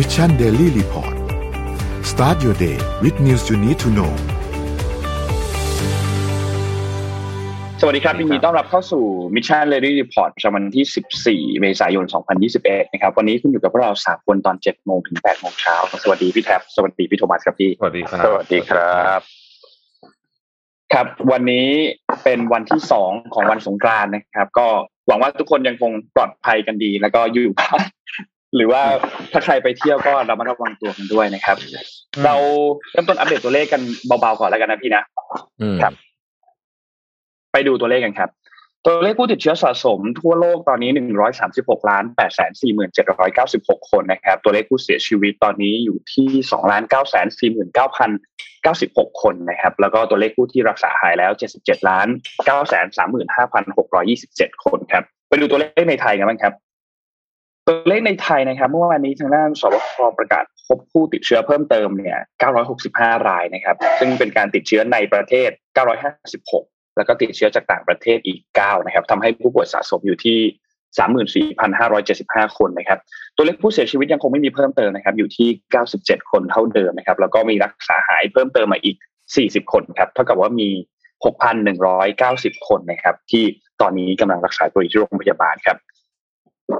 Mission Daily Report start your day with news you need to know สวัสดีครับยินดีต้อนรับเข้าสู่ Mission Daily Report ประจำวันที่ 14 เมษายน 2021 นะครับ วันนี้คุณอยู่กับพวกเรา3คนตอน 7 โมงถึง 8 โมงเช้า สวัสดีพี่แท็บ สวัสดีพี่โทมัสครับพี่ สวัสดีครับ สวัสดีครับ ครับ วันนี้เป็นวันที่สองของวันสงกรานต์นะครับ ก็หวังว่าทุกคนยังคงปลอดภัยกันดี แล้วก็อยู่บ้าน หรือว่าถ้าใครไปเที่ยวก็ระมัดระวังตัวกันด้วยนะครับ เราเริ่มต้นอัปเดตตัวเลขกันเบาๆก่อนแล้วกันนะพี่นะอืมครับ ไปดูตัวเลขกันครับ ตัวเลขผู้ติดเชื้อสะสมทั่วโลกตอนนี้136ล้าน8 4 7 9 6คนนะครับ ตัวเลขผู้เสียชีวิตตอนนี้อยู่ที่2ล้าน9 4 9 96คนนะครับ แล้วก็ตัวเลขผู้ที่รักษาหายแล้ว77ล้าน9 3 5 6 2 7คนครับ ไปดูตัวเลขในไทยกันบ้างครับ ตัวเลขในไทยนะครับเมื่อวานนี้ทางด้านสบคประกาศพบผู้ติดเชื้อเพิ่มเติมเนี่ย 965 รายนะครับ ซึ่งเป็นการติดเชื้อในประเทศ 956 แล้วก็ติดเชื้อจากต่างประเทศอีก 9 นะครับทำให้ผู้ป่วยสะสมอยู่ที่ 34,575 คนนะครับ ตัวเลขผู้เสียชีวิตยังคงไม่มีเพิ่มเติมนะครับ อยู่ที่ 97 คนเท่าเดิมนะครับ แล้วก็มีรักษาหายเพิ่มเติมมาอีก 40 คนครับ เท่ากับว่ามี 6,190 คนนะครับ ที่ตอนนี้กำลังรักษาตัวอยู่ที่โรงพยาบาลครับ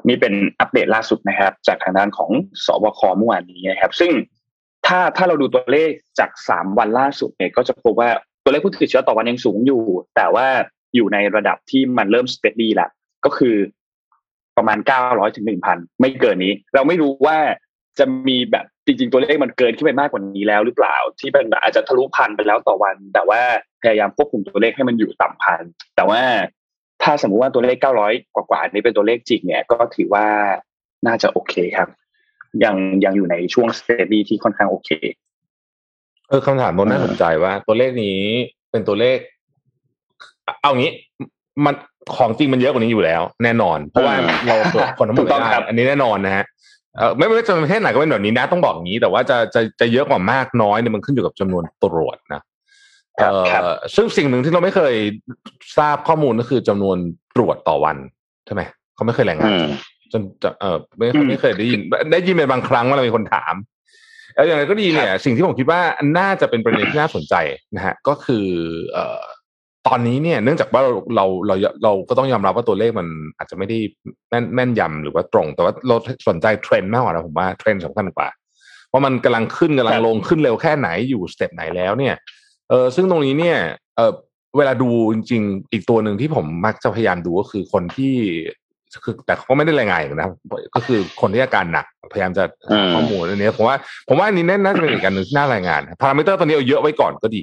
นี่เป็นอัปเดตล่าสุดนะครับ จากทางด้านของสบคเมื่อวานนี้นะครับ ซึ่งถ้าถ้าเราดูตัวเลขจากสามวันล่าสุดเนี่ยก็จะพบว่าตัวเลขผู้ติดเชื้อต่อวันยังสูงอยู่ แต่ว่าอยู่ในระดับที่มันเริ่มสเตดี้ละก็คือประมาณเก้าร้อยถึงหนึ่งพันไม่เกินนี้ เราไม่รู้ว่าจะมีแบบจริง ๆ ตัวเลขมันเกินขึ้นไปมากกว่านี้แล้วหรือเปล่า ที่เป็นอาจจะทะลุพันไปแล้วต่อวัน แต่ว่าพยายามควบคุมตัวเลขให้มันอยู่ต่ำพันแต่ว่า ถ้าสมมุติว่าตัวเลข 900 กว่าๆนี้เป็นตัวเลขจริงเนี่ย ก็ถือว่าน่าจะโอเคครับ ยังยังอยู่ในช่วงสเตดี้ที่ค่อนข้างโอเค เออคำถามโน้นน่าสนใจว่า ตัวเลขนี้เป็นตัวเลข เอางี้ มันของจริงมันเยอะกว่านี้อยู่แล้ว แน่นอน เพราะว่าอืมเราตรวจคนทั้งหมดถูกต้องไม่ครัได้บอันนี้แน่นอนนะฮะเออไม่ไม่ว่าจะเป็นประเทศไหนก็เป็นแบบนี้นะ ต้องบอกอย่างนี้ แต่ว่าจะจะจะเยอะกว่ามากน้อยเนี่ยมันขึ้นอยู่กับจำนวนตรวจนะเอครับอ ซึ่งสิ่งหนึ่งที่เราไม่เคยทราบข้อมูลก็คือจำนวนตรวจต่อวันใช่ไหมเขาไม่เคยรายงานอืมจนจะเออไม่อืมไม่เคยได้ยิน ได้ยินเป็นบางครั้งว่าเรามีคนถามแล้วอย่างไรก็ดีเนี่ย สิ่งที่ผมคิดว่าน่าจะเป็นประเด็นที่น่าสนใจนะฮะ ก็คือ เอ่อตอนนี้เนี่ยเนื่องจากว่าเราเราเราเราก็ต้องยอมรับว่าตัวเลขมันอาจจะไม่ได้แม่นแม่นยำหรือว่าตรง แต่ว่าเราสนใจเทรนด์มากกว่านะผมว่าเทรนด์สำคัญกว่าว่ามันกำลังขึ้นกำลังลงขึ้นเร็วแค่ไหนอยู่ step ไหนแล้วเนี่ย เออซึ่งตรงนี้เนี่ยเออเวลาดูจริง ๆ อีกตัวหนึ่งที่ผมมักจะพยายามดูก็คือคนที่คือแต่เขาก็ไม่ได้รายงานนะครับก็คือคนที่อาการหนักพยายามจะหาอืมข้อมูลอันนี้ผมว่าผมว่าอันนี้น่าจะเป็นอีกการหนึ่งที่น่ารายงานพารามิเตอร์ตัวนี้เอาเยอะไว้ก่อนก็ดี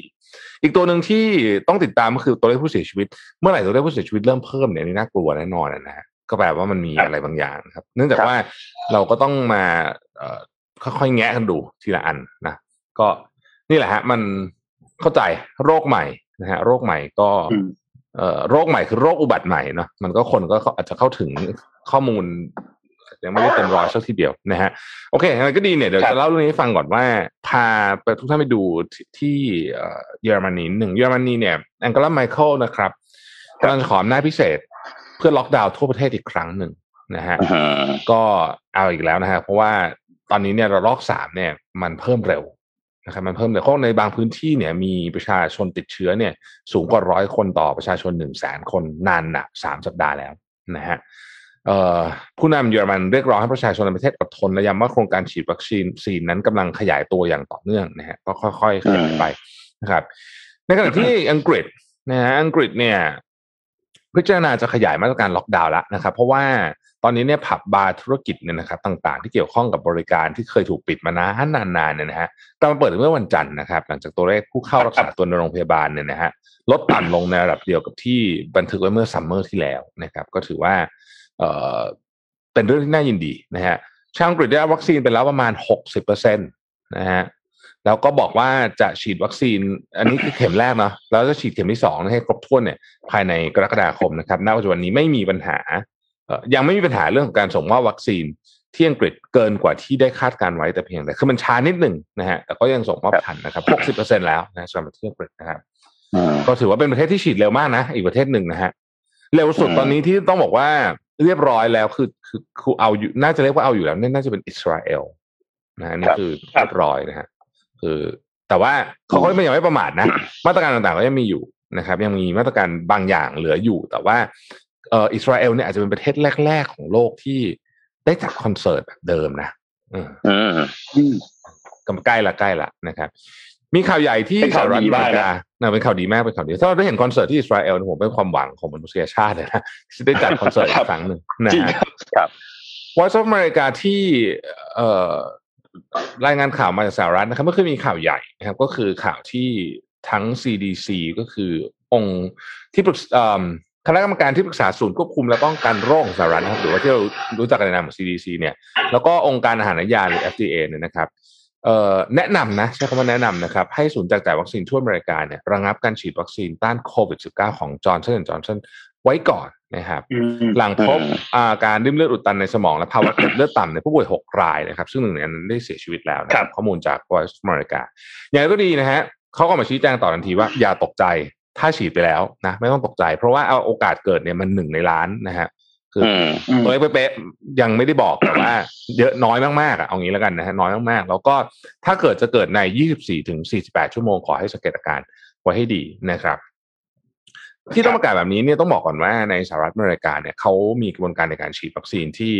อีกตัวหนึ่งที่ต้องติดตามก็คือตัวเลขผู้เสียชีวิต เมื่อไหร่ตัวเลขผู้เสียชีวิตเริ่มเพิ่มเนี่ยอันนี่น่ากลัวแน่นอนนะฮะก็แปลว่ามันมีครับอะไรบางอย่างครับ เนื่องจากครับว่าเราก็ต้องมาเอ่อค่อยๆแงะกันดูทีละอันนะก็นี่แหละฮะ มัน เข้าใจโรคใหม่นะฮะโรคใหม่ก็อืมเอ่อโรคใหม่คือโรคอุบัติใหม่เนาะมันก็คนก็อาจจะเข้าถึงข้อมูลยังไม่ได้เต็มร้อยสักทีเดียวนะฮะโอเคงั้นก็ดีเนี่ยเดี๋ยวครับจะเล่าเรื่องนี้ให้ฟังก่อนว่า พาไปทุกท่านไปดูที่ที่เอ่อเยอรมนีหนึ่งเยอรมนีเนี่ยแองเกลา แมร์เคิลนะครับกำลังจะขออำนาจพิเศษ เพื่อล็อกดาวน์ทั่วประเทศอีกครั้งหนึ่งนะฮะอืมก็เอาอีกแล้วนะฮะเพราะว่าตอนนี้เนี่ยระลอกสามเนี่ย มันเพิ่มเร็ว นะครับมันเพิ่มเร็วเพราะในบางพื้นที่เนี่ยมีประชาชนติดเชื้อเนี่ยสูงกว่าร้อยคนต่อประชาชนหนึ่งแสนคนนานนับสามสัปดาห์แล้วนะฮะเอ่อผู้นำเยอรมันเรียกร้องให้ประชาชนในประเทศอดทนและย้ำว่าโครงการฉีดวัคซีนซีนนั้นกำลังขยายตัวอย่างต่อเนื่องนะฮะก็ค่อยๆขยายไปนะครับ ในขณะที่อังกฤษนะฮะอังกฤษเนี่ยพิจารณาจะขยายมาตรการล็อกดาวน์แล้วนะครับ เพราะว่า ตอนนี้เนี่ยผับบาร์ธุรกิจเนี่ยนะครับต่างๆ ที่เกี่ยวข้องกับบริการที่เคยถูกปิดมานานนานๆเนี่ยนะฮะกำลังเปิดเมื่อวันจันทร์นะครับ หลังจากตัวเลขผู้เข้ารักษาตัวในโรงพยาบาลเนี่ยนะฮะลดต่ำลงในระดับเดียวกับที่บันทึกไว้เมื่อ summer ที่แล้วนะครับ ก็ถือว่าเอ่อเป็นเรื่องที่น่ายินดีนะฮะชาวอังกฤษได้รับวัคซีนไปแล้วประมาณหกสิบเปอร์เซ็นต์นะฮะแล้วก็บอกว่าจะฉีดวัคซีน อันนี้คือเข็มแรกเนาะแล้วจะฉีดเข็มที่สองให้ครบถ้วนเนี่ยภายในกรกฎาคมนะครับณปัจจุบันนี้ไม่มีปัญหา ยังไม่มีปัญหาเรื่องของการส่งมอบวัคซีนที่อังกฤษเกินกว่าที่ได้คาดการไว้แต่เพียงแต่คือมันช้านิดหนึ่งนะฮะแต่ก็ยังส่งมอบทันนะครับหกสิบเปอร์เซ็นแล้วนะสำหรับประเทศอังกฤษนะครับอืมก็ถือว่าเป็นประเทศที่ฉีดเร็วมากนะ อีกประเทศหนึ่งนะฮะเร็วสุดอืมตอนนี้ที่ต้องบอกว่าเรียบร้อยแล้วคือคือคือเอาอยู่น่าจะเรียกว่าเอาอยู่แล้วเนี่ยน่าจะเป็นอิสราเอลนะอันนี้คือเรียบร้อยนะฮะคือแต่ว่าเขาก็ไม่ยังไม่ประมาทนะ มาตรการต่างๆก็ยังมีอยู่นะครับ ยังมีมาตรการบางอย่างเหลืออยู่ แต่ว่าเอ่ออิสราเอลเนี่ยอาจจะเป็นประเทศแรก ๆ ของโลกที่ได้จัดคอนเสิร์ตแบบเดิมนะอืมอืมอืมกำใกล้ละใกล้ละนะครับ มีข่าวใหญ่ที่เป็นสหรัฐอเมริกานะ ข่าวดีมากนะเป็นข่าวดีมากเป็นข่าวดีถ้าเราได้เห็นคอนเสิร์ตที่อิสราเอลเนี่ยผมเป็นความหวังของมนุษยชาติเลยนะที่ได้จัดคอนเสิร์ตอีกครั้งหนึ่งนะจริงฮะครับครับ Voice of America ที่เอ่อรายงานข่าวมาจากสหรัฐนะครับเมื่อคืนมีข่าวใหญ่นะครับ ก็คือข่าวที่ทั้ง CDC ก็คือองค์ที่ปรึกษเอิ่ม คณะกรรมการที่ปรึกษาศูนย์ควบคุมและป้องกันโรคของสหรัฐนะครับหรือว่าที่เรารู้จักกันในนามของ CDC เนี่ยแล้วก็องค์การอาหารและยาหรือ FDA เนี่ยนะครับเอ่อแนะนำนะใช้คำว่าแนะนำนะครับให้ศูนย์แจกจ่ายวัคซีนทั่วอเมริกาเนี่ยระงับการฉีดวัคซีนต้านโควิด -19 ของ Johnson Johnson ไว้ก่อนนะครับอืมหลังพบอืมอาการริ่มเลือดอุดตันในสมองและภาวะเกล็ดเลือดต่ำในผู้ป่วย 6 รายนะครับ ซึ่งหนึ่งในนั้นได้เสียชีวิตแล้วนะคครัรับบข้อมูลจาก Voice of America อย่างไรก็ดีนะฮะเขาก็มาชี้แจงต่อทันทีว่าอย่าตกใจ ถ้าฉีดไปแล้วนะ ไม่ต้องตกใจ เพราะว่าเอาโอกาสเกิดเนี่ยมันหนึ่งในล้านนะฮะคือออืมอืมตัวเลขเป๊ะๆยังไม่ได้บอกแต่ว่า เยอะน้อยมากๆอะเอางี้แล้วกันนะฮะน้อยมากๆ แล้วก็ถ้าเกิดจะเกิดใน 24ถึง48 ชั่วโมงขอให้สังเกตอาการไว้ให้ดีนะครับที่ต้องประกาศแบบนี้เนี่ยต้องบอกก่อนว่าในสหรัฐอเมริกาเนี่ยเขามีกระบวนการในการฉีดวัคซีนที่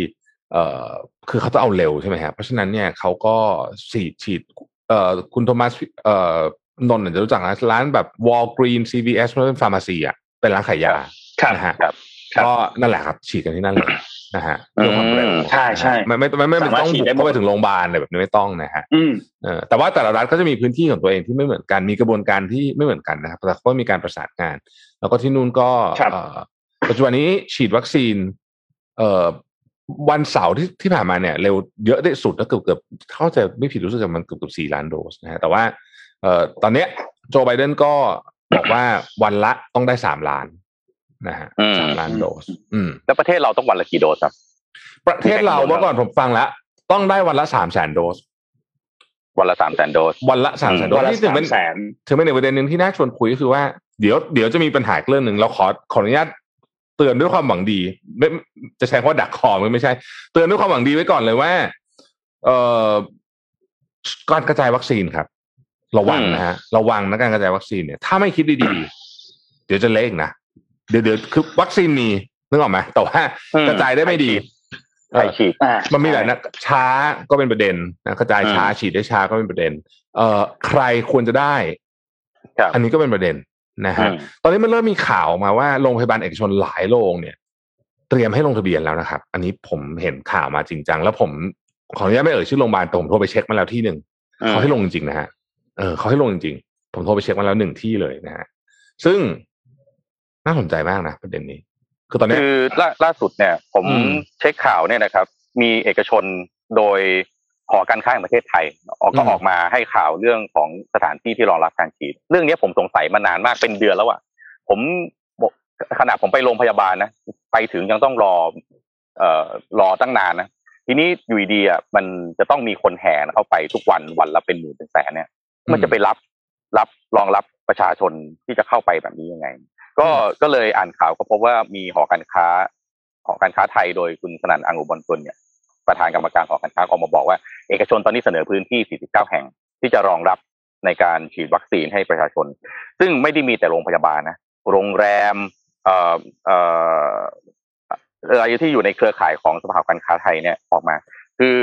เอ่อคือเขาต้องเอาเร็วใช่ไหมครับเพราะฉะนั้นเนี่ยเขาก็ฉีดฉีด เอ่อคุณโทมัสเอ่อ นนท์อาจจะรู้จักนะร้านแบบ Walgreen CVS มันเป็นฟาร์มาซีอะเป็นร้านขายยาครับนะฮะครับครับก็นั่นแหละครับฉีดกันที่นั่นเลยนะฮะเพื่อความเร็วอืมใช่ใช่ไม่ไม่ไม่ไม่ไม่สามารถต้องฉีบุดกได้หมดเข้าไปถึงโรงพยาบาลอะไรแบบนี้ไม่ต้องนะฮะอืมเออแต่ว่าแต่ละรัฐก็จะมีพื้นที่ของตัวเองที่ไม่เหมือนกันมีกระบวนการที่ไม่เหมือนกันนะครับแต่ก็มีการประสานงาน แล้วก็ที่นู่นก็ครับเอ่อปัจจุบันนี้ฉีดวัคซีน เอ่อวันเสาร์ที่ที่ผ่านมาเนี่ยเร็วเยอะที่สุดก็เกือบเกือบเข้าใจไม่ผิดรู้สึกว่ามันเกือบเกือบสี่ล้านโดสนะฮะแต่ว่าเอ่อตอนเนี้ยโจไบเดนก็บอกว่าวันละต้องได้สามล้านนะฮะอืมสามล้านโดส อืม แล้วประเทศเราต้องวันละกี่โดสครับ ประเทศเราเมื่อก่อนผมฟังแล้วต้องได้วันละสามแสนโดส วันละสามแสนโดส วันละสามแสนโดวัสนละนี่ถึงสามเป็นแสนถึงเป็นอีกประเด็นหนึ่งที่น่าชวนคุยก็คือว่าเดี๋ยวเดี๋ยวจะมีปัญหาอีกเรื่องหนึ่งเราขอขออนุญาตเตือนด้วยความหวังดีไม่จะใช้คำว่าดักคอมันไม่ใช่ เตือนด้วยความหวังดีไว้ก่อนเลยว่า เอ่อการกระจายวัคซีนครับ ระวังนะฮะระวังนะการกระจายวัคซีนเนี่ยถ้าไม่คิดดีๆ เดี๋ยวจะเละอีกนะเดี๋ยวเดี๋ยวคือวัคซีนมีนึกออกไหมแต่ว่าอืมกระจายได้ไม่ดีใครฉีดอ่ามันมีหลายนะช้าก็เป็นประเด็นนะกระจายช้าอืมฉีดได้ช้าก็เป็นประเด็น เอ่อใครควรจะได้ครับอันนี้ก็เป็นประเด็นนะฮะอืมตอนนี้มันเริ่มมีข่าวออกมาว่าโรงพยาบาลเอกชนหลายโรงเนี่ย เตรียมให้ลงทะเบียนแล้วนะครับ อันนี้ผมเห็นข่าวมาจริงจังแล้วผมขออนุญาตไม่เอ่ยชื่อโรงพยาบาลแต่ผมโทรไปเช็คมาแล้วที่หนึ่งเขาให้ลงจริงๆนะฮะ เออเขาให้ลงจริงๆ ผมโทรไปเช็คมาแล้วหนึ่งที่เลยนะฮะซึ่งน่าสนใจมากนะประเด็นนี้ คือตอนเนี้ยคือล่าล่าสุดเนี่ยผมอืมเช็คข่าวเนี่ยนะครับ มีเอกชนโดยหอการค้าแห่งประเทศไทยออกก็อืมออกมาให้ข่าวเรื่องของสถานที่ที่รองรับการฉีด เรื่องนี้ผมสงสัยมานานมากเป็นเดือนแล้วอะผมบอกขณะผมไปโรงพยาบาลนะไปถึงยังต้องรอ เอ่อรอตั้งนานนะทีนี้อยู่ดีๆอะมันจะต้องมีคนแห่เข้าไปทุกวันวันละเป็นหมื่นเป็นแสนเนี่ย มันจะไปรับรับรองรับประชาชนที่จะเข้าไปแบบนี้ยังไง ก็ก็เลยอ่านข่าวก็พบว่ามีหอการค้าหอการค้าไทยโดยคุณสนั่นอังอุบลกุลเนี่ยประธานกรรมการหอการค้าออกมาบอกว่า เอกชนตอนนี้เสนอพื้นที่ 49 แห่งที่จะรองรับในการฉีดวัคซีนให้ประชาชน ซึ่งไม่ได้มีแต่โรงพยาบาลนะโรงแรมเอ่อเอ่ออะไรที่อยู่ในเครือข่ายของสภาการค้าไทยเนี่ยออกมา คือ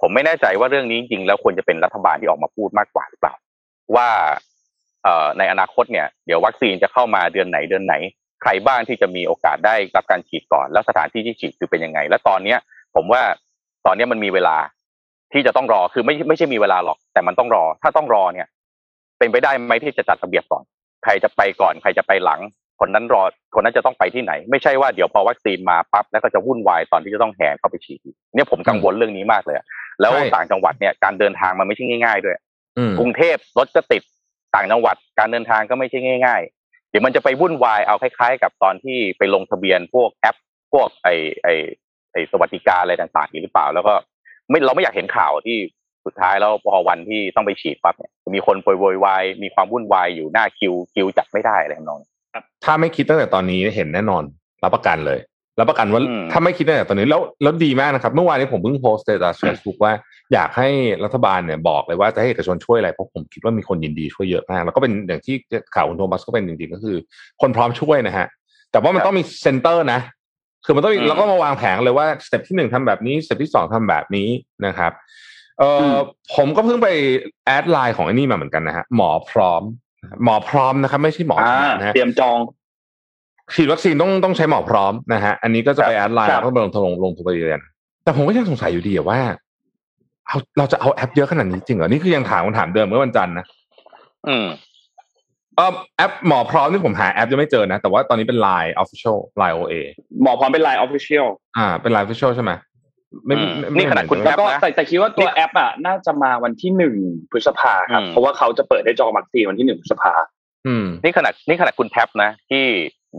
ผมไม่แน่ใจว่าเรื่องนี้จริงแล้วควรจะเป็นรัฐบาลที่ออกมาพูดมากกว่าหรือเปล่า ว่าเออในอนาคตเนี่ยเดี๋ยววัคซีนจะเข้ามาเดือนไหนเดือนไหน ใครบ้างที่จะมีโอกาสได้รับการฉีดก่อน แล้วสถานที่ที่ฉีดคือเป็นยังไง และตอนเนี้ย ผมว่าตอนนี้มันมีเวลาที่จะต้องรอคือไม่ไม่ใช่มีเวลาหรอก แต่มันต้องรอ ถ้าต้องรอเนี่ย เป็นไปได้ไหมที่จะจัดระเบียบก่อน ใครจะไปก่อนใครจะไปหลัง คนนั้นรอคนนั้นจะต้องไปที่ไหน ไม่ใช่ว่าเดี๋ยวพอวัคซีนมาปั๊บแล้วก็จะวุ่นวายตอนที่จะต้องแห่เข้าไปฉีดเนี่ยผมกังวลเรื่องนี้มากเลย แล้วใช่ต่างจังหวัดเนี่ยการเดินทางมันไม่ใช่ง่าย ๆ ด้วยอืมกรุงเทพรถก็ติดต่างจังหวัด การเดินทางก็ไม่ใช่ง่าย ๆ เดี๋ยวมันจะไปวุ่นวายเอาคล้าย ๆ กับตอนที่ไปลงทะเบียนพวกแอป พวกไอไอไอสวัสดิการอะไรต่างๆนี้หรือเปล่า แล้วก็ไม่เราไม่อยากเห็นข่าวที่สุดท้ายแล้วพอวันที่ต้องไปฉีดปั๊บเนี่ยมีคนโวยวายมีความวุ่นวายอยู่หน้าคิวคิวจัดไม่ได้อะไรทำนองนี้ถ้าไม่คิดตั้งแต่ตอนนี้เห็นแน่นอนรับประกันเลย รับประกันว่าถ้าไม่คิดตั้งแต่ตอนนี้แล้วแล้วดีมากนะครับ เมื่อวานนี้ผมเพิ่งโพสต์ในเฟซบุ๊กว่าอยากให้รัฐบาลเนี่ยบอกเลยว่าจะให้เอกชนช่วยอะไรเพราะผมคิดว่ามีคนยินดีช่วยเยอะมากแล้วก็เป็นอย่างที่ข่าวคุณโทมัสก็เป็นจริงๆก็คือ คนพร้อมช่วยนะฮะแต่ว่ามันต้องมี center นะ คือมันต้องแล้วก็มาวางแผนเลยว่า step ที่หนึ่งทำแบบนี้ step ที่สองทำแบบนี้นะครับเออผมก็เพิ่งไป add LINE ของไอ้นี่มาเหมือนกันนะฮะหมอพร้อมหมอพร้อมนะครับไม่ใช่หมอนะฮะเตรียมจอง ฉีดวัคซีนต้องต้องใช้หมอพร้อมนะฮะอันนี้ก็จะไป add LINE แล้วก็ลงลงลงทะเบียนแต่ผมก็ยังสงสัยอยู่ดีว่าเราเราจะเอาแอปเยอะขนาดนี้จริงเหรอนี่คือยังถามคำถามเดิมเมื่อวันจันทร์นะอืมเออแอปหมอพร้อมนี่ผมหาแอปยังไม่เจอนะ แต่ว่าตอนนี้เป็น Line Official Line OA หมอพร้อมเป็น Line Official อ่า เป็น Line Official ใช่ไหมไม่นี่ขนาดคุณแล้วก็แต่แต่คิดว่าตัวแอปอะน่าจะมาวันที่หนึ่งพฤษภาครับ เพราะว่าเขาจะเปิดได้จองวัคซีนวันที่หนึ่งพฤษภาอืมนี่ขนาดนี่ขนาดคุณแท็บนะ ที่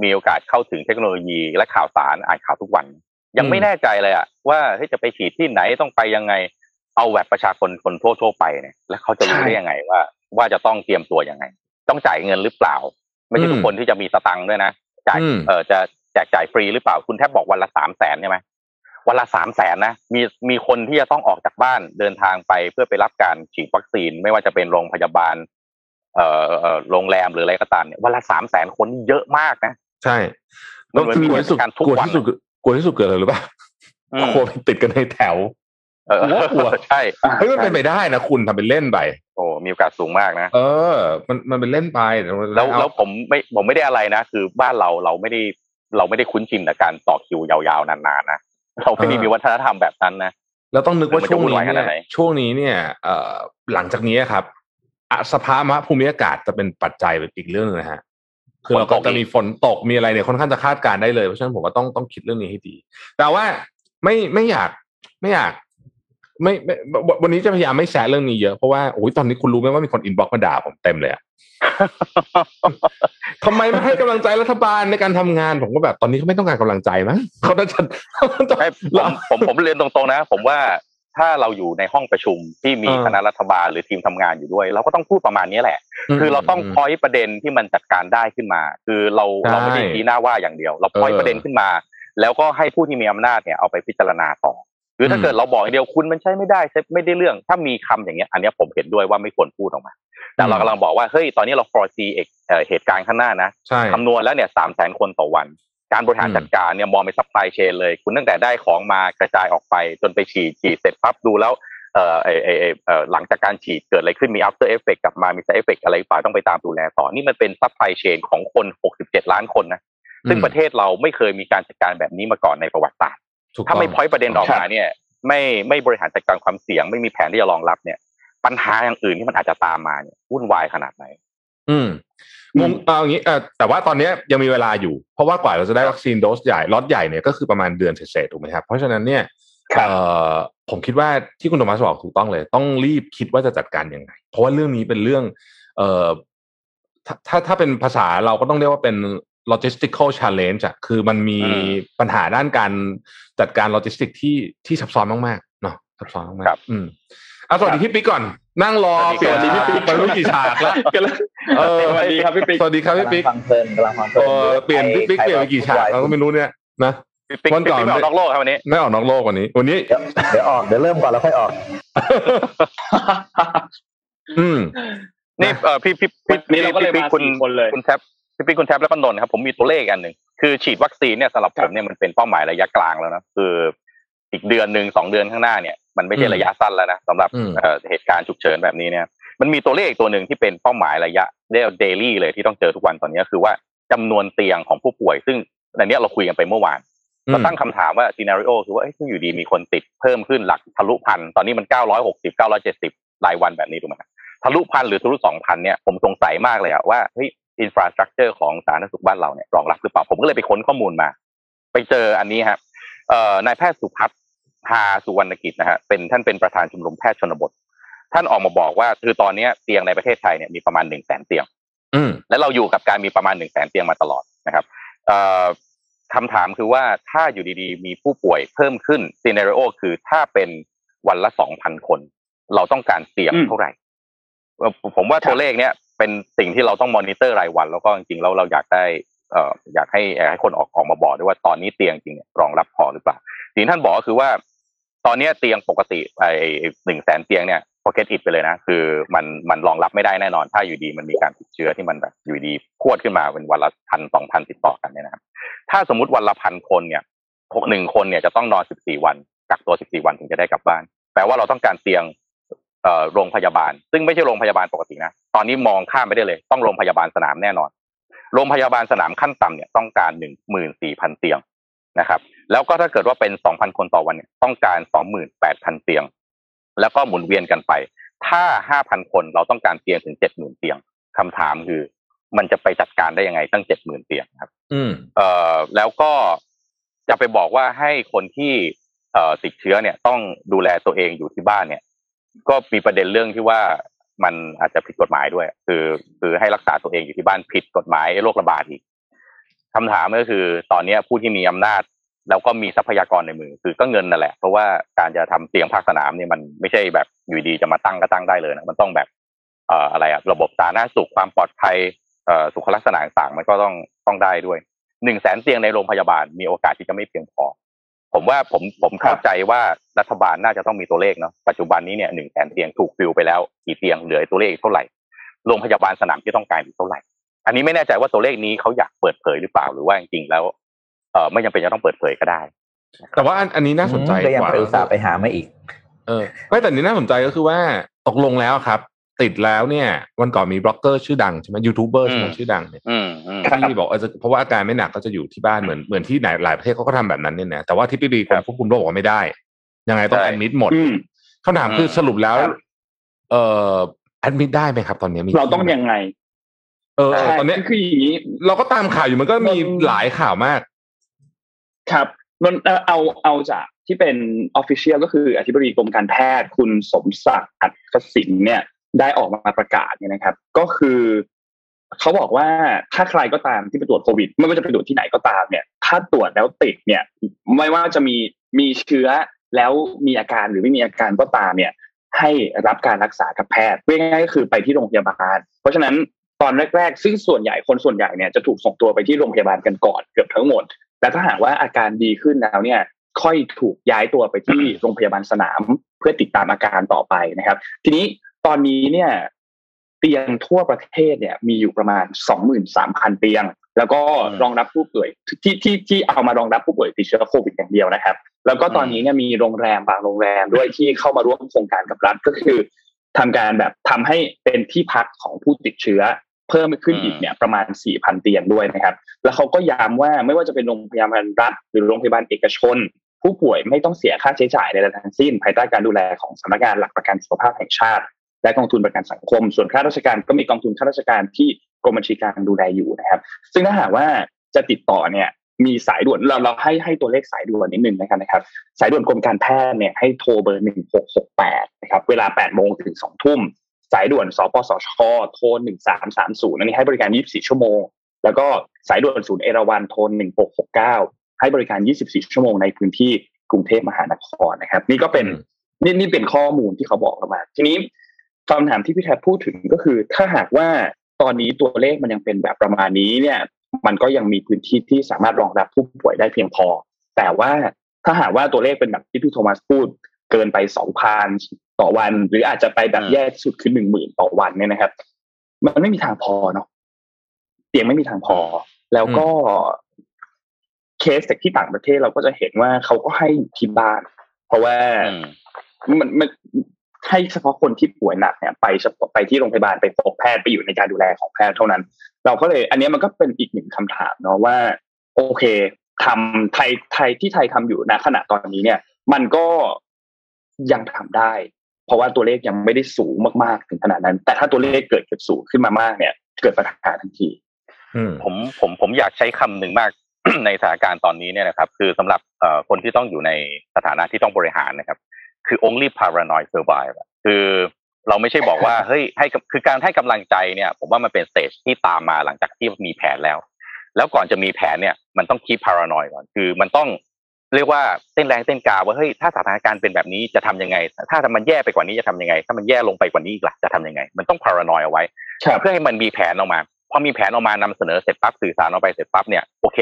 มีโอกาสเข้าถึงเทคโนโลยีและข่าวสารอ่านข่าวทุกวัน ยังไม่แน่ใจเลยอะว่าจะไปฉีดที่ไหนต้องไปยังไง เอาแบบประชาชนคนทั่วทั่วไปเนี่ยแล้วเขาจะรู้ได้ยังไงว่า ว่าจะต้องเตรียมตัวยังไง ต้องจ่ายเงินหรือเปล่า ไม่ใช่ทุกคนที่จะมีสตังค์ด้วยนะจ่ายเออจะแจกจ่ายฟรีหรือเปล่าคุณแทบบอกวันละสามแสนใช่ไหมวันละสามแสนนะมีมีคนที่จะต้องออกจากบ้านเดินทางไปเพื่อไปรับการฉีดวัคซีน ไม่ว่าจะเป็นโรงพยาบาล เอ่อโรงแรมหรืออะไรก็ตามเนี่ยวันละสามแสนคนเยอะมากนะ ใช่แล้วคือกลัวที่สุดกลัวที่สุดกลัวที่สุดเกิดอะไรหรือเปล่าโควิดติดกันในแถวเออกลัวใช่เฮ้ยมันเป็นไปได้นะคุณทำเป็นเล่นไปโอ้มีโอกาสสูงมากนะ เออ มันมันเป็นเล่นไปแล้วแล้วผมไม่ผมไม่ได้อะไรนะ คือบ้านเราเราไม่ได้เราไม่ได้คุ้นชินกับการต่อคิวยาวๆนานๆนะเราไม่ได้มีวัฒนธรรมแบบนั้นนะแล้วต้องนึกว่าช่วงนี้เนี่ยช่วงนี้เนี่ยเอ่อหลังจากนี้ครับสภาพภูมิอากาศจะเป็นปัจจัยอีกเรื่องนึงนะฮะ คือเราก็จะมีฝนตกมีอะไรเนี่ยค่อนข้างจะคาดการณ์ได้เลยเพราะฉะนั้นผมว่าต้องต้องคิดเรื่องนี้ให้ดี แต่ว่าไม่ไม่อยากไม่อยาก ไม่ไม่วันนี้จะพยายามไม่แซะเรื่องนี้เยอะเพราะว่าโอ้ยตอนนี้คุณรู้ไหมว่ามีคน inbox มาด่าผมเต็มเลยอะทำไมไม่ให้กำลังใจรัฐบาลในการทำงานผมก็แบบตอนนี้เขาไม่ต้องการกำลังใจมั้งเขาจะผมผมผมเรียนตรงๆนะ ผมว่า ถ้าเราอยู่ในห้องประชุมที่มีคณะรัฐบาลหรือทีมทำงานอยู่ด้วย เราก็ต้องพูดประมาณนี้แหละ คือเราต้องพอยประเด็นที่มันจัดการได้ขึ้นมา คือเราเราไม่ได้ชี้หน้าว่าอย่างเดียว เราพอยประเด็นขึ้นมา แล้วก็ให้ผู้ที่มีอำนาจเนี่ยเอาไปพิจารณาต่อหรือถ้าเกิดเราบอกอย่างเดียวคุณมันใช้ไม่ได้ใช้ไม่ได้เรื่อง ถ้ามีคำอย่างเงี้ยอันนี้ผมเห็นด้วยว่าไม่ควรพูดออกมา แต่เรากำลังบอกว่าเฮ้ยตอนนี้เรา foresee เหตุการณ์ข้างหน้านะคำนวณแล้วเนี่ยสามแสนคนต่อวัน การบริหารจัดการเนี่ยมองไป supply chain เลย คุณตั้งแต่ได้ของมากระจายออกไปจนไปฉีดฉีดเสร็จปั๊บดูแล้วเอ่อไอไอเอ่อหลังจากการฉีดเกิดอะไรขึ้นมี after effect กลับมามี side effect อะไรป่าต้องไปตามดูแลต่อ นี่มันเป็น supply chain ของคน 67 ล้านคนนะซึ่งประเทศเราไม่เคยมีการจัดการแบบนี้มาก่อนในประวัติศาสตร์ถ้าไม่พอยประเด็นออกมาเนี่ย ไม่ไม่บริหารจัดการความเสี่ยงไม่มีแผนที่จะรองรับเนี่ย ปัญหาอย่างอื่นที่มันอาจจะตามมาเนี่ยวุ่นวายขนาดไหน อืมมุมเอาอย่างนี้เออแต่ว่าตอนนี้ยังมีเวลาอยู่ เพราะว่ากว่าเราจะได้วัคซีนโดสใหญ่ล็อตใหญ่เนี่ยก็คือประมาณเดือนเศษถูกไหมครับ เพราะฉะนั้นเนี่ยเออผมคิดว่าที่คุณโทมัสบอกถูกต้องเลย ต้องรีบคิดว่าจะจัดการยังไง เพราะว่าเรื่องนี้เป็นเรื่อง เอ่อถ้าถ้าถ้าเป็นภาษาเราก็ต้องเรียกว่าเป็น logistical challenge อะคือมันมีปัญหาด้านการจัดการโลจิสติกที่ที่ซับซ้อนมากๆเนาะซับซ้อนมากๆอืมเอาสวัสดีพี่ปิ๊กก่อน นั่งรอเปลี่ยนพี่ปิ๊กไปรู้กี่ฉากแล้ว เออสวัสดีครับพี่ปิ๊กสวัสดีครับพี่ปิ๊กฟังเพลินกำลังฟังเพลินเปลี่ยนพี่ปิ๊กเปลี่ยนไปกี่ฉากเราก็ไม่รู้เนี่ยนะวันก่อนไม่ออกนอกโลกครับวันนี้ไม่ออกนอกโลกวันนี้ วันนี้เดี๋ยวออกเดี๋ยวเริ่มก่อนแล้วค่อยออก อืมนี่เออพี่พี่พี่นี่เราก็เลยมาคุณคุณแท็บพี่ปิ๊กคุณแท็บแล้วก็นนท์ครับผมมีตัวเลขอันหนึ่งคือฉีดวัคซีนเนี่ยสำหรับผมเนี่ยมันเป็นเป้าหมายระยะกลางแล้วนะคืออีกเดือนหนึ่งสองเดือนข้างหน้าเนี่ย มันไม่ใช่ระยะสั้นแล้วนะสำหรับเหตุการณ์ฉุกเฉินแบบนี้เนี่ย มันมีตัวเลขตัวหนึ่งที่เป็นเป้าหมายระยะเรียกเดลี่เลยที่ต้องเจอทุกวันตอนนี้คือว่าจำนวนเตียงของผู้ป่วย ซึ่งในนี้เราคุยกันไปเมื่อวานเราตั้งคำถามว่าซีนารีโอคือว่าถ้าอยู่ดีมีคนติดเพิ่มขึ้นหลักทะลุพันตอนนี้มันเก้าร้อยหกสิบเก้าร้อยเจ็ดสิบรายวันแบบนี้ถูกไหมทะลุพันหรือทะลุสองพันเนี่ยผมสงสัยมากเลยอะว่าเฮ้ย infrastructure ของสาธารณสุขบ้านเราเนี่ยรองรับหรือเปล่าผมก็เลยไปค้นข้อมูลมา ไปเจออันนี้ครับเอ่อนายแพทย์สุภัทรฮาสุวรรณกิจนะฮะเป็นท่านเป็นประธานชมรมแพทย์ชนบท ท่านออกมาบอกว่าคือตอนนี้เตียงในประเทศไทยเนี่ยมีประมาณหนึ่งแสนเตียง อืมและเราอยู่กับการมีประมาณหนึ่งแสนเตียงมาตลอดนะครับเอ่อคำถามคือว่าถ้าอยู่ดีๆ มีผู้ป่วยเพิ่มขึ้น scenario คือถ้าเป็นวันละสองพันคน เราต้องการเตียงเท่าไหร่ ผมว่าตัวเลขเนี้ยเป็นสิ่งที่เราต้องมอนิเตอร์รายวัน แล้วก็จริงๆแล้วเราอยากได้เอ่ออยากให้ให้คนออกออกมาบอกด้วยว่าตอนนี้เตียงจริงรองรับพอหรือเปล่าสิ่งท่านบอกก็คือว่า ตอนนี้เตียงปกติไอ้หนึ่งแสนเตียงเนี่ย พอเก็ตอิดไปเลยนะ คือมันมันรองรับไม่ได้แน่นอน ถ้าอยู่ดีมันมีการติดเชื้อที่มันแบบอยู่ดีพวดขึ้นมาเป็นวันละพันสองพันติดต่อกันเนี่ยนะครับ ถ้าสมมติวันละพันคนเนี่ยหนึ่งคนเนี่ยจะต้องนอนสิบสี่วันกักตัวสิบสี่วันถึงจะได้กลับบ้าน แปลว่าเราต้องการเตียงเอ่อโรงพยาบาล ซึ่งไม่ใช่โรงพยาบาลปกตินะ ตอนนี้มองข้ามไปได้เลย ต้องโรงพยาบาลสนามแน่นอน โรงพยาบาลสนามขั้นต่ำเนี่ยต้องการหนึ่งหมื่นสี่พันเตียงนะครับ แล้วก็ถ้าเกิดว่าเป็นสองพันคนต่อวันเนี่ยต้องการสองหมื่นแปดพันเตียง แล้วก็หมุนเวียนกันไป ถ้าห้าพันคนเราต้องการเตียงถึงเจ็ดหมื่นเตียงคำถามคือ มันจะไปจัดการได้ยังไงตั้งเจ็ดหมื่นเตียงครับ อืมเอ่อแล้วก็จะไปบอกว่าให้คนที่เอ่อติดเชื้อเนี่ยต้องดูแลตัวเองอยู่ที่บ้านเนี่ย ก็มีประเด็นเรื่องที่ว่ามันอาจจะผิดกฎหมายด้วย คือ คือให้รักษาตัวเองอยู่ที่บ้านผิดกฎหมายโรคระบาดอีกคำถามก็คือ ตอนนี้ผู้ที่มีอำนาจ แล้วก็มีทรัพยากรในมือ คือก็เงินนั่นแหละ เพราะว่าการจะทำเตียงภาคสนามเนี่ยมันไม่ใช่แบบอยู่ดีจะมาตั้งก็ตั้งได้เลยนะมันต้องแบบเอ่ออะไรอะระบบสาธารณสุขความปลอดภัยเอ่อสุขลักษณะต่างๆมันก็ต้องต้องได้ด้วยหนึ่งแสนเตียงในโรงพยาบาลมีโอกาสที่จะไม่เพียงพอ ผมว่าผมผมเข้าใจว่ารัฐบาลน่าจะต้องมีตัวเลขเนาะปัจจุบันนี้เนี่ยหนึ่งแสนเตียงถูกฟิลไปแล้วกี่เตียงเหลือตัวเลขเท่าไหร่โรงพยาบาลสนามที่ต้องการอีกเท่าไหร่ อันนี้ไม่แน่ใจว่าตัวเลขนี้เขาอยากเปิดเผยหรือเปล่าหรือว่าจริงๆแล้ว เออไม่จำเป็นจะต้องเปิดเผยก็ได้ แต่ว่าอันอันนี้น่าสนใจก็ยังกว่าไปอุตส่าห์ไปหามาอีก เออไม่แต่อันนี้น่าสนใจก็คือว่าตกลงแล้วครับ ติดแล้วเนี่ย วันก่อนมีบล็อกเกอร์ชื่อดังใช่ไหมยูทูบเบอร์ใช่ไหมอืมชื่อดังเนี่ยอืมอืมที่บอกเออจะเพราะว่าอาการไม่หนักก็จะอยู่ที่บ้านเหมือนเหมือนที่ไหนหลายประเทศเขาก็ทำแบบนั้นเนี่ยนะแต่ว่าที่ปีดีกรมควบคุมโรคบอกว่าไม่ได้ ยังไงต้องใช่แอดมิดหมดอืมคำถามคืออืมสรุปแล้วครับเอ่อแอดมิดได้ไหมครับ ตอนนี้มีเราต้องยังไงเออใช่ตอนเนี้ยคืออย่างนี้ เราก็ตามข่าวอยู่มันก็มีมันหลายข่าวมาก ครับมันเอาเอาเอาจากที่เป็นออฟฟิเชียลก็คืออธิบดีกรมการแพทย์คุณสมศักดิ์อัศสินเนี่ยได้ออกมาประกาศเนี่ยนะครับ ก็คือเขาบอกว่าถ้าใครก็ตามที่ไปตรวจโควิด ไม่ว่าจะไปตรวจที่ไหนก็ตามเนี่ย ถ้าตรวจแล้วติดเนี่ย ไม่ว่าจะมีมีเชื้อแล้วมีอาการหรือไม่มีอาการก็ตามเนี่ย ให้รับการรักษากับแพทย์ง่ายๆก็คือไปที่โรงพยาบาล เพราะฉะนั้นตอนแรก ๆ ซึ่งส่วนใหญ่คนส่วนใหญ่เนี่ยจะถูกส่งตัวไปที่โรงพยาบาลกันก่อนเกือบทั้งหมด แต่ถ้าหากว่าอาการดีขึ้นแล้วเนี่ยค่อยถูกย้ายตัวไปที่โรงพยาบาลสนาม เพื่อติดตามอาการต่อไปนะครับ ทีนี้ตอนนี้เนี่ยเตียงทั่วประเทศเนี่ยมีอยู่ประมาณ 23,000 เตียง แล้วก็อืมรองรับผู้ป่วยที่ที่ที่เอามารองรับผู้ป่วยติดเชื้อโควิดอย่างเดียวนะครับ แล้วก็ตอนนี้เนี่ยมีโรงแรมบางโรงแรมด้วยที่เข้ามาร่วมโครงการกับรัฐก็คือทำการแบบทำให้เป็นที่พักของผู้ติดเชื้อ เพิ่มขึ้นอีกเนี่ยประมาณ 4,000 เตียงด้วยนะครับ แล้วเขาก็ย้ำว่าไม่ว่าจะเป็นโรงพยาบาลรัฐหรือโรงพยาบาลเอกชน ผู้ป่วยไม่ต้องเสียค่าใช้จ่ายใดๆทั้งสิ้น ภายใต้การดูแลของสำนักงานหลักประกันสุขภาพแห่งชาติ และกองทุนประกันสังคม ส่วนข้าราชการก็มีกองทุนข้าราชการที่กรมบัญชีกลางดูแลอยู่นะครับ ซึ่งถ้าหากว่าจะติดต่อเนี่ยมีสายด่วนเราเราให้ให้ตัวเลขสายด่วนนิดนึงนะครับนะครับ สายด่วนกรมการแพทย์เนี่ยให้โทรเบอร์หนึ่งหกหกแปดนะครับเวลาแปดโมงถึงสองทุ่ม สายด่วนสปสชโทรหนึ่งสามสามศูนย์อันนี้ให้บริการยี่สิบสี่ชั่วโมง แล้วก็สายด่วนศูนย์เอราวันโทรหนึ่งหกหกเก้าให้บริการยี่สิบสี่ชั่วโมงในพื้นที่กรุงเทพมหานครนะครับ นี่ก็เป็นนี่นี่เป็นข้อมูลที่เขาบอกเรามา ทีนี้คำถามที่พี่แทบพูดถึงก็คือ ถ้าหากว่าตอนนี้ตัวเลขมันยังเป็นแบบประมาณนี้เนี่ย มันก็ยังมีพื้นที่ที่สามารถรองรับผู้ป่วยได้เพียงพอ แต่ว่าถ้าหากว่าตัวเลขเป็นแบบที่พี่โทมัสพูด เกินไปสองพันต่อวัน หรืออาจจะไปแบบอืมแย่สุดคือหนึ่งหมื่นต่อวันเนี่ยนะครับ มันไม่มีทางพอเนาะเตียงไม่มีทางพอ แล้วก็เคสจากที่ต่างประเทศเราก็จะเห็นว่าเขาก็ให้อยู่ที่บ้าน เพราะว่าอืมมันมันให้เฉพาะคนที่ป่วยหนักเนี่ยไปเฉพาะไปที่โรงพยาบาลไปพบแพทย์ไปอยู่ในการดูแลของแพทย์เท่านั้น เราก็เลย อันเนี้ยมันก็เป็นอีกหนึ่งคำถามเนาะว่า โอเคทำไทยไทยที่ไทยทำอยู่ณขณะตอนนี้เนี่ย มันก็ ยังทำได้ เพราะว่าตัวเลขยังไม่ได้สูงมากๆถึงขนาดนั้น แต่ถ้าตัวเลขเกิดเกิดสูงขึ้นมามากเนี่ย เกิดปัญหาทันทีอืมผมผมผมอยากใช้คำหนึ่งมากในสถานการณ์ตอนนี้เนี่ยนะครับ คือสำหรับเอ่อคนที่ต้องอยู่ในสถานะที่ต้องบริหารนะครับ คือ only paranoid survive อะคือเราไม่ใช่บอกว่าเฮ้ยให้กำคือการให้กำลังใจเนี่ย ผมว่ามันเป็นสเตจที่ตามมาหลังจากที่มีแผนแล้ว แล้วก่อนจะมีแผนเนี่ย มันต้อง keep paranoid ก่อน คือมันต้อง เรียกว่าเต้นแรงเต้นกาว่าเฮ้ยถ้าสถานการณ์เป็นแบบนี้จะทำยังไง ถ้ามันแย่ไปกว่านี้จะทำยังไง ถ้ามันแย่ลงไปกว่านี้อีกล่ะจะทำยังไง มันต้อง paranoid เอาไว้ครับเพื่อให้มันมีแผนออกมาพอมีแผนออกมานำเสนอเสร็จปั๊บสื่อสารออกไปเสร็จปั๊บเนี่ยโอเค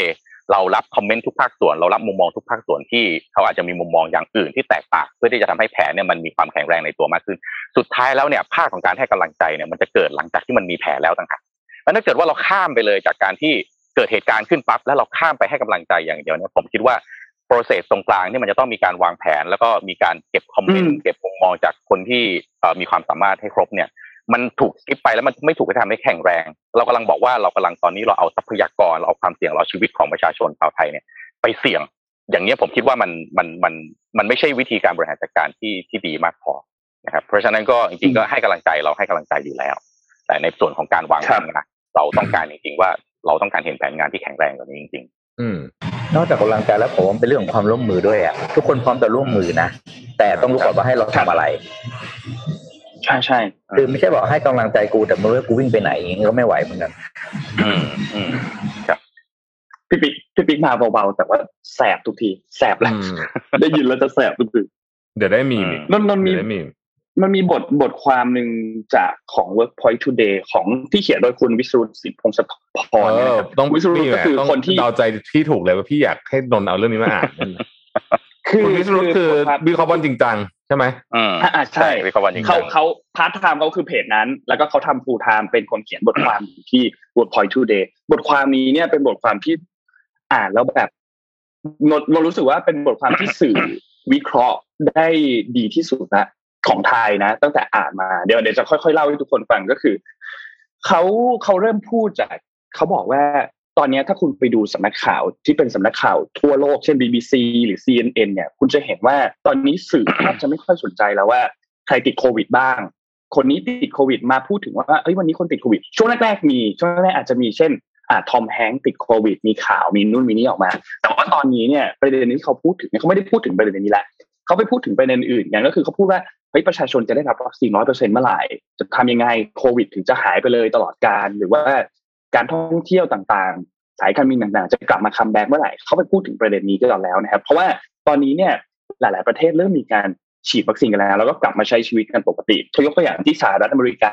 เรารับคอมเมนต์ทุกภาคส่วนเรารับมุมมองทุกภาคส่วนที่เขาอาจจะมีมุมมองอย่างอื่นที่แตกต่างเพื่อที่จะทำให้แผนเนี่ยมันมีความแข็งแรงในตัวมากขึ้น สุดท้ายแล้วเนี่ยภาคของการให้กำลังใจเนี่ยมันจะเกิดหลังจากที่มันมีแผนแล้วต่างหากแล้วถ้าเกิดว่าเราข้ามไปเลยจากการที่เกิดเหตุการณ์ขึ้นปั๊บแล้วเราข้ามไปให้กำลังใจอย่างเดียวเนี่ยผมคิดว่า process ตรงกลางเนี่ยมันจะต้องมีการวางแผน แล้วก็มีการเก็บคอมเมนต์เก็บมุมมองจากคนที่มีความสามารถให้ครบเนี่ย มันถูกสกิปไปแล้วมันไม่ถูกทำให้แข็งแรง เรากำลังบอกว่าเรากำลังตอนนี้เราเอาทรัพยากรเราเอาความเสี่ยงเราชีวิตของประชาชนชาวไทยเนี่ย ไปเสี่ยง อย่างนี้ผมคิดว่ามันมันมันมันไม่ใช่วิธีการบริหารจัดการที่ที่ดีมากพอนะครับเพราะฉะนั้นก็จริงๆก็ให้กำลังใจเราให้กำลังใจอยู่แล้ว แต่ในส่วนของการวางแผนงานเราต้องการจริงๆว่าเราต้องการเห็นแผนงานที่แข็งแรงกว่านี้จริง ๆ อืม นอกจากกำลังใจแล้วผมเป็นเรื่องของความร่วมมือด้วยอะทุกคนพร้อมจะร่วมมือนะแต่ต้องรู้ก่อนว่าให้เราทำอะไร ใช่ใช่คือไม่ใช่บอกให้กำลังใจกูแต่ไม่รู้ว่ากูวิ่งไปไหนอย่างนี้ก็ไม่ไหวเหมือนกันอืมอืมครับพี่ปิ๊กพี่ปิ๊กมาเบาๆแต่ว่าแสบทุกที แสบแล้วอืมได้ยินแล้วจะแสบทุกทีเดี๋ยวได้มีมนนนนมีเดี๋ยวได้ มีมมันมีบทบทความหนึ่งจากของ Workpoint Today ของที่เขียนโดยคุณวิสุทธิ์สินพงศพรเอเนี่ยอนะครับต้องวิสุทธิ์นี่แหก็ละคือต้องคนที่เดาใจที่ถูกเลยว่าพี่อยากให้นนท์เอาเรื่องนี้มาอ่านนั่นคือคุณวิศรุตคือวิเคราะห์บอลจริงจังใช่ไหมอืมอ่าอ่าใช่วิเคราะห์วันจริงเขาจังเขาพาร์ทไทม์เขาคือเพจนั้น แล้วก็เขาทำฟูลไทม์เป็นคนเขียนบทความอยู่ที่ Workpoint Today บทความนี้เนี่ยเป็นบทความที่อ่านแล้วแบบนนนนรู้สึกว่าเป็นบทความที่สื่อวิเคราะห์ได้ดีที่สุดละ ของไทยนะ ตั้งแต่อ่านมาเดี๋ยวเดี๋ยวจะค่อยๆเล่าให้ทุกคนฟังก็คือเขาเขาเริ่มพูดจากเขาบอกว่าตอนนี้ถ้าคุณไปดูสำนักข่าวที่เป็นสำนักข่าวทั่วโลกเช่น BBC หรือ CNN เนี่ย คุณจะเห็นว่าตอนนี้สื่อแทบจะไม่ค่อยสนใจแล้วว่า ใครติดโควิดบ้าง คนนี้ติดโควิดมาพูดถึงว่าเอ้ยวันนี้คนติดโควิด ช่วงแรกๆมีช่วงแรกๆอาจจะมีเช่นอ่าทอมแฮงค์ติดโควิด มีข่าวมีนู่นมีนี่ออกมา แต่ว่าตอนนี้เนี่ยประเด็นนี้เขาพูดถึงเนี่ยเขาไม่ได้พูดถึงประเด็นนี้แหละเขาไปพูดถึงประเด็นอื่นอย่างก็คือเขาพูดว่า เฮ้ยประชาชนจะได้รับวัคซีนร้อยเปอร์เซ็นต์เมื่อไหร่ จะทำยังไงโควิด ถึงจะหายไปเลยตลอดกาล หรือว่าการท่องเที่ยวต่างๆ สายการบินต่างๆ จะกลับมา comeback เมื่อไหร่เขาไปพูดถึงประเด็นนี้กันแล้วนะครับ เพราะว่าตอนนี้เนี่ยหลาย ๆประเทศเริ่มมีการฉีดวัคซีนกันแล้ว แล้วก็กลับมาใช้ชีวิตกันปกติยกตัวอย่างที่สหรัฐอเมริกา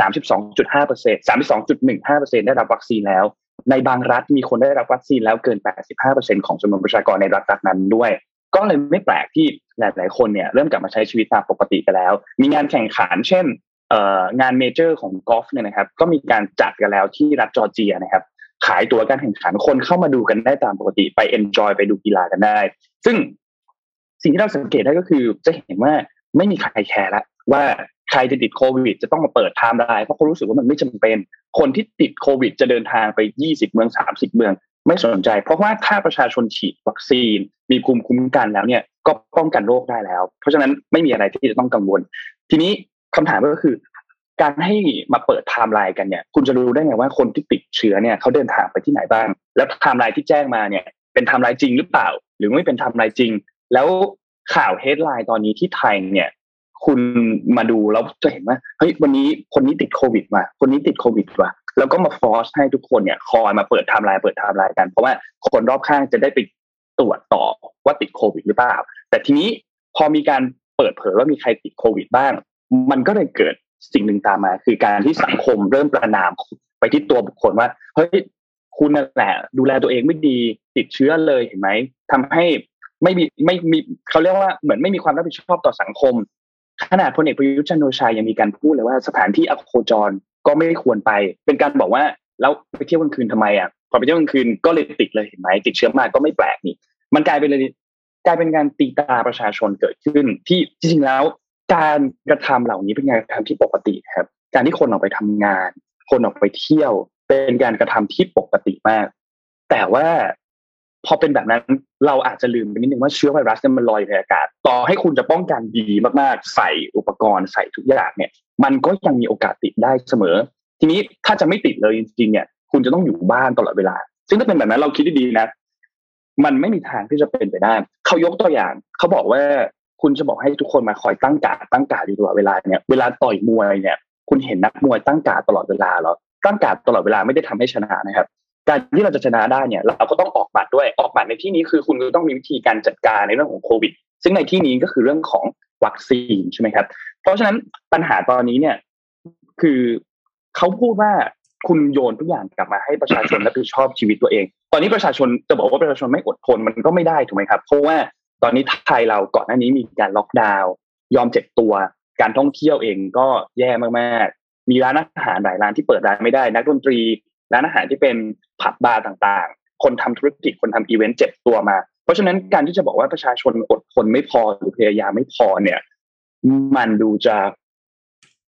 32.5เปอร์เซ็นต์32.15เปอร์เซ็นต์ได้รับวัคซีนแล้ว ในบางรัฐมีคนได้รับวัคซีนแล้วเกิน 85เปอร์เซ็นต์ของจำนวนประชากรในรัฐนั้นด้วย ก็เลยไม่แปลกที่หลาย ๆ คนเนี่ยเริ่มกลับมาใช้ชีวิตตามปกติกันแล้ว มีงานแข่งขันเช่นงาน major ของกอล์ฟเนี่ยนะครับ ก็มีการจัดกันแล้วที่รัฐจอร์เจียนะครับ ขายตั๋วการแข่งขันคนเข้ามาดูกันได้ตามปกติไป enjoy ไปดูกีฬากันได้ ซึ่งสิ่งที่เราสังเกตได้ก็คือจะเห็นว่าไม่มีใครแคร์ละว่าใครจะติดโควิด จะต้องมาเปิดไทม์ไลน์เพราะเขารู้สึกว่ามันไม่จำเป็น คนที่ติดโควิด จะเดินทางไป 20 เมือง 30 เมือง ไม่สนใจ เพราะว่าถ้าประชาชนฉีดวัคซีน มีภูมิคุ้มกันแล้วเนี่ย ก็ป้องกันโรคได้แล้ว เพราะฉะนั้นไม่มีอะไรที่จะต้องกังวล ทีนี้คำถามก็คือ การให้มาเปิดไทม์ไลน์กันเนี่ย คุณจะรู้ได้ไงว่าคนที่ติดเชื้อเนี่ยเขาเดินทางไปที่ไหนบ้าง แล้วไทม์ไลน์ที่แจ้งมาเนี่ย เป็นไทม์ไลน์จริงหรือเปล่า หรือไม่เป็นไทม์ไลน์จริง แล้วข่าว headline ตอนนี้ที่ไทยเนี่ยคุณมาดูแล้วจะเห็นว่าเฮ้ยวันนี้คนนี้ติดโควิดมาคนนี้ติดโควิดว่ะ แล้วก็มา force ให้ทุกคนเนี่ยคอยมาเปิดไทม์ไลน์เปิดไทม์ไลน์กัน เพราะว่าคนรอบข้างจะได้ไปตรวจต่อว่าติดโควิดหรือเปล่า แต่ทีนี้พอมีการเปิดเผยว่ามีใครติดโควิดบ้าง มันก็เลยเกิดสิ่งหนึ่งตามมา คือการที่สังคมเริ่มประณามไปที่ตัวบุคคลว่าเฮ้ยคุณนั่นแหละ ดูแลตัวเองไม่ดีติดเชื้อเลยเห็นไหมทำให้ไม่มีไม่มีเขาเรียกว่าเหมือนไม่มีความรับผิดชอบต่อสังคม ขนาดพลเอกประยุทธ์จันโอชายังมีการพูดเลยว่าสถานที่อโคจร ก็ไม่ควรไป เป็นการบอกว่าแล้วไปเที่ยวกลางคืนทำไมอะพอไปเที่ยวกลางคืนก็เลยติดเลยเห็นไหมติดเชื้อมาก็ไม่แปลกนี่มันกลายเป็นเลยกลายเป็นการตีตาประชาชนเกิดขึ้น ที่จริงๆแล้ว การกระทำเหล่านี้เป็นการกระทำที่ปกติครับ การที่คนออกไปทำงาน คนออกไปเที่ยว เป็นการกระทำที่ปกติมาก แต่ว่า พอเป็นแบบนั้นเราอาจจะลืมไปนิดนึงว่าเชื้อไวรัสเนี่ยมันลอยในอากาศ ต่อให้คุณจะป้องกันดีมากๆ ใส่อุปกรณ์ใส่ทุกอย่างเนี่ย มันก็ยังมีโอกาสติดได้เสมอ ทีนี้ถ้าจะไม่ติดเลยจริงๆเนี่ย คุณจะต้องอยู่บ้านตลอดเวลา ซึ่งถ้าเป็นแบบนั้นเราคิดดีๆนะ มันไม่มีทางที่จะเป็นไปได้เขายกตัวอย่างเขาบอกว่าคุณจะบอกให้ทุกคนมาคอยตั้งกาตั้งกาอยู่ตลอดเวลาเนี่ยเวลาต่อยมวยเนี่ย คุณเห็นนักมวยตั้งกาตลอดเวลาหรอตั้งกาตลอดเวลาไม่ได้ทำให้ชนะนะครับ การที่เราจะชนะได้เนี่ยเราก็ต้องออกบัตรด้วยออกบัตรในที่นี้คือคุณก็ต้องมีวิธีการจัดการในเรื่องของโควิด ซึ่งในที่นี้ก็คือเรื่องของวัคซีนใช่ไหมครับ เพราะฉะนั้นปัญหาตอนนี้เนี่ยคือเขาพูดว่าคุณโยนทุกอย่างกลับมาให้ประชาชนรับผิดชอบชีวิตตัวเอง ตอนนี้ประชาชนจะบอกว่าประชาชนไม่อดทนมันก็ไม่ได้ถูกไหมครับ เพราะว่าตอนนี้ไทยเราก่อนหน้านี้มีการล็อกดาวน์ยอมเจ็บตัว การท่องเที่ยวเองก็แย่มากๆ มีร้านอาหารหลายร้านที่เปิดร้านไม่ได้ นักดนตรี ร้านอาหารที่เป็นผับบาร์ต่างๆ คนทำธุรกิจคนทำอีเวนต์เจ็บตัวมา เพราะฉะนั้นการที่จะบอกว่าประชาชนอดทนไม่พอหรือพยายามไม่พอเนี่ย มันดูจะ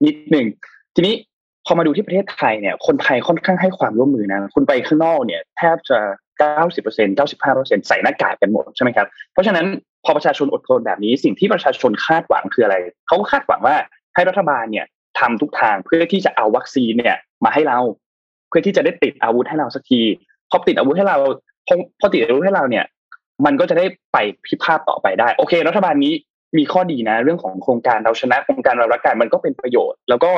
นิดหนึ่งทีนี้พอมาดูที่ประเทศไทยเนี่ย คนไทยค่อนข้างให้ความร่วมมือนะคุณไปข้างนอกเนี่ยแทบจะเก้าสิบเปอร์เซ็นเก้าสิบห้าเปอร์เซ็นใส่หน้ากากกันหมดใช่ไหมครับ เพราะฉะนั้นพอประชาชนอดทนแบบนี้สิ่งที่ประชาชนคาดหวังคืออะไร เขาคาดหวังว่าให้รัฐบาลเนี่ยทำทุกทางเพื่อที่จะเอาวัคซีนเนี่ยมาให้เรา พื่อที่จะได้ติดอาวุธให้เราสักทีพอติดอาวุธให้เราพอพอติดอาวุธให้เราเนี่ย มันก็จะได้ไปพิพาทต่อไปได้ โอเค รัฐบาลนี้มีข้อดีนะ เรื่องของโครงการเราชนะโครงการเรารักกันมันก็เป็นประโยชน์ แล้วก็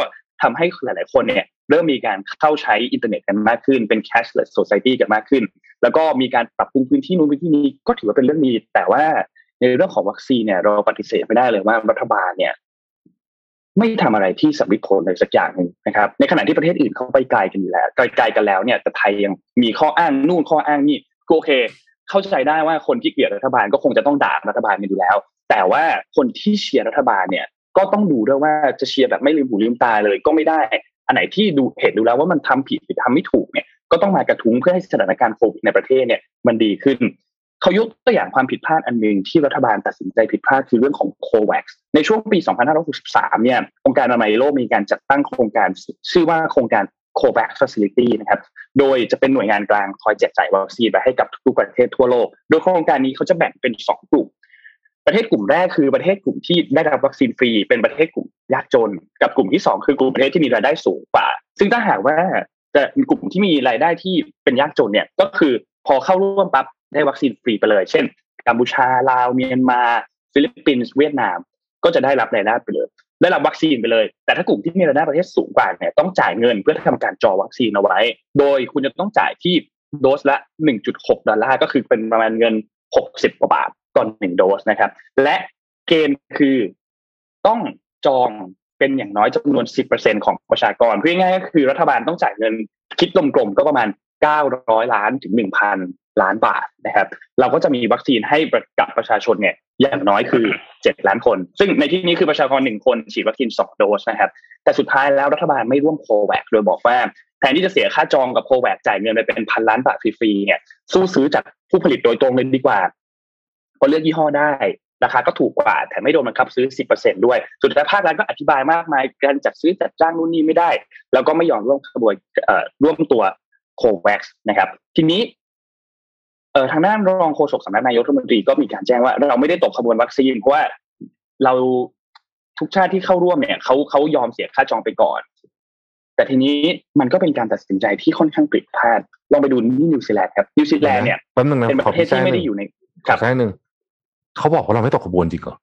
ทำให้หลาย ๆ คนเนี่ย เริ่มมีการเข้าใช้อินเทอร์เน็ตกันมากขึ้นเป็น cashless society กันมากขึ้น แล้วก็มีการปรับปรุงพื้นที่นู้นพื้นที่นี้ก็ถือว่าเป็นเรื่องดีแต่ว่าในเรื่องของวัคซีนเนี่ยเราปฏิเสธไม่ได้เลยว่ารัฐบาลเนี่ย ไม่ทำอะไรที่สำเร็จผลเลยสักอย่างหนึ่งนะครับ ในขณะที่ประเทศอื่นเขาไปไกลกันอยู่แล้วไกลๆกันแล้วเนี่ยแต่ไทยยังมีข้ออ้างนู่นข้ออ้างนี่ก็โอเค เข้าใจได้ว่าคนที่เกลียดรัฐบาลก็คงจะต้องด่ารัฐบาลกันอยู่แล้ว แต่ว่าคนที่เชียร์รัฐบาลเนี่ยก็ต้องดูด้วยว่าจะเชียร์แบบไม่ลืมหูลืมตาเลยก็ไม่ได้ อันไหนที่ดูเห็นดูแล้วว่ามันทำผิดหรือทำไม่ถูกเนี่ยก็ต้องมากระทุ้งเพื่อให้สถานการณ์โควิดในประเทศเนี่ยมันดีขึ้น เขายกตัวอย่างความผิดพลาดอันหนึ่งที่รัฐบาลตัดสินใจผิดพลาดคือเรื่องของโควัคในช่วงปี 2563 เนี่ยองค์การอนามัยโลกมีการจัดตั้งโครงการชื่อว่าโครงการ COVAX Facility นะครับ โดยจะเป็นหน่วยงานกลางคอยแจกจ่ายวัคซีนไปให้กับทุกประเทศทั่วโลก โดยโครงการนี้เขาจะแบ่งเป็นสองกลุ่ม ประเทศกลุ่มแรกคือประเทศกลุ่มที่ได้รับวัคซีนฟรี เป็นประเทศกลุ่มยากจน กับกลุ่มที่สองคือกลุ่มประเทศที่มีรายได้สูงกว่า ซึ่งถ้าหากว่าจะกลุ่มที่มีรายได้ที่เป็นยากจนเนี่ยก็คือพอเข้าร่วมปั๊บ ได้วัคซีนฟรีไปเลย เช่น กัมพูชาลาวเมียนมา ฟิลิปปินส์เวียดนาม ก็จะได้รับรายได้ไปเลย ได้รับวัคซีนไปเลย แต่ถ้ากลุ่มที่มีรายได้ประเทศสูงกว่าเนี่ยต้องจ่ายเงินเพื่อทำการจองวัคซีนเอาไว้ โดยคุณจะต้องจ่ายที่โดสละ 1.6 ดอลลาร์ก็คือเป็นประมาณเงิน 60กว่าบาทต่อหนึ่งโดสนะครับ และเกณฑ์คือต้องจองเป็นอย่างน้อยจำนวน 10%ของประชากรเพื่อง่ายก็คือรัฐบาลต้องจ่ายเงินคิดกลมๆก็ประมาณ 900 ล้านถึง1,000 ล้านบาทนะครับ เราก็จะมีวัคซีนให้กับประชาชนเนี่ยอย่างน้อยคือ7ล้านคน ซึ่งในที่นี้คือประชากรหนึ่งคนฉีดวัคซีน2โดสนะครับ แต่สุดท้ายแล้วรัฐบาลไม่ร่วมโควัคโดยบอกว่าแทนที่จะเสียค่าจองกับโควัคจ่ายเงินไปเป็นพันล้านบาทฟรีๆเนี่ยสู้ซื้อจากผู้ผลิตโดยตรงเลยดีกว่าเพราะเลือกยี่ห้อได้ราคาก็ถูกกว่าแต่ไม่โดนบังคับซื้อ 10%ด้วย สุดท้ายภาครัฐก็อธิบายมากมายการจัดซื้อจัดจ้างนู่นนี่ไม่ได้ แล้วก็ไม่ยอมร่วมขบวนร่วมตัวโควัคนะครับ ทีนี้ ทางด้านรองโฆษกสำนักนายกรัฐมนตรีก็มีการแจ้งว่า เราไม่ได้ตกขบวนวัคซีนเพราะว่าเราทุกชาติที่เข้าร่วมเนี่ยเขาเขายอมเสียค่าจองไปก่อน แต่ทีนี้มันก็เป็นการตัดสินใจที่ค่อนข้างผิดพลาดลองไปดูที่นิวซีแลนด์ครับนิวซีแลนด์เนี่ยแป๊บนึงนะเป็นปขอระเทศที่ไม่ได้อยู่ในขอแค่หนึ่งเขาบอกว่าเราไม่ตกขบวนจริงเหรอ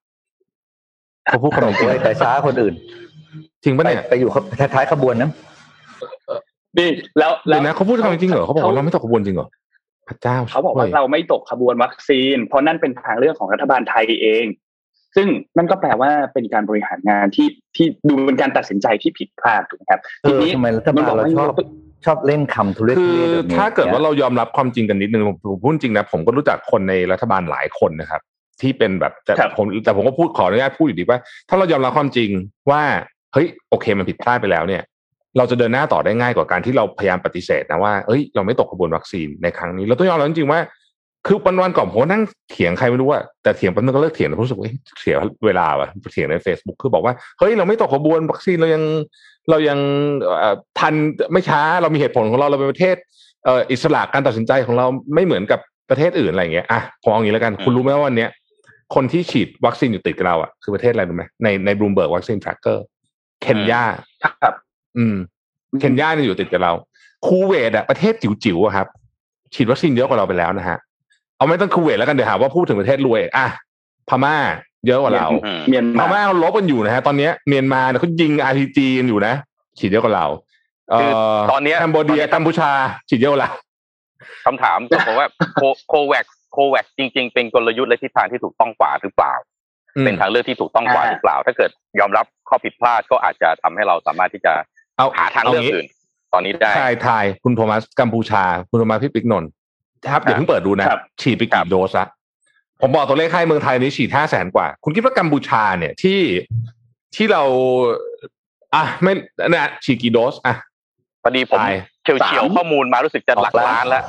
เขาพูดคำนี้จริงโอ้ยแต่ช้าคนอื่นจริงปะไปเนี่ยไปอยู่ท้ายๆขบวนนะดีแล้วแล้เดี๋ยววนะเขาพูดคำนี้จริงเหรอเขาบอกว่าเราไม่ตกขบวนจริงเหรอ พระเจ้าเขาบอกว่าช่ยเราไม่ตกขบวนวัคซีน เพราะนั่นเป็นทางเลือกของรัฐบาลไทยเอง ซึ่งนั่นก็แปลว่าเป็นการบริหารงานที่ที่ดูเป็นการตัดสินใจที่ผิดพลาดถูกไหมครับเออทำไมรัฐบาลเราชอบชอบเล่นคำทุเรศคืทุอเรศแบบนี้ถ้าเกิดว่าเรายอมรับความจริงกันนิดนึงผมผมพูดจริงนะผมก็รู้จักคนในรัฐบาลหลายคนนะครับ ที่เป็นแบบแต่ครับผมแต่ผมก็พูดขออนุญาตพูดอยู่ดีว่า ถ้าเรายอมรับความจริงว่าเฮ้ยโอเคมันผิดพลาดไปแล้วเนี่ย เราจะเดินหน้าต่อได้ง่ายกว่าการที่เราพยายามปฏิเสธนะว่าเอ้ยเราไม่ตกขบวนวัคซีนในครั้งนี้ เราต้องยอมรับจริงๆว่า คือวันวันก่อนผมนั่งเถียงใครไม่รู้ว่าแต่เถียงแป๊บนึงก็เลิกเถียงแล้วรู้สึกว่าเฮ้ยเสียเวลาว่ะเถียงใน Facebook คือบอกว่าเฮ้ยเราไม่ตกขบวนวัคซีนเรายังเรายังทันไม่ช้าเรามีเหตุผลของเราเราเป็นประเทศเอ,อิสระการตัดสินใจของเราไม่เหมือนกับประเทศอื่นอะไรเงี้ยอะพอเอางนี้แล้วกันคุณรู้ไหมว่าวันเนี้ยคนที่ฉีดวัคซีนอยู่ติดกับเราอะคือประเทศอะไรรู้ไหมในใน Bloomberg vaccine tracker เคนยาครับ อืมเคนยาเนี่ยอยู่ติดกับเรา คูเวตอะประเทศจิ๋วๆอะครับ ฉีดวัคซีนเยอะกว่าเราไปแล้วนะฮะ เอาไม่ต้องคูเวตแล้วกันเดี๋ยวหาว่าพูดถึงประเทศรวยอะพม่า เยอะกว่าเราอืมเมียนพมาม่าเขาลบกันอยู่นะฮะตอนเนี้ยเมียนมาเนี่ยเขายิงอาร์พีจีกันอยู่นะ ฉีดเยอะกว่าเราคือตอนเนี้ยแคมโบเดียตอนเนี้ยกัมพูชา ฉีดเยอะกว่าเราคำถามก็ผมว่าโคโควัคโควัคจริง ๆ เป็นกลยุทธ์และทิศทางที่ถูกต้องกว่าหรือเปล่าเป็นทางเลือกที่ถูกต้องกว่าอ่าหรือเปล่า ถ้าเกิดยอมรับข้อผิดพลาดก็อาจจะทำให้เราสามารถที่จะ เอาหาทางเลือกงี้อื่นตอนนี้ได้ทายทายคุณโทมัสกัมพูชา คุณโทมัสพี่ปิ๊กนนท์ครับเดี๋ยวเพิ่งเปิดดูนะครับฉีดไปครักี่บโดสละผมบอกตัวเลขให้เมืองไทยนี้ฉีดห้าแสนกว่า คุณคิดว่ากัมพูชาเนี่ยที่ที่เรา อะไม่นะฉีดกี่โดสอะพอดีผมตายเฉียวเฉียวๆข้อมูลมารู้สึกจะหลักล้านแล้ว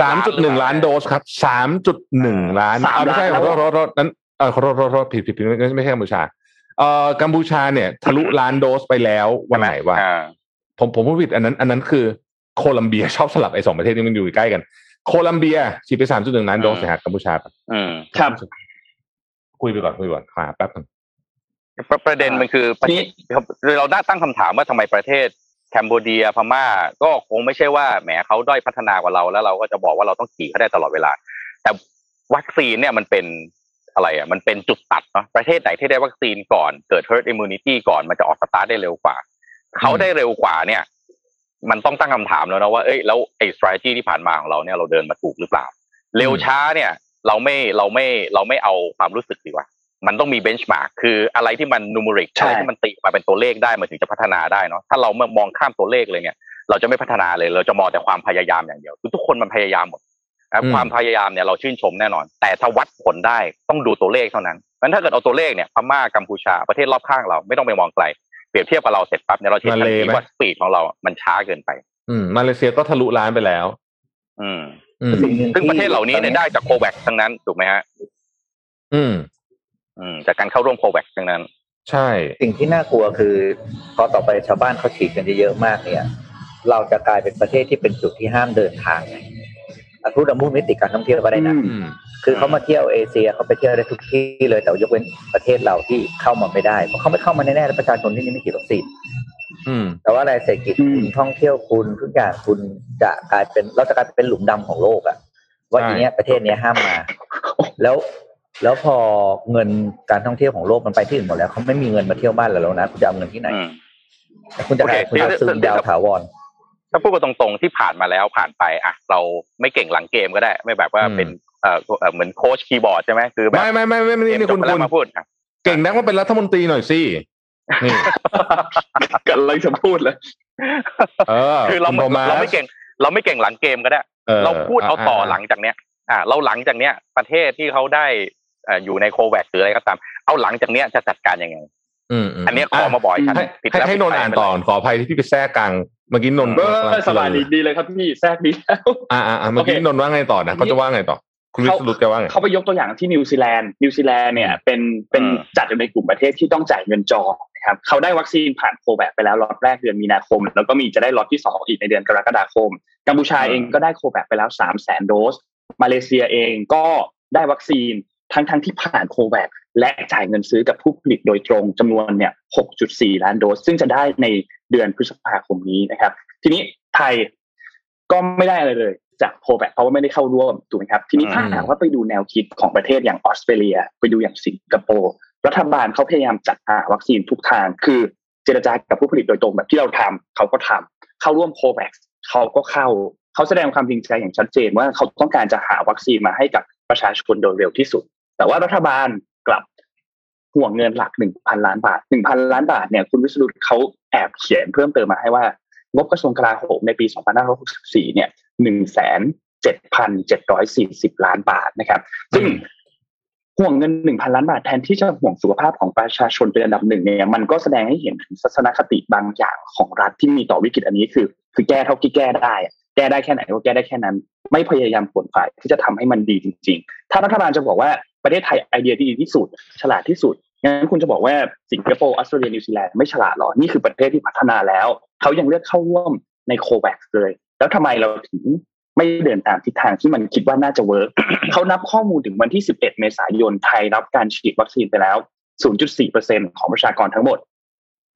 สามจุดหนึ่งล้านโดสครับสามจุดหนึ่งล้านสามเอาไม่ใช่ขล้าอนโทษขอโทษนั้นเออขอโทษขอโทษผิดผิดผิดไม่ไม่ใช่กัมพูชา เอ่อกัมพูชาเนี่ย ทะลุล้านโดสไปแล้ววันไหนวะอ่าผมผมพูดผิดอันนั้น อันนั้นคือโคลัมเบียชอบสลับไอ้สองประเทศนี้มันอยู่ใกล้กัน โคลัมเบียฉีดไปสามจุดหนึ่งล้านโดสอืมนะฮะกัมพูชาอืมครับ คุยไปก่อนคุยไปก่อนหาแป๊บนึงประประเด็นมันคือประเทศเราได้ตั้งคำถามว่าทำไมประเทศแคนเบเดียพม่า ก็คงไม่ใช่ว่าแหมเขาด้อยพัฒนากว่าเราแล้วเราก็จะบอกว่าเราต้องขี่เขาได้ตลอดเวลา แต่วัคซีนเนี่ยมันเป็น อะไรอะมันเป็นจุดตัดเนาะประเทศไหนที่ได้วัคซีนก่อนเกิด herd immunity ก่อนมันจะออกสตาร์ทได้เร็วกว่า เขาได้เร็วกว่าเนี่ย มันต้องตั้งคำถามแล้วนะว่าเอ้ยแล้วไอ้ strategy ที่ผ่านมาของเราเนี่ยเราเดินมาถูกหรือเปล่า เร็วช้าเนี่ย เราไม่เราไม่เราไม่เอาความรู้สึกดีกว่า มันต้องมีเบนช์มาร์กคืออะไรที่มันนูมริกใช่อะไรที่มันตีมาเป็นตัวเลขได้มันถึงจะพัฒนาได้เนาะถ้าเรามองข้ามตัวเลขเลยเนี่ย เราจะไม่พัฒนาเลย เราจะมองแต่ความพยายามอย่างเดียวคือทุกคนมันพยายามหมด นะความพยายามเนี่ยเราชื่นชมแน่นอน แต่ถ้าวัดผลได้ต้องดูตัวเลขเท่านั้นงั้นถ้าเกิดเอาตัวเลขเนี่ยพม่ากัมพูชาประเทศรอบข้างเราไม่ต้องไปมองไกลเปรียบเทียบกับเราเสร็จปั๊บเนี่ยเราเห็นทันทีว่าสปีดของเรามันช้าเกินไป อืมมาเลเซียก็ทะลุล้านไปแล้ว อืมอืมสิ่งหนึ่งซึ่งที่ประเทศเหล่านี้เนี่ยได้จากโควัคทั้งนั้นถูกไหมฮะ อืม อืมจากการเข้าร่วมโควัคทั้งนั้น ใช่ สิ่งที่น่ากลัวคือ พอต่อไปชาวบ้านเขาฉีดกันเยอะๆมากเนี่ย เราจะกลายเป็นประเทศที่เป็นจุดที่ห้ามเดินทางไงอะ พูดถึงมุ่งมิติการท่องเที่ยวก็ได้นะอืมคือเขามาเที่ยวเอเชียเขาไปเที่ยวได้ทุกที่เลยแต่ยกเว้นประเทศเราที่เข้ามาไม่ได้เพราะเขาไม่เข้ามาแน่ๆแล้วประชาชนที่นี่ไม่ฉีดวัคซีนอืมแต่ว่าอะไรเศรษฐกิจอืมคุณท่องเที่ยวคุณทุกอย่างคุณจะกลายเป็นเราจะกลายเป็นหลุมดำของโลกอะว่าใช่ทีเนี้ยประเทศเนี้ยห้ามมา แล้วแล้วพอเงินการท่องเที่ยวของโลกมันไปที่อื่นหมดแล้วเขาไม่มีเงินมาเที่ยวบ้านเราแล้วนะคุณจะเอาเงินที่ไหนอืมคุณจะโอเคคุณจะซึมยาวถาวร ถ้าพูดกันตรงๆที่ผ่านมาแล้วผ่านไปอะเราไม่เก่งหลังเกมก็ได้ ไม่แบบว่าอืมเป็นเอ่อเอ่อเหมือนโค้ชคีย์บอร์ดใช่ไหมคือแบบไม่ไม่ไม่ไม่ไม่เกนี่มนี่จคุบณไปแล้คุวณมาพูดอะเก่งนักมาเป็นรัฐมนตรีหน่อยสินี่กันเลยจะพูดเลยเออคือเราณโทมัสเราไม่เก่ง เราไม่เก่งหลังเกมก็ได้ เราพูดเอาต่อหลังจากเนี้ย อ่า เราหลังจากเนี้ย ประเทศที่เขาได้เอ่ออยู่ในโควิดหรืออะไรก็ตาม เอาหลังจากเนี้ยจะจัดการยังไง อืมมอันเนี้ยขอมาบ่อยฉันให้ผิดให้แล้วให้นนท์อ่านต่อขออภัยที่พี่ไปแทรกกลางเมื่อกี้นนท์เออสบายดีดีเลยครับพี่แทรกดีแล้วอ่าอ่าอ่าเมื่อกี้โอเคนนท์ว่าไงต่อนะเขาจะว่าไงต่อคุณวิศรุตแกว่าไงเขาไปยกตัวอย่างที่นิวซีแลนด์นิวซีแลนด์เนี่ยเป็นเป็นอืมจัดอยู่ในกลุ่มประเทศที่ต้องจ่ายเงินจองนะครับเขาได้วัคซีนผ่าน COVAX ไปแล้วล็อตแรกเดือนมีนาคม แล้วก็มีจะได้ล็อตที่สองอีกในเดือนกรกฎาคมกัมพูชาเองก็ได้ COVAX ไปแล้วสามแสนโดส มาเลเซียเองก็ได้วัคซีน ทั้งทั้งที่ผ่านโคแวคและจ่ายเงินซื้อกับผู้ผลิตโดยตรงจำนวนเนี่ย 6.4 ล้านโดส ซึ่งจะได้ในเดือนพฤษภาคมนี้นะครับ ทีนี้ไทยก็ไม่ได้อะไรเลยจากโคแวคเพราะว่าไม่ได้เข้าร่วมถูกไหมครับทีนี้ถ้าหากว่าไปดูแนวคิดของประเทศอย่างออสเตรเลีย ไปดูอย่างสิงคโปร์รัฐบาลเขาพยายามจัดหาวัคซีนทุกทาง คือเจรจากับผู้ผลิตโดยตรงแบบที่เราทำเขาก็ทำเข้าร่วมโคแวคเขาก็เข้าเขาแสดงความจริงใจอย่างชัดเจนว่าเขาต้องการจะหาวัคซีนมาให้กับประชาชนโดยเร็วที่สุด แต่ว่ารัฐบาลกลับห่วงเงินหลักหนึ่งพันล้านบาทหนึ่งพันล้านบาทเนี่ยคุณวิศรุตเขาแอบเขียนเพิ่มเติมมาให้ว่างบกระทรวงกลาโหมในปี 2564 เนี่ยหนึ่งแสนเจ็ดพันเจ็ดร้อยสี่สิบล้านบาทนะครับ ซึ่ง ห่วงเงินหนึ่งพันล้านบาทแทนที่จะห่วงสุขภาพของประชาชนเป็นอันดับหนึ่งเนี่ยมันก็แสดงให้เห็นถึงทัศนคติบางอย่างของรัฐที่มีต่อวิกฤตอันนี้คือ คือแก้เท่าที่แก้ได้ แก้ได้แค่ไหนก็แก้ได้แค่นั้น ไม่พยายามขวนขวายที่จะทำให้มันดีจริง ๆ ถ้ารัฐบาลจะบอกว่าประเทศไทยไอเดียที่ดีที่สุด ฉลาดที่สุดงั้นคุณจะบอกว่าสิงคโปร์ออสเตรเลียนิวซีแลนด์ไม่ฉลาดหรอนี่คือประเทศที่พัฒนาแล้วเขายังเลือกเข้าร่วมใน COVAX เลยแล้วทำไมเราถึง ไม่เดินตามทิศทางที่มันคิดว่าน่าจะ work เขานับข้อมูลถึงวันที่ 11 เมษายนไทยรับการฉีดวัคซีนไปแล้ว 0.4%ของประชากรทั้งหมด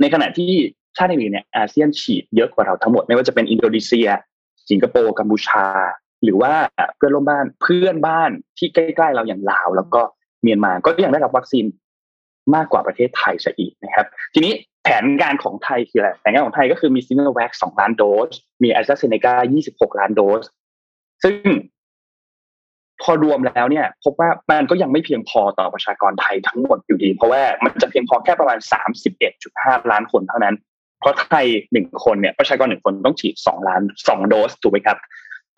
ในขณะที่ชาติอื่นเนี่ยอาเซียนฉีดเยอะกว่าเราทั้งหมด ไม่ว่าจะเป็นอินโดนีเซีย สิงคโปร์กัมพูชา หรือว่าเพื่อนร่วมบ้านเพื่อนบ้านที่ใกล้ๆเราอย่างลาว แล้วก็เมียนมาก็ยังได้รับวัคซีนมากกว่าประเทศไทยซะอีกนะครับ ทีนี้แผนการของไทยคืออะไรแผนการของไทยก็คือมีซิโนแวค2ล้านโดส มีแอสตราเซเนกา26ล้านโดส ซึ่งพอรวมแล้วเนี่ย พบว่ามันก็ยังไม่เพียงพอต่อประชากรไทยทั้งหมดอยู่ดี เพราะว่ามันจะเพียงพอแค่ประมาณ 31.5 ล้านคนเท่านั้น เพราะไทยหนึ่งคนเนี่ยประชากรหนึ่งคนต้องฉีดสองล้านสองโดสถูกไหมครับ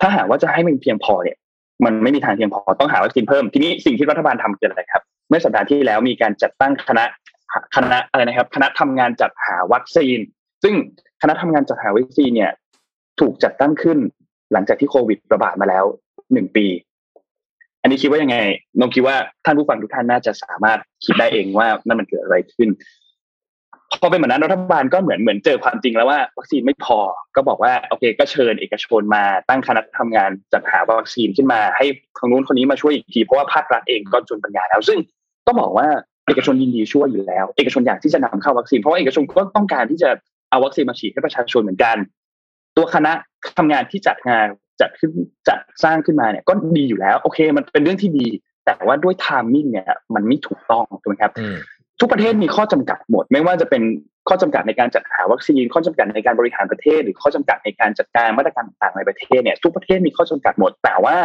ถ้าหากว่าจะให้มันเพียงพอเนี่ย มันไม่มีทางเพียงพอต้องหาวัคซีนเพิ่มทีนี้สิ่งที่รัฐบาลทำคืออะไรครับ เมื่อสัปดาห์ที่แล้วมีการจัดตั้งคณะคณะอะไรนะครับ คณะทำงานจัดหาวัคซีน ซึ่งคณะทำงานจัดหาวัคซีนเนี่ย ถูกจัดตั้งขึ้น หลังจากที่โควิดระบาดมาแล้วหนึ่งปี อันนี้คิดว่ายังไงน้องคิดว่าท่านผู้ฟังทุกท่านน่าจะสามารถคิดได้เองว่านั่นมันเกิดอะไรขึ้นพอเป็นแบบนั้นรัฐบาลก็เหมือนเหมือนเจอความจริงแล้วว่าวัคซีนไม่พอ ก็บอกว่าโอเค ก็เชิญเอกชนมาตั้งคณะทำงานจัดหาวัคซีนขึ้นมา ให้คนนู้นคนนี้มาช่วยอีกทีเพราะว่าภาครัฐเองก็จนปัญญาแล้ว ซึ่งก็บอกว่าเอกชนยินดีช่วยอยู่แล้ว เอกชนอยากที่จะนำเข้าวัคซีนเพราะว่าเอกชนก็ต้องการที่จะเอาวัคซีนมาฉีดให้ประชาชนเหมือนกัน ตัวคณะทำงานที่จัดงานจัดขึ้นจัดสร้างขึ้นมาเนี่ยก็ดีอยู่แล้ว โอเค มันเป็นเรื่องที่ดี แต่ว่าด้วยไทมิ่งเนี่ยมันไม่ถูกต้องถูกไหมครับทุกประเทศมีข้อจำกัดหมด ไม่ว่าจะเป็นข้อจำกัดในการจัดหาวัคซีน ข้อจำกัดในการบริหารประเทศ หรือข้อจำกัดในการจัดการมาตรการต่างๆในประเทศเนี่ยทุกประเทศมีข้อจำกัดหมด แต่ว่า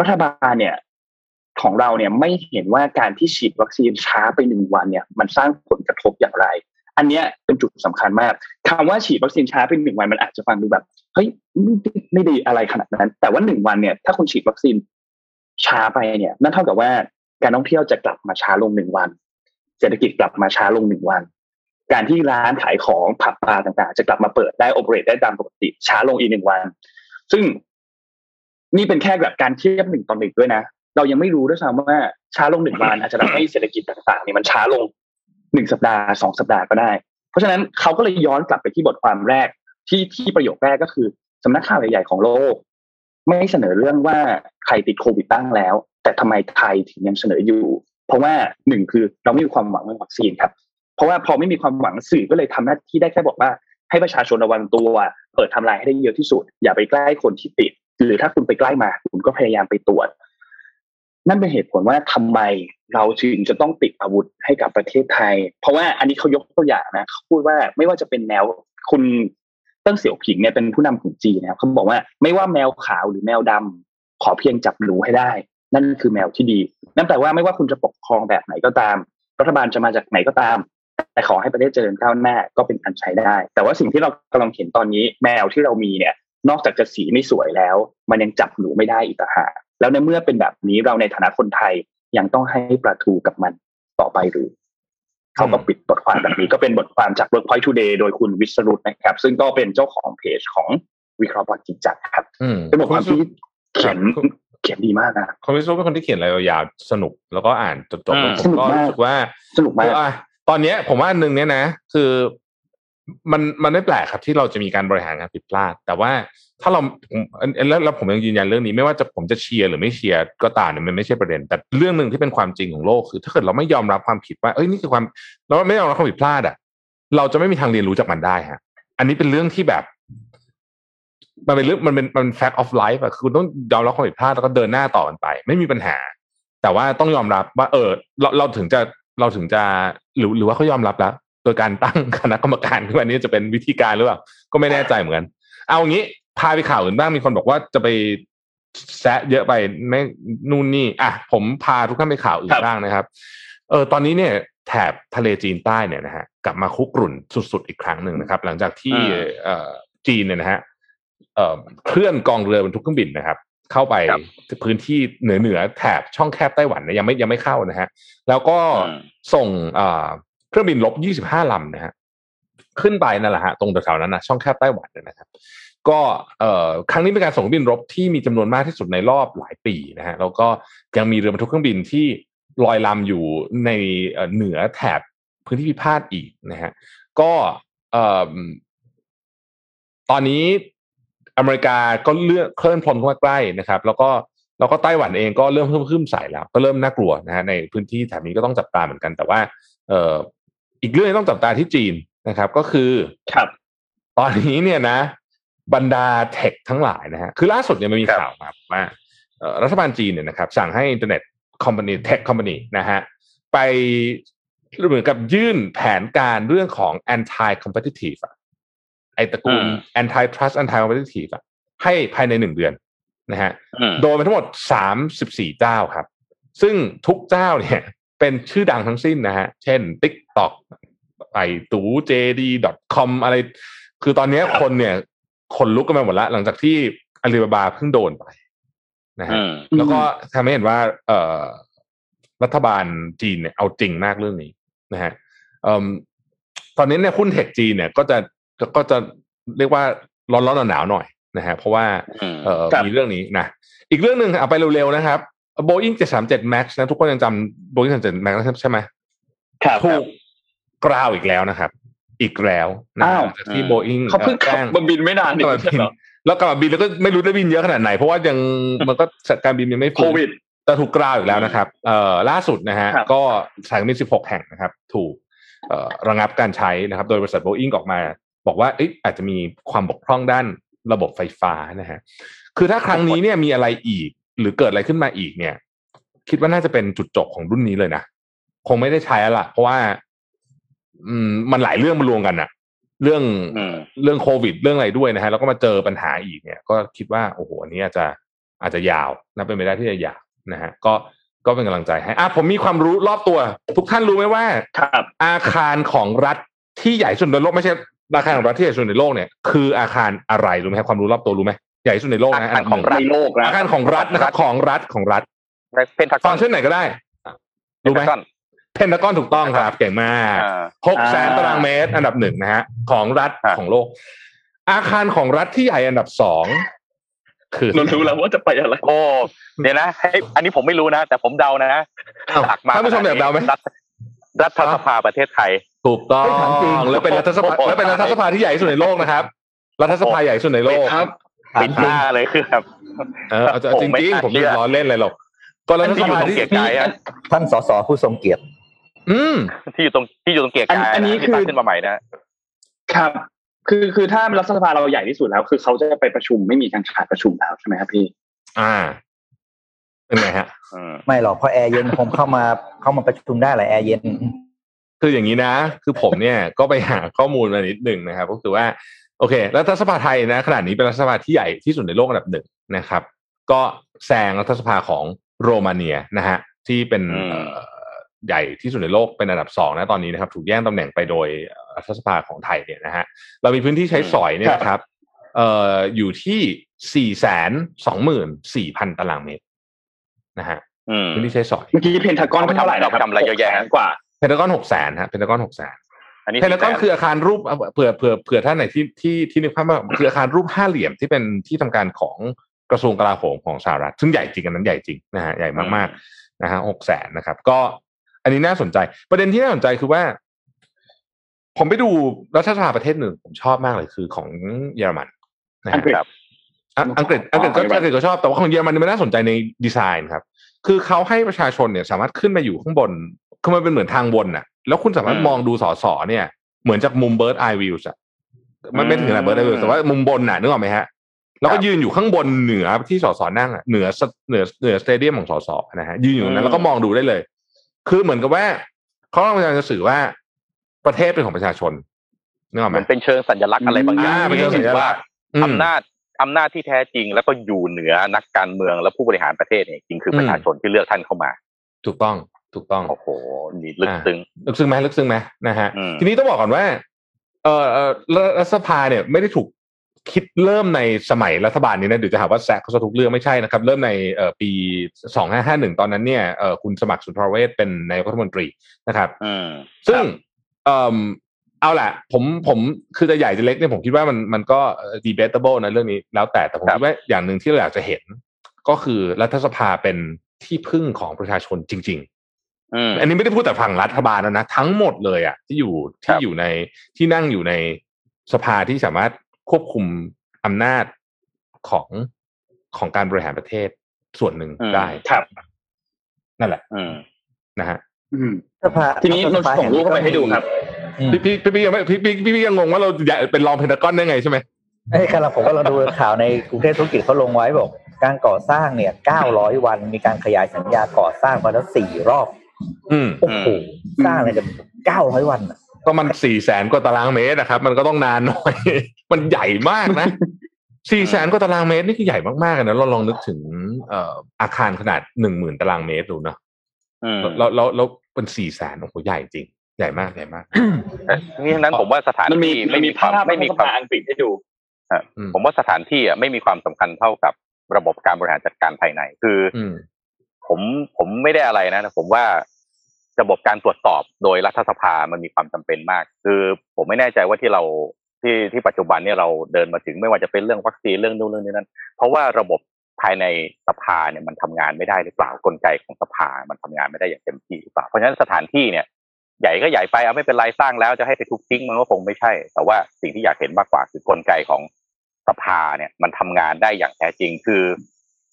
รัฐบาลเนี่ยของเราเนี่ยไม่เห็นว่าการที่ฉีดวัคซีนช้าไปหนึ่งวันเนี่ย มันสร้างผลกระทบอย่างไร อันเนี้ยเป็นจุดสำคัญมากคำว่าฉีดวัคซีนช้าไปหนึ่งวันมันอาจจะฟังดูแบบเฮ้ยไม่ไดีอะไรขนาดนั้น แต่ว่าหนึ่งวันเนี่ยถ้าคุณฉีดวัคซีนช้าไปเนี่ยนั่นเท่ากับว่าการท่องเที่ยวจะกลับมาช้าลงหนึ่งวัน เศรษฐกิจกลับมาช้าลงหนึ่งวัน การที่ร้านขายของผับบาร์ต่างๆ จะกลับมาเปิดได้โอเปเรตได้ตามปกติช้าลงอีกหนึ่งวัน ซึ่งนี่เป็นแค่แบบการเทียบหนึ่งต่อหนึ่งด้วยนะ เรายังไม่รู้ด้วยซ้ำว่าช้าลงหนึ่งวันอาจจะทำให้เศรษฐกิจต่างๆเนี่ยมันช้าลง หนึ่งสัปดาห์สองสัปดาห์ก็ได้ เพราะฉะนั้นเขาก็เลยย้อนกลับไปที่บทความแรกที่ที่ประโยคแรกก็คือสำนักข่าวใหญ่ๆของโลก ไม่เสนอเรื่องว่าใครติดโควิดบ้างแล้ว แต่ทำไมไทยถึงยังเสนออยู่ เพราะว่าหนึ่งคือเราไม่มีความหวังเรื่องวัคซีนครับ เพราะว่าพอไม่มีความหวังสื่อก็เลยทำหน้าที่ได้แค่บอกว่าให้ประชาชนระวังตัว เปิดทำลายให้ได้เยอะที่สุด อย่าไปใกล้คนที่ติด หรือถ้าคุณไปใกล้มาคุณก็พยายามไปตรวจ นั่นเป็นเหตุผลว่าทำไมเราถึงจะต้องติดอาวุธให้กับประเทศไทย เพราะว่าอันนี้เขายกตัวอย่างนะเขาพูดว่าไม่ว่าจะเป็นแนวคุณเติ้งเสี่ยวผิงเนี่ยเป็นผู้นำของจีนนะครับเขาบอกว่าไม่ว่าแมวขาวหรือแมวดำขอเพียงจับหนูให้ได้ นั่นคือแมวที่ดี นั่นแปลว่าไม่ว่าคุณจะปกครองแบบไหนก็ตาม รัฐบาลจะมาจากไหนก็ตาม แต่ขอให้ประเทศเจริญก้าวหน้าก็เป็นอันใช้ได้ แต่ว่าสิ่งที่เรากำลังเห็นตอนนี้แมวที่เรามีเนี่ย นอกจากจะสีไม่สวยแล้ว มันยังจับหนูไม่ได้อีกต่างหาก แล้วในเมื่อเป็นแบบนี้เราในฐานะคนไทยยังต้องให้ประทูกับมันต่อไปหรือเขาก็ปิดบทความแบบนี้ก็เป็นบทความจาก Workpoint Today โดยคุณวิศรุตนะครับ ซึ่งก็เป็นเจ้าของเพจของวิเคราะห์บอลจริงจังครับเป็นบทความที่เขียนเขียนดีมากนะคุณวิศรุตเป็นคนที่เขียนอะไรยาวสนุก แล้วก็อ่านจบๆผมก็รู้สึกว่าสนุกมากตอนนี้ผมว่าอันหนึ่งเนี้ยนะ คือ มันมันไม่แปลกครับที่เราจะมีการบริหารงานผิดพลาด แต่ว่าถ้าเราแล้วแล้วผมยังยืนยันเรื่องนี้ไม่ว่าจะผมจะเชียร์หรือไม่เชียร์ก็ตามเนี่ยมันไม่ใช่ประเด็น แต่เรื่องหนึ่งที่เป็นความจริงของโลกคือ ถ้าเกิดเราไม่ยอมรับความผิดว่าเอ้ยนี่คือความเราไม่ยอมรับความผิดพลาดอะ เราจะไม่มีทางเรียนรู้จากมันได้ฮะ อันนี้เป็นเรื่องที่แบบ มันเป็นเรื่องมันเป็นมัน fact of life อะคือต้องยอมรับความผิดพลาดแล้วก็เดินหน้าต่อกันไป ไม่มีปัญหา แต่ว่าต้องยอมรับว่า เออ เราเราถึงจะเราถึงจะหรือหรือว่าเขายอมรับแล้ว โดยการตั้งคณะกรรมการขึ้นมานี้จะเป็นวิธีการหรือเปล่าก็ไม่แน่ใจเหมือนกันเอางี้พาไปข่าวอื่นบ้างมีคนบอกว่าจะไปแซะเยอะไปไม่นู่นนี่อะผมพาทุกท่านไปข่าวอื่นบ้างนะครับ เออตอนนี้เนี่ยแถบทะเลจีนใต้เนี่ยนะฮะกลับมาคุกรุ่นสุดๆอีกครั้งหนึ่งนะครับ หลังจากที่เอ่อจีนเนี่ยนะฮะเอ่อเคลื่อนกองเรือบรรทุกเครื่องบินนะครับ เข้าไปพื้นที่เหนือเหนือแถบช่องแคบไต้หวันเนี่ยยังไม่ยังไม่เข้านะฮะแล้วก็ส่งอ่า เครื่องบินลบยี่สิบห้าลำนะฮะขึ้นไปนั่นแหละฮะตรงแถวๆนั้นนะช่องแคบไต้หวันนะครับ ก็เอ่อครั้งนี้เป็นการส่งบินรบที่มีจำนวนมากที่สุดในรอบหลายปีนะฮะแล้วก็ยังมีเรือบรรทุกเครื่องบินที่ลอยลำอยู่ในเหนือแถบพื้นที่พิพาทอีกนะฮะก็เอ่อตอนนี้อเมริกาก็เลื่อนเคลื่อนพลเข้ามาใกล้นะครับ แล้วก็แล้วก็ไต้หวันเองก็เริ่มเพิ่มขึ้นใส่แล้ว ก็เริ่มน่ากลัวนะฮะในพื้นที่แถบนี้ก็ต้องจับตาเหมือนกัน แต่ว่าเอ่อ อีกเรื่องต้องจับตาที่จีนนะครับ ก็คือครับ ตอนนี้เนี่ยนะ บรรดา tech ทั้งหลายนะฮะคือล่าสุดเนี่ยมันมีข่าวมาว่ารัฐบาลจีนเนี่ยนะครับ สั่งให้ internet company tech company นะฮะไปเหมือนกับยื่นแผนการเรื่องของ anti competitive ไอตระกูล anti trust anti competitive ให้ภายในหนึ่งเดือนนะฮะโดยไปทั้งหมดสามสิบสี่เจ้าครับ ซึ่งทุกเจ้าเนี่ย เป็นชื่อดังทั้งสิ้นนะฮะ เช่น TikTok ไปตูเจดีดอทคอมอะไร คือตอนนี้คนเนี่ยคนลุกกันไปหมดแล้วหลังจากที่อาลีบาบาเพิ่งโดนไปนะฮะอืมแล้วก็ทำให้เห็นว่า เอ่อรัฐบาลจีนเนี่ยเอาจริงมากเรื่องนี้นะฮะเอิ่มตอนนี้เนี่ยหุ้นเทคจีนเนี่ยก็จะก็จะเรียกว่าร้อนร้อนหนาวๆหน่อยนะฮะเพราะว่าอืมเอ่อครับมีเรื่องนี้นะอีกเรื่องหนึ่งเอาไปเร็วๆนะครับ Boeing 737 Max นะทุกคนยังจำ Boeing 737 Max ใช่ไหมครับถูกกราวอีกแล้วนะครับ อีกแล้วนะอ้าวหลังจากที่ Boeing เขาเพิ่งแจ้ขับมาบินไม่นานกลับมาบินแล้วกลับมาบินแล้วก็ไม่รู้ได้บินเยอะขนาดไหน เพราะว่ายังมันก็การบินยังไม่โคฟื้นวิดแต่ถูกกราวอีกแล้วนะครับ เอ่อล่าสุดนะฮะครับก็สายการบิน16แห่งนะครับ ถูกเอ่อระงับการใช้นะครับ โดยบริษัท Boeing ออกมา บอกว่าเอ๊ะอาจจะมีความบกพร่องด้านระบบไฟฟ้านะฮะคือถ้าครั้งนี้เนี่ยมีอะไรอีก หรือเกิดอะไรขึ้นมาอีกเนี่ย คิดว่าน่าจะเป็นจุดจบของรุ่นนี้เลยนะ คงไม่ได้ใช้แล้วล่ะเพราะว่า อืม มันหลายเรื่องมารวมกันอะเรื่องอืมเรื่องโควิด เรื่องอะไรด้วยนะฮะแล้วก็มาเจอปัญหาอีกเนี่ย ก็คิดว่าโอ้โหอันนี้อาจจะอาจจะยาวนะเป็นไปได้ที่จะยาวนะฮะ ก็ก็เป็นกำลังใจให้อะผมมีความรู้รอบตัว ทุกท่านรู้ไหมว่าครับ อาคารของรัฐที่ใหญ่สุดในโลกไม่ใช่อาคารของรัฐที่ใหญ่สุดในโลกเนี่ยคืออาคารอะไรรู้ไหมครับความรู้รอบตัวรู้ไหม ใหญ่สุดในโลกนะอาคารของรัฐในโลกนะอาคารของรัฐนะครับของรัฐของรัฐเพนทากฟัองนก์ชันไหนก็ได้รู้ไหมเพนทากอนเพนทากอนถูกต้องครับเก่งมากอ่าหกแสนอ่าตารางเมตร อันดับหนึ่งนะฮะของรัฐครับของโลก อาคารของรัฐที่ใหญ่อันดับสองคือนนรู้แล้วว่าจะไปอะไรโอ้เดี๋ยวนะให้อันนี้ผมไม่รู้นะ แต่ผมเดานะอ้าวหลักมาท่านผู้ชมอยากเดาไหมรัฐรัฐสภาประเทศไทย ถูกต้องเฮ้ยถามจริงแล้วเป็นรัฐสภาโอ้โหแล้วเป็นรัฐสภาที่ใหญ่ที่สุดในโลกนะครับ รัฐสภาใหญ่ที่สุดในโลกครับ ปิดหน้าเลยคือแบบเออเอาจโอ้ริงไม่จริงน่าผมไม่เชื่อล้อเล่นอะไรหรอกก็รัฐสภาที่ที่อยู่ตรงเกียรติกายอะท่านสสผู้ทรงเกียรติอืมที่อยู่ตรงที่อยู่ตรงเกียร์กายอันนี้ที่คือตั้งขึ้นมาใหม่นะครับ คือคือถ้ารัฐสภาเราใหญ่ที่สุดแล้ว คือเขาจะไปประชุมไม่มีการขาดประชุมแล้วใช่ไหมครับพี่ อ่าเป็นไงฮะอืมไม่หรอกเพราะแอร์เย็นคงเข้ามาเข้ามาประชุมได้แหละแอร์เย็นคืออย่างนี้นะ คือผมเนี่ยก็ไปหาข้อมูลมานิดหนึ่งนะครับ ก็คือว่า โอเครัฐสภาไทยนะขนาดนี้เป็นรัฐสภาที่ใหญ่ที่สุดในโลกอันดับหนึ่งนะครับ ก็แซงรัฐสภาของโรมาเนียนะฮะที่เป็นอืมเอ่อใหญ่ที่สุดในโลกเป็นอันดับสองนะตอนนี้นะครับ ถูกแย่งตำแหน่งไปโดยรัฐสภาของไทยเนี่ยนะฮะเรามีพื้นที่ใช้สอยเนี่ยนะครับเอ่ออยู่ที่สี่แสนสองหมื่นสี่พันตารางเมตรนะฮะอืมพื้นที่ใช้สอยเมื่อกี้เพนทากอนเอาไปทำเท่าไหร่นะครับเอาไปทำอะไรเยอะแยะหกแสนกว่าเพนทากอนหกแสนฮะเพนทากอนหกแสน อันนี้เพนทากอนคืออาคารรูปเผื่อเผื่อเผื่อท่านไหนที่ที่ที่นึกภาพว่าคืออาคารรูปห้าเหลี่ยมที่เป็นที่ทำการของกระทรวงกลาโหมของสหรัฐซึ่งใหญ่จริงอันนั้นใหญ่จริงนะฮะใหญ่มากๆนะฮะหกแสนนะครับ ก็อันนี้น่าสนใจ ประเด็นที่น่าสนใจคือว่า ผมไปดูรัฐสภาประเทศหนึ่งผมชอบมากเลยคือของเยอรมันนะอัฮะงกฤษครับอะอังกฤษอังกฤษก็อ๋ออังกฤษก็ชอบแต่ว่าของเยอรมันมันน่าสนใจในดีไซน์ครับ คือเขาให้ประชาชนเนี่ย สามารถขึ้นมาอยู่ข้างบนคือมันเป็นเหมือนทางวนน่ะ แล้วคุณสามารถอืมมองดูสอสอเนี่ย เหมือนจากมุมเบิร์ดไอวิวส์อะมันไม่ถึงขนาด bird's eye views แต่ว่ามุมบนน่ะนึกออกไหมฮะ แล้วก็ครับยืนอยู่ข้างบนเหนือที่สอสอนั่งอะเหนือสเหนือเหนือ stadium ของสอสอนะฮะยืนอยู่ตรงนั้อืนมแล้วก็มองดูได้เลย คือเหมือนกับว่าเขากำลังจะสื่อว่าประเทศเป็นของประชาชนนึกออกไหมมันเป็นเชิงสัญลักษณ์อะไรบางอย่างอ่าเป็นเชิงสัญลักษณ์อืมอำนาจอำนาจที่แท้จริงแล้วก็อยู่เหนือนักการเมืองและผู้บริหารประเทศเนี่ยจริงคือประชาชนที่เลือกท่านเข้ามา ถูกต้อง ถูกต้องโอ้โหนี่ลึกซึ้งลึกซึ้งไหมลึกซึ้งไหมนะฮะอืมทีนี้ต้องบอกก่อนว่า เอ่อเอ่อรัฐสภาเนี่ยไม่ได้ถูกคิดเริ่มในสมัยรัฐบาลนี้นะเดี๋ยวจะหาว่าแซกเขาจะทุกเรื่องไม่ใช่นะครับ เริ่มในเอ่อปีสองห้าห้าหนึ่งตอนนั้นเนี่ยเอ่อคุณสมัครสุนทรเวชเป็นนายกรัฐมนตรีนะครับอืมซึ่งเอ่อเอาแหละผมผมคือจะใหญ่จะเล็กเนี่ยผมคิดว่ามันมันก็เอ่อ debatable นะเรื่องนี้แล้วแต่แต่ผมครับคิดว่าอย่างหนึ่งที่เราอยากจะเห็น ก็คือรัฐสภาเป็นที่พึ่งของประชาชนจริงๆ อืมอันนี้ไม่ได้พูดแต่ฝั่งรัฐบาลแล้วนะ ทั้งหมดเลยอะที่อยู่ครัที่บอยู่ในที่นั่งอยู่ในสภาที่สามารถควบคุมอำนาจของของการบริหารประเทศส่วนหนึ่งได้ครับนั่นแหละอืมนะฮะอืมสภาทีนี้นนท์ส่งรูปเข้าไปให้ดูครับอืมพี่พี่พี่พี่ยังไม่พี่พี่พี่พี่ยังงงว่าเราอยากเป็นรองเพนทากอนได้ไงใช่ไหมไอ้ยกำลังผมกำลังดูข่าวในกรุงเทพธุรกิจเขาลงไว้บอก การก่อสร้างเนี่ย 900 วันมีการขยายสัญญาก่อสร้างมาแล้วสี่รอบ อืมโอ้โหสร้างอะไรกัน900วันอะก็มันสี่แสนกว่าตารางเมตรนะครับ มันก็ต้องนานหน่อย มันใหญ่มากนะสี่แสนกว่าตารางเมตรนี่คือใหญ่มากๆนะเราลองนึกถึงเอ่ออาคารขนาดหนึ่งหมื่นตารางเมตรดูเนาะอืมแล้วแล้วแล้วเป็นสี่แสนโอ้โหใหญ่จริง ใหญ่มากใหญ่มากแต่นี่ฉะนั้นผมว่าสถานมันมีที่มันไม่มีมีความภาพไม่มีสความภาอังกฤษให้ดูอืมผมว่าสถานที่อะไม่มีความสำคัญเท่ากับระบบการบริหารจัดการภายใน คืออืมผมผมไม่ได้อะไรนะแต่ผมว่า ระบบการตรวจสอบโดยรัฐสภามันมีความจำเป็นมาก คือผมไม่แน่ใจว่าที่เราที่ที่ปัจจุบันเนี่ยเราเดินมาถึงไม่ว่าจะเป็นเรื่องวัคซีนเรื่องนู่นเรื่องนี้นั้น เพราะว่าระบบภายในสภาเนี่ยมันทำงานไม่ได้หรือเปล่ากลไกของสภามันทำงานไม่ได้อย่างเต็มที่หรือเปล่าเพราะฉะนั้นสถานที่เนี่ยใหญ่ก็ใหญ่ไปเอาไม่เป็นไรสร้างแล้วจะให้ไปทุบทิ้งมันก็คงไม่ใช่ แต่ว่าสิ่งที่อยากเห็นมากกว่าคือกลไกของสภาเนี่ยมันทำงานได้อย่างแท้จริงคือ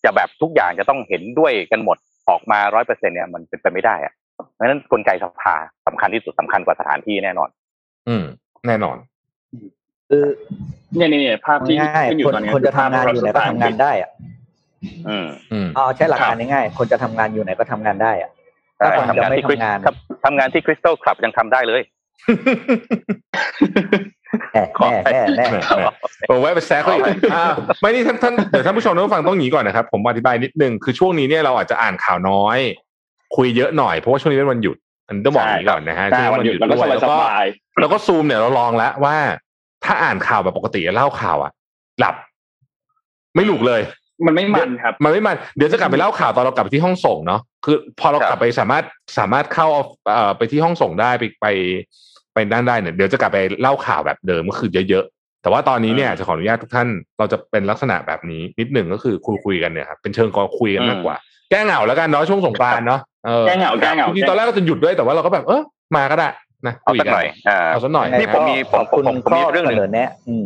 จะแบบทุกอย่างจะต้องเห็นด้วยกันหมดออกมาร้อยเปอร์เซ็นเนี่ยมันเป็นไปไม่ได้อะ เพราะฉะนั้นกลไกสภาสำคัญที่สุดสำคัญกว่าสถานที่แน่นอน อืม แน่นอนคือเนี่ยเนี่ยเนี่ยภาพที่ง่ายขึ้นอๆยู่คนตอนนี้คนจะทำงานอยู่ไหนก็ทำงานได้อะอืมอืมเอาใช้หลักการง่ายๆคนจะทำงานอยู่ไหนก็ทำงานได้อะใช่ถ้าคนทำจะงานไม่ที่คริสทำงานครับทำงานที่คริสตัลคลับยังทำได้เลยแน่แน่แน่แน่แหม่ผมแวะไปแซะเขาอีกอ่าไม่นี่ท่านท่านเดี๋ยวท่านผู้ชมท่านผู้ฟังต้องอย่างนี้ก่อนนะครับ ผมอธิบายนิดนึงคือช่วงนี้เนี่ยเราอาจจะอ่านข่าวน้อย คุยเยอะหน่อยเพราะว่าช่วงนี้เป็นวันหยุด อันนี้ต้องบอกอย่างนี้ก่อนนะฮะใช่วันหยุดมันก็ด้วยสแล้วก็บายแล้วก็ซูมเนี่ยเราลองแล้วว่า ถ้าอ่านข่าวแบบปกติเล่าข่าวอะ หลับ ไม่หลุกเลยๆมันไม่มันครับ มันไม่มันเดี๋ยวจะกลับไปเล่าข่าวตอนเรากลับไปที่ห้องส่งเนาะคือ พอเราครับกลับไปสามารถสามารถเข้าเอ่อไปที่ห้องส่งได้ไปไปไปนั่นได้เนี่ยเดี๋ยวจะกลับไปเล่าข่าวแบบเดิมก็คือเยอะๆแต่ว่าตอนนี้เนี่ยจะขออนุญาตทุกท่านเราจะเป็นลักษณะแบบนี้นิดหนึ่งก็คือคุยคุยๆกันเนี่ยครับเป็นเชิงกอคุยกันมากกว่า แก้เหงาแล้วกันเนาะช่วงสงกรานต์เนาะเออแก้เหงาแก้เหงาจริงๆตอนแรกก็จะหยุดด้วยแต่ว่าเราก็แบบเออมาก็ได้นะเอาคุยสักกันหน่อยอ่าเอาสักหน่อยนี่ผมมีผมขอบคุณผมผมมีเรื่องหนึ่งข้สแนะอืม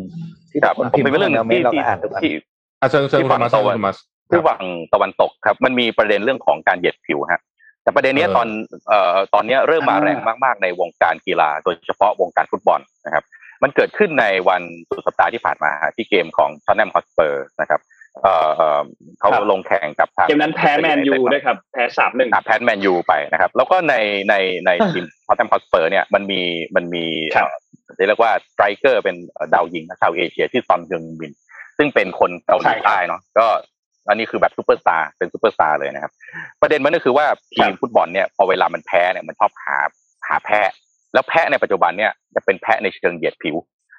ที่ครับคนผมพิมพ์เป็นเรื่องหนึ่งคมมที่เราที่ก็อ่านทุกอันที่อะเชิญเชิญที่คุณฝั่งมาตะวันคุณมาดูฝั่งตะวันตกครับ มันมีประเด็นเรื่องของการเหยียดผิวฮะแต่ประเด็นเนี้ยเออตอนเอ่อตอนเนี้ยเริ่มมาอ่าแรงมากๆในวงการกีฬา โดยเฉพาะวงการฟุตบอลนะครับ มันเกิดขึ้นในวันสุดสัปดาห์ที่ผ่านมาฮะที่เกมของทอตแนมฮอตสเปอร์นะครับ เอ่อเอ่อเขาครับลงแข่งกับทางเกมนั้นแพ้แมนยูด้วยครับ แพ้สามหนึ่งอะแพ้แมนยูไปนะครับ แล้วก็ในในในทีมทอตแนมฮอตสเปอร์เนี่ยมันมีมันมีครับเอ่อเรียกว่า striker เป็นเอ่อดาวยิงชาวเอเชียที่ซอนฮึงมิน ซึ่งเป็นคนเกาหลีใต้เนาะก็อันนี้คือแบบซูเปอร์สตาร์เป็นซูเปอร์สตาร์เลยนะครับ ประเด็นมันก็คือว่าทีมฟุตบอลเนี่ยพอเวลามันแพ้เนี่ยมันชอบหาหาแพะ แล้วแพะในปัจจุบันเนี่ยจะเป็นแพะในเชิงเหยียดผิว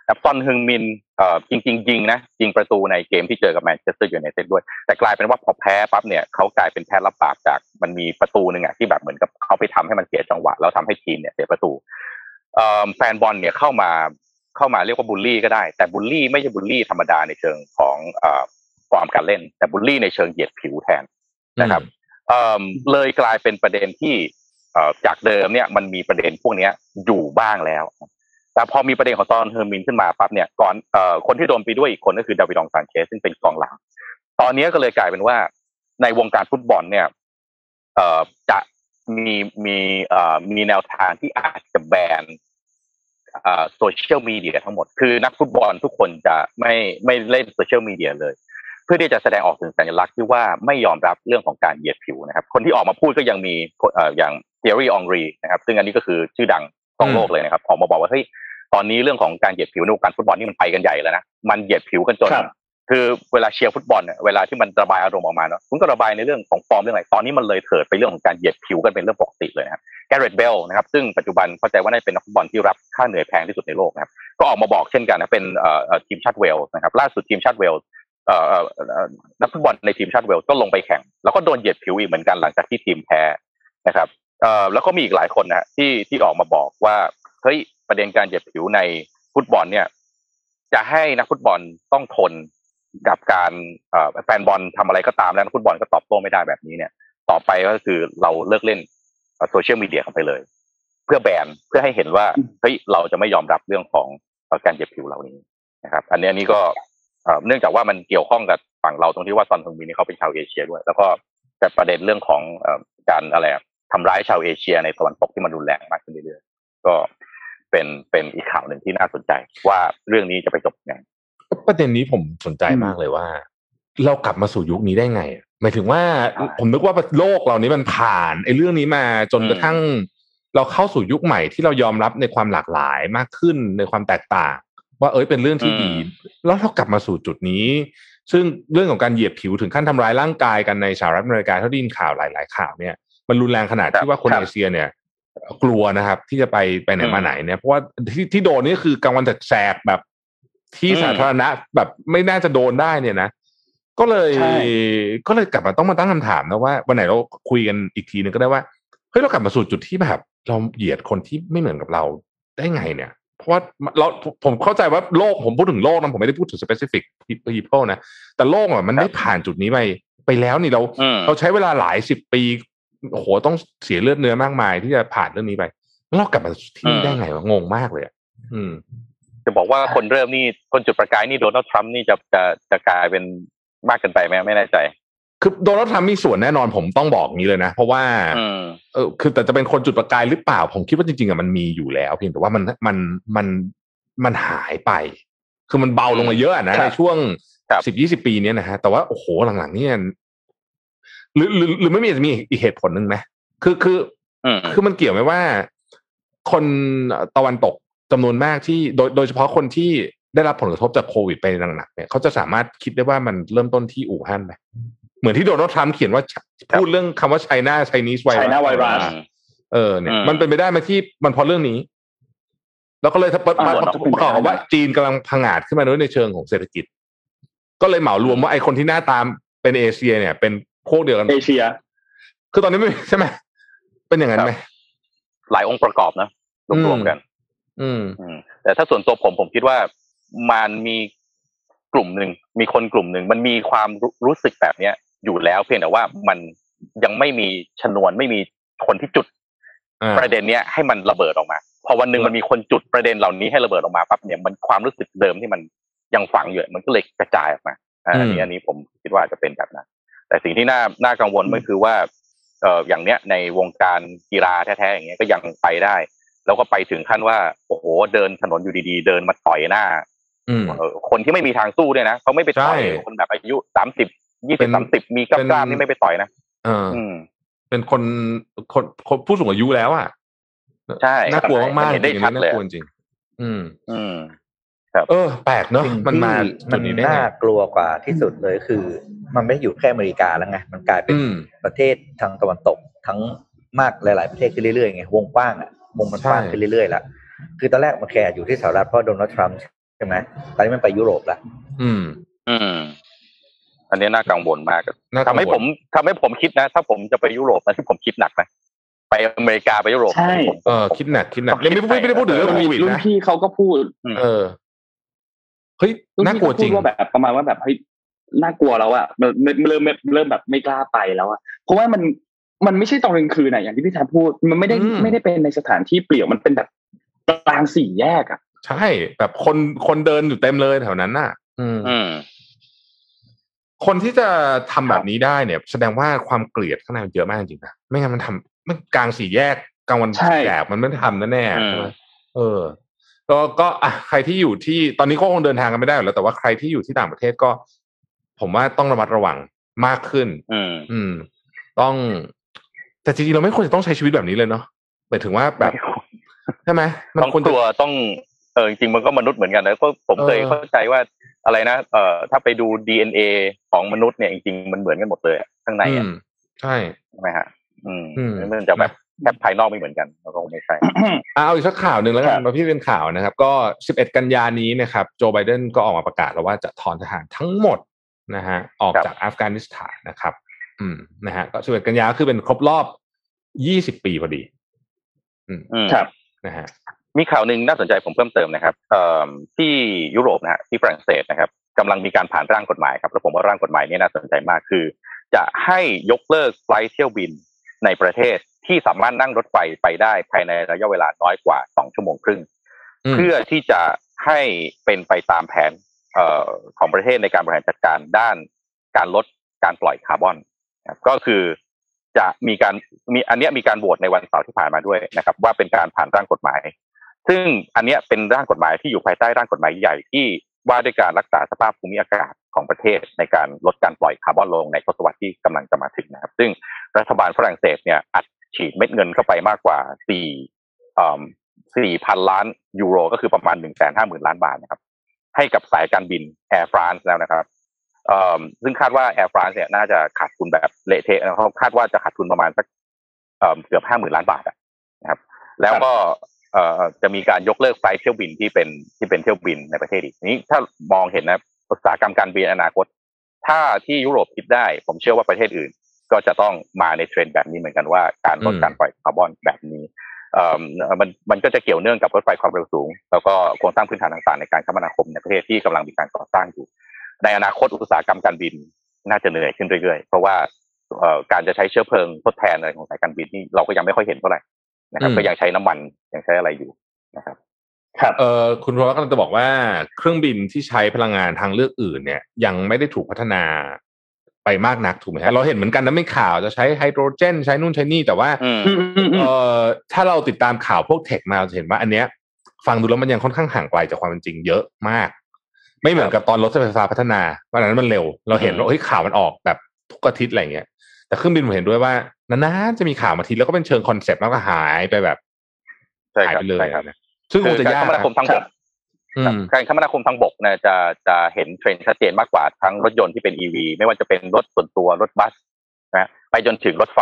แบบซอนฮึงมินเอ่อจริงจริงยิงนะยิงประตูในเกมที่เจอกับแมนเชสเตอร์ยูไนเต็ดด้วย แต่กลายเป็นว่าพอแพ้ปั๊บเนี่ยเขากลายเป็นแพะรับบาปจากมันมีประตูหนึ่งอะที่แบบเหมือนกับเขาไปทำให้มันเสียจังหวะแล้วทำให้ทีมเนี่ยเสียประตูเอ่อแฟนบอลเนี่ยเข้ามาเข้ามาเรียกว่าบูลลี่ก็ได้ แต่บูลลี่ไม่ใช่บูลลี่ธรรมดาในเชิงของเอ่อฟอร์มการเล่น แต่บูลลี่ในเชิงเหยียดผิวแทนนะครับเอ่อเลยกลายเป็นประเด็นที่เอ่อจากเดิมเนี่ยมันมีประเด็นพวกเนี้ยอยู่บ้างแล้ว แต่พอมีประเด็นของตอนเฮอร์มินขึ้นมาปั๊บเนี่ยก่อนเอ่อคนที่โดนไปด้วยอีกคนก็คือดาวินสันซานเชสซึ่งเป็นกองหลัง ตอนนี้ก็เลยกลายเป็นว่าในวงการฟุตบอลเนี่ยเอ่อจะมีมีเอ่อมีแนวทางที่อาจจะแบนโซเชียลมีเดียทั้งหมด คือนักฟุตบอลทุกคนจะไม่ไม่เล่นโซเชียลมีเดียเลย เพื่อที่จะแสดงออกถึงสัญลักษณ์ที่ว่าไม่ยอมรับเรื่องของการเหยียดผิวนะครับ คนที่ออกมาพูดก็ยังมีเอ่ออย่างเธียร์รี่อองรีนะครับ ซึ่งอันนี้ก็คือชื่อดังของโลกเลยนะครับ ออกมาบอกว่าเฮ้ย ตอนนี้เรื่องของการเหยียดผิวในวงการฟุตบอลนี่มันไปกันใหญ่แล้วนะมันเหยียดผิวกันจนครับคือเวลาเชียร์ฟุตบอลเนี่ยเวลาที่มันระบายอารมณ์ออกมาเนาะคุณก็ระบายในเรื่องของฟอร์มเรื่องอะไรตอนนี้มันเลยเถิดไปเรื่องของการเหยียดผิวกันเป็นเรื่องปกติเลยนะครับแกเร็ธเบลนะครับซึ่งปัจจุบันเข้าใจว่าน่าจะเป็นนักฟุตบอลที่รับค่าเหนื่อยแพงที่สุดในโลกนะครับก็ออกมาบอกเช่นกันนะเป็นเอ่อเอ่อทีมชาติเวลส์นะครับล่าสุดทีมชาติเวลส์เอ่อเอ่อเอ่อนักฟุตบอลในทีมชาติเวลส์ก็ลงไปแข่ง แล้วก็โดนเหยียดผิวอีกเหมือนกันหลังจากที่ทีมแพ้นะครับเอ่อแล้วก็มีอีกหลายคนนะฮะที่ที่ออกมาบอกว่าเฮ้ย ประเด็นการเหยียดผิวในฟุตบอลเนี่ย จะให้นักฟุตบอลต้องทนกับการแฟนบอลทำอะไรก็ตามแล้วนักฟุตบอลก็ตอบโต้ไม่ได้แบบนี้เนี่ย ต่อไปก็คือเราเลิกเล่นโซเชียลมีเดียกันไปเลย เพื่อแบนเพื่อให้เห็นว่าเฮ้ยเราจะไม่ยอมรับเรื่องของการเหยียดผิวเหล่านี้นะครับ อันนี้อันนี้ก็เนื่องจากว่ามันเกี่ยวข้องกับฝั่งเราตรงที่ว่าซอนทงมินนี่เขาเป็นชาวเอเชียด้วย แล้วก็แต่ประเด็นเรื่องของการอะไรอะทำร้ายชาวเอเชียในตะวันตกที่มันรุนแรงมากขึ้นเรื่อยๆก็ เป็นเป็นอีกข่าวหนึ่งที่น่าสนใจ ว่าเรื่องนี้จะไปจบยังไงประเด็นนี้ผมสนใจอืมมากเลยว่า เรากลับมาสู่ยุคนี้ได้ไงหมายถึงว่าใช่ผมนึกว่าโลกเรานี้มันผ่านไอ้เรื่องนี้มาจนอืมกระทั่ง เราเข้าสู่ยุคใหม่ที่เรายอมรับในความหลากหลายมากขึ้นในความแตกต่าง ว่าเอ้ยเป็นเรื่องที่ดี แล้วเรากลับมาสู่จุดนี้ ซึ่งเรื่องของการเหยียดผิวถึงขั้นทำร้ายร่างกายกันในสหรัฐอเมริกาเท่าที่ยินข่าวหลาย ๆ ข่าวเนี่ยมันรุนแรงขนาดที่ว่าคนครับเอเชียเนี่ย กลัวนะครับ ที่จะไปไปไหนมาไหนเนี่ยเพราะว่าที่ที่โดนนี่คือกลางวันแสกๆแบบที่สาธารณะแบบไม่น่าจะโดนได้เนี่ยนะก็เลยใช่ก็เลยกลับมาต้องมาตั้งคำถามนะว่าวันไหนเราคุยกันอีกทีนึงก็ได้ว่าเฮ้ยเรากลับมาสู่จุดที่แบบเราเหยียดคนที่ไม่เหมือนกับเราได้ไงเนี่ย เพราะว่าเราผมเข้าใจว่าโลกผมพูดถึงโลกนะผมไม่ได้พูดถึง specific people นะแต่โลกอะมันได้ผ่านจุดนี้ไปไปแล้วนี่เราอืมเราใช้เวลาหลายสิบปี โอ้โหต้องเสียเลือดเนื้อมากมายที่จะผ่านเรื่องนี้ไปแล้วเรากลับมาที่นี่ได้ไงวะงงมากเลยอะอืม จะบอกว่าคนเริ่มนี่คนจุดประกายนี่โดนัลด์ทรัมป์นี่จะจะจะกลายเป็นมากเกินไปไหมไม่แน่ใจคือโดนัลด์ทรัมป์มีส่วนแน่นอนผมต้องบอกงี้เลยนะ เพราะว่าอืมเออคือแต่จะเป็นคนจุดประกายหรือเปล่า ผมคิดว่าจริงๆอะมันมีอยู่แล้ว เพียงแต่ว่ามันมันมันมันหายไป คือมันเบาลงมาเยอะอะนะครับในช่วงครับสิบยี่สิบปีเนี้ยนะฮะแต่ว่าโอ้โหหลังๆเนี่ย หรือหรือหรือไม่มีมีอีกเหตุผลหนึ่งไหมคือคืออืมคือมันเกี่ยวไหมว่า คนตะวันตกจำนวนมากที่โดยโดยเฉพาะคนที่ได้รับผลกระทบจากโควิดไปหนักๆเนี่ยเขาจะสามารถคิดได้ว่ามันเริ่มต้นที่อู่ฮั่นไหมเหมือนที่โดนัลด์ทรัมป์เขียนว่าพูดเรื่องคำว่าไชน่าไชนีสไวรัส China virus เออเนี่ยอืมมันเป็นไปได้ไหมที่มันเพราะเรื่องนี้ แล้วก็เลยถ้ามาอ่ามาก็เป็นประกอบกับไปได้ว่าจีนกำลังพังอาจขึ้นมาด้วยในเชิงของเศรษฐกิจ ก็เลยเหมารวมว่าไอ้คนที่หน้าตามเป็นเอเชีย เนี่ย เป็น พวกเดียวกันเอเชีย คือตอนนี้ไม่ใช่ไหมเป็นอย่างนั้นไหมหลายองค์ประกอบนะรวมๆกัน อืมอืมแต่ถ้าส่วนตัวผมผมคิดว่ามันมีกลุ่มหนึ่งมีคนกลุ่มหนึ่งมันมีความรู้รู้สึกแบบเนี้ย อยู่แล้วเพียงแต่ว่ามันยังไม่มีชนวนไม่มีคนที่จุดอ่าประเด็นเนี้ยให้มันระเบิดออกมาพอวันหนึ่งมันมีคนจุดประเด็นเหล่านี้ให้ระเบิดออกมาปั๊บเนี่ยมันความรู้สึกเดิมที่มันยังฝังอยู่มันก็เลยกระจายออกมาอ่าอันนี้อันนี้ผมคิดว่าจะเป็นแบบนั้น แต่สิ่งที่น่าน่ากังวลก็คือว่าเอออย่างเนี้ยในวงการกีฬาแท้ๆอย่างเงี้ยก็ยังไปได้ แล้วก็ไปถึงขั้นว่าโอ้โหเดินถนนอยู่ดีๆ เดินมาต่อยหน้าอืมเอ่อคนที่ไม่มีทางสู้ด้วยนะเขาไม่ไปต่อยใช่คนแบบอายุสามสิบยี่เป็สิบนสามสิบมีกล้ามเป็นกล้ามนี่ไม่ไปต่อยนะเอออืมเป็นคนคนคนผู้สูงอายุแล้วอะใช่น่ากลัวมากๆเห็นได้จริงๆชัดน่าเลยกลัวจริง อืม อืม เออแปลกเนอะสิ่งมันมาที่จุมัดนนี้ได้ไงน่ากลัวกว่าที่สุดเลยคือ มันไม่ได้อยู่แค่อเมริกาแล้วไงมันกลายเป็นอืมประเทศทางตะวันตกทั้งมากหลาย ๆ ประเทศขึ้นเรื่อยๆไงวงกว้างอะวงมันกว้างใช่ขึ้นเรื่อยๆแล้วคือตอนแรกมันแค่อยู่ที่สหรัฐเพราะโดนัลด์ทรัมป์ใช่ไหมตอนนี้มันไปยุโรปแล้วอืม อืม อันนี้น่ากังวลมากน่ากังวลทำให้ผมทำให้ผมคิดนะ ถ้าผมจะไปยุโรปนะที่ผมคิดหนักนะไปอเมริกาไปยุโรปใช่ผมเออคิดหนักคิดหนักยังไม่พูดไม่ได้พูดถึงเรื่องโควิดรุ่นนะพี่เขาก็พูด เออ เฮ้ยรุ่นน่าพี่กลัวเขาจพูริดงว่าแบบประมาณว่าแบบเฮ้ยน่ากลัวแล้วอะมันมันเริ่มเริ่มแบบไม่กล้าไปแล้วอะเพราะว่ามันมันไม่ใช่ตอนกลางคืนอะอย่างที่พี่แทนพูด มันไม่ได้อืมไม่ได้เป็นในสถานที่เปลี่ยวมันเป็นแบบกลางสี่แยกอะใช่ แบบคนคนเดินอยู่เต็มเลยแถวนั้นน่ะ อืมอืมคนที่จะทำแบบนี้ได้เนี่ย แสดงว่าความเกลียดข้างในมันเยอะมากจริงๆนะไม่งั้นมันทำมันกลางสี่แยกกลางวันแสกมันไม่ทำแน่ๆอืมใช่ไหมเออ ก็ก็อะใครที่อยู่ที่ตอนนี้ก็คงเดินทางกันไม่ได้อยู่แล้วแต่ว่าใครที่อยู่ที่ต่างประเทศก็ ผมว่าต้องระมัดระวังมากขึ้นอืมอืม ต้อง แต่จริงๆเราไม่ควรจะต้องใช้ชีวิตแบบนี้เลยเนาะหมายถึงว่าแบบใช่ไหมมันต้องควรกจะลัวต้องเออจริงๆมันก็มนุษย์เหมือนกันนะก็ผมเคยเออเข้าใจว่าอะไรนะเอ่อถ้าไปดู DNA ของมนุษย์เนี่ยจริงๆมันเหมือนกันหมดเลยอะข้างในอือะมใช่ใช่ไหมฮะ อืมอืมมันจะแบบ แค่ภายนอกไม่เหมือนกันแล้วก็คงไม่ใช่อะเอาอีกสักข่าวหนึ่งแล้วกัครันบมาพี่เป็นข่าวนะครับ ก็ 11 กันยานี้นะครับ โจไบเดนก็ออกมาประกาศแล้วว่าจะถอนทหารทั้งหมดนะฮะออกครับจากอัฟกานิสถานนะครับ อืมนะฮะก็11 กันยาคือเป็นครบรอบ 20 ปีพอดี อืมครับนะฮะมีข่าวหนึ่งน่าสนใจผมเพิ่มเติมนะครับเอ่อที่ยุโรปนะฮะที่ฝรั่งเศสนะครับกำลังมีการผ่านร่างกฎหมายครับแล้วผมว่าร่างกฎหมายนี้น่าสนใจมากคือ จะให้ยกเลิกไฟลท์เที่ยวบินในประเทศ ที่สามารถนั่งรถไฟไปได้ภายในระยะเวลาน้อยกว่าสองชั่วโมงครึ่งอืมเพื่อที่จะให้เป็นไปตามแผนเอ่อของประเทศในการบริหารจัดการด้านการลดการปล่อยคาร์บอนนะครับก็คือจะมีการมีอันเนี้ยมีการโหวตในวันเสาร์ที่ผ่านมาด้วยนะครับ ว่าเป็นการผ่านร่างกฎหมาย ซึ่งอันเนี้ยเป็นร่างกฎหมายที่อยู่ภายใต้ร่างกฎหมายใหญ่ที่ ว่าด้วยการรักษาสภาพภูมิอากาศของประเทศ ในการลดการปล่อยคาร์บอนลงในทศวรรษที่กำลังจะมาถึงนะครับ ซึ่งรัฐบาลฝรั่งเศสเนี่ยอัดฉีดเม็ดเงินเข้าไปมากกว่าสี่สี่พันล้านยูโร ก็คือประมาณหนึ่งแสนห้าหมื่นล้านบาทนะครับ ให้กับสายการบินแอร์ฟรานซ์แล้วนะครับเอ่อซึ่งคาดว่าแอร์ฟรานซ์เนี่ยน่าจะขาดทุนแบบเละเทะนะครับคาดว่าจะขาดทุนประมาณสักเอ่อเกือบห้าหมื่นล้านบาทนะครับ แล้วก็ จะมีการยกเลิก flight เที่ยวบินที่เป็นที่เป็นเที่ยวบินในประเทศอีกนี้ถ้ามองเห็นนะอุตสาหกรรมการบินอนาคต ถ้าที่ยุโรปคิดได้ ผมเชื่อว่าประเทศอื่น ก็จะต้องมาในเทรนด์แบบนี้เหมือนกันว่าการลดการปล่อยคาร์บอนแบบนี้เอ่อมันมันก็จะเกี่ยวเนื่องกับรถไฟความเร็วสูง แล้วก็โครงสร้างพื้นฐานต่างๆในการคมนาคมในประเทศที่กำลังมีการก่อสร้างอยู่ ในอนาคตอุตสาหกรรมการบินน่าจะเหนื่อยขึ้นเรื่อยๆ เพราะว่าเอ่อการจะใช้เชื้อเพลิงทดแทนอะไรของสายการบินนี่เราก็ยังไม่ค่อยเห็นเท่าไหร่ นะครับอืมก็ยังใช้น้ำมันยังใช้อะไรอยู่นะครับครับเออคุณพรวัตกำลังจะบอกว่าเครื่องบินที่ใช้พลังงานทางเลือกอื่นเนี่ย ยังไม่ได้ถูกพัฒนาไปมากนักถูกไหมฮะเราเห็นเหมือนกันนะไม่ข่าวจะใช้ไฮโดรเจน ใช้นู่นใช้นี่แต่ว่าอืมอืมอืมอืมเออถ้าเราติดตามข่าวพวกเทคมาเราจะเห็นว่า อันเนี้ย ฟังดูแล้วมันยังค่อนข้างห่างไกลจากความเป็นจริงเยอะมาก ไม่เหมือนกับตอนรถไฟฟ้าพัฒนาวันนั้นมันเร็ว เราเห็นว่าเฮ้ยข่าวมันออกแบบทุกอาทิตย์อะไรเงี้ย แต่เครื่องบินผมเห็นด้วยว่านานๆจะมีข่าวมาทีแล้วก็เป็นเชิงคอนเซปต์แล้วก็หายไปแบบใช่หายครับไปเลยใช่ครับนะซึ่งคงจะยากการคมนาคมทางบกอืมการคมนาคมทางบกเนี่ยจะจะเห็นเทรนด์ชัดเจนมากกว่าทั้งรถยนต์ที่เป็น EV ไม่ว่าจะเป็นรถส่วนตัวรถบัสนะไปจนถึงรถไฟ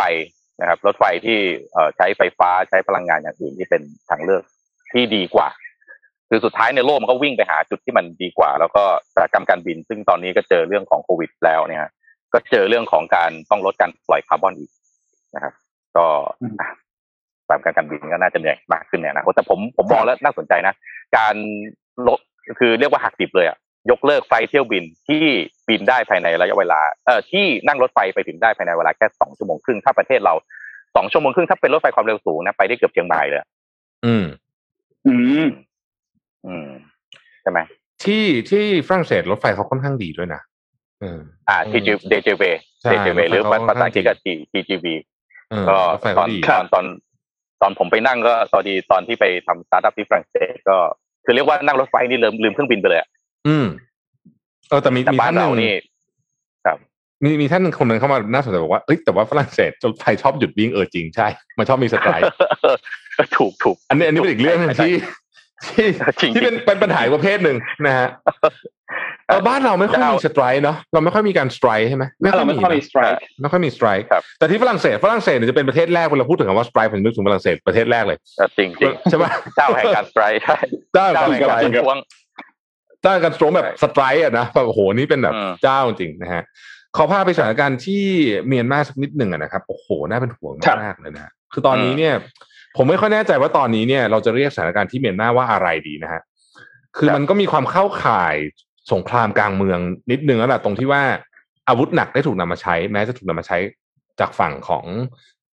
นะครับ รถไฟที่เอ่อใช้ไฟฟ้าใช้พลังงานอย่างอื่นที่เป็นทางเลือกที่ดีกว่า คือสุดท้ายในโลกมันก็วิ่งไปหาจุดที่มันดีกว่า แล้วก็อุตสาหกรรมการบิน ซึ่งตอนนี้ก็เจอเรื่องของโควิด แล้วเนี่ยฮะ ก็เจอเรื่องของการต้องลดการปล่อยคาร์บอนอีกนะครับ ก็อืมอะอุตสาหกรรมการบินก็น่าจะเหนื่อยมากขึ้นในอนาคตแต่ผมผมมองแล้วน่าสนใจนะ การลดคือเรียกว่าหักดิบเลยอะยกเลิกไฟลท์เที่ยวบินที่บินได้ภายในระยะเวลาเอ่อที่นั่งรถไฟไปถึงได้ภายในเวลาแค่สองชั่วโมงครึ่งถ้าประเทศเราสองชั่วโมงครึ่งถ้าเป็นรถไฟความเร็วสูงนะไปได้เกือบเชียงใหม่เลยอะอืม อืม อืมใช่ไหมที่ที่ฝรั่งเศสรถไฟเขาค่อนข้างดีด้วยนะเอออ่า TG DJV ใช่ DJV หรือรถไฟเขาภาษาอังกฤษก็ T- TGV เออก็รถไฟตเขาอนดีตอนตอนตอนผมไปนั่งก็ตอนดีตอนที่ไปทำสตาร์ทอัพที่ฝรั่งเศสก็คือเรียกว่านั่งรถไฟนี่ลืมลืมเครื่องบินไปเลยอะอืมเออแต่มีแต่มีบ้านท่านหเรานึ่งนี่ครับมีมีท่านหนึ่งคนหนึ่งเข้ามาน่าสนใจบอกว่าเอ้ยแต่ว่าฝรั่งเศสรถไฟชอบหยุดวิ่งเออจริงใช่ มันชอบมี strike ถูกถูกอันนี้อันนี้เป็นอีกเรื่องหนึงใช่ที่ที่จริงที่เป็นเป็นปัญหาอีกประเภทหนึ่งนะฮะ เออบ้านเราไม่ค่อยมี strike เนาะเราไม่ค่อยมีการ strike ใช่ไหมไม่ค่อยเราไม่มีค่อยมีนะ strike ไม่ค่อยมี strike ครับแต่ที่ฝรั่งเศสฝรั่งเศสเนี่ยจะเป็นประเทศแรกเวลาพูดถึงคำว่า strike ผมนึกถึงฝรั่งเศสประเทศแรกเลยเออจริงจริงใช่ไหมเจ้าแห่งการ strikeใช่เจ้าเจ้าแห่งสไตการร์ประท้วงเจ้าการสโตรมแบบใช่สไตร์อะนะแบบโอ้โหนี่เป็นแบบอืมเจ้าจริงนะฮะขอพาไปสถานการณ์ที่เมียนมาสักนิดหนึ่งอะนะครับโอ้โหน่าเป็นห่วงครับมากๆเลยนะฮะคือตอนนี้เนี่ย ผมไม่ค่อยแน่ใจว่าตอนนี้เนี่ย เราจะเรียกสถานการณ์ที่เมียนมาว่าอะไรดีนะฮะคือมันก็มีความเข้าข่าย สงครามกลางเมืองนิดนึงแล้วแหละตรงที่ว่าอาวุธหนักได้ถูกนำมาใช้ แม้จะถูกนำมาใช้จากฝั่งของ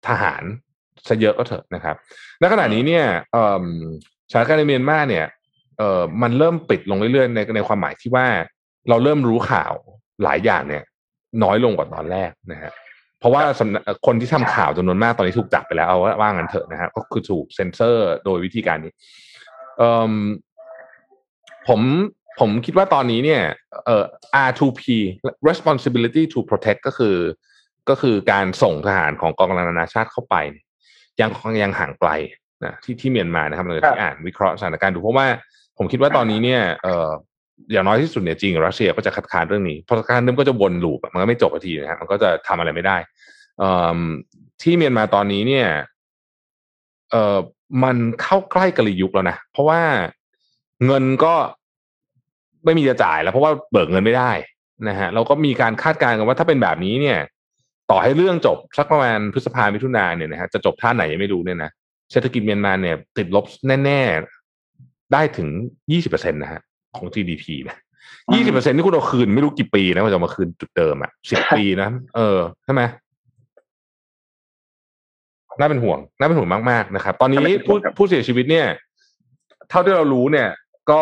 ทหารซะเยอะก็เถอะนะครับณขณะนี้เนี่ยเอิ่มสถานการณ์ในเมียนมาเนี่ยเออมันเริ่มปิดลงเรื่อยๆในในความหมายที่ว่าเราเริ่มรู้ข่าวหลายอย่างเนี่ย น้อยลงกว่าตอนแรกนะฮะเพราะว่าคนที่ทำข่าวจำนวนมากตอนนี้ถูกจับไปแล้วเอาว่างันเถอะนะฮะก็คือถูกเซ็นเซอร์โดยวิธีการนี้ผม ผมคิดว่าตอนนี้เนี่ยเอ่อ R2P responsibility to protect ก็คือ ก็คือการส่งทหารของกองกำลังนานาชาติเข้าไปเนี่ยยังยังห่างไกลนะที่ที่เมียนมานะครับเราครับที่อ่านวิเคราะห์สถานการณ์ดูเพราะว่าผมคิดว่าตอนนี้เนี่ยเอ่ออย่างน้อยที่สุดเนี่ยจีนกับรัสเซียก็จะคัดค้านเรื่องนี้เพราะการเดิมก็จะวนลูปอะมันก็ไม่จบทีนะฮะมันก็จะทำอะไรไม่ได้เอ่อที่เมียนมาตอนนี้เนี่ยเอ่อมันเข้าใกล้กะลียุคแล้วนะเพราะว่าเงินก็ ไม่มีจะจ่ายแล้วเพราะว่าเบิกเงินไม่ได้นะฮะเราก็มีการคาดการณ์กันว่าถ้าเป็นแบบนี้เนี่ย ต่อให้เรื่องจบสักประมาณพฤษภามิถุนาเนี่ยนะฮะจะจบท่าไหนยังไม่รู้เนี่ยนะเศรษฐกิจเมียนมาเนี่ย ติดลบแน่ๆได้ถึงยี่สิบเปอร์เซ็นตนะฮะของ GDP นะยี่สิบเปอร์เซ็นที่คุณเอาคืนไม่รู้กี่ปีนะกว่าจะมาคืนจุดเดิมอะสิบปีนะเออใช่ไหมน่าเป็นห่วงน่าเป็นห่วงมากๆนะครับ ตอนนี้น่าเป็นห่ผู้วงครับผู้เสียชีวิตเนี่ย เท่าที่เรารู้เนี่ย ก็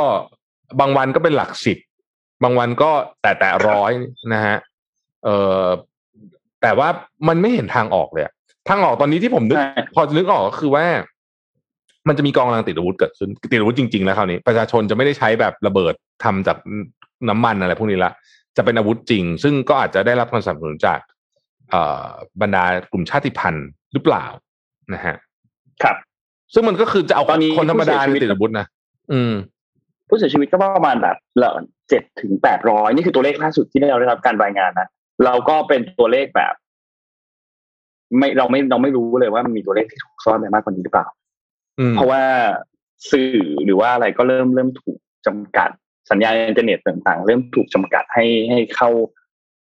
บางวันก็เป็นหลักสิบบางวันก็แต่แต่ร้อยนะฮะเออแต่ว่ามันไม่เห็นทางออกเลยอะทางออกตอนนี้ที่ผมนึกใช่พอจะนึกออกก็คือว่า มันจะมีกองกำลังติดอาวุธเกิดขึ้นติดอาวุธจริงๆแล้วคราวนี้ประชาชนจะไม่ได้ใช้แบบระเบิดทำจากน้ำมันอะไรพวกนี้ละจะเป็นอาวุธจริง ซึ่งก็อาจจะได้รับการสนับสนุนจากเอ่อบรรดากลุ่มชาติพันธุ์หรือเปล่านะฮะ ครับ ซึ่งมันก็คือจะเอาตอนนี้คนธรรมดาผู้เสียชีวิตเนี่ยติดอาวุธนะอืม ผู้เสียชีวิตก็ประมาณแบบละเจ็ดถึงแปดร้อยนี่คือตัวเลขล่าสุดที่เราได้รับการรายงานนะเราก็เป็นตัวเลขแบบ ไม่เราไม่เราไม่รู้เลยว่ามันมีตัวเลขที่ถูกซ่อนไปมากกว่านี้หรือเปล่าอืมเพราะว่าสื่อหรือว่าอะไรก็เริ่มเริ่มถูกจำกัด สัญญาณอินเทอร์เน็ตต่างๆ เริ่มถูกจำกัดให้ให้เข้า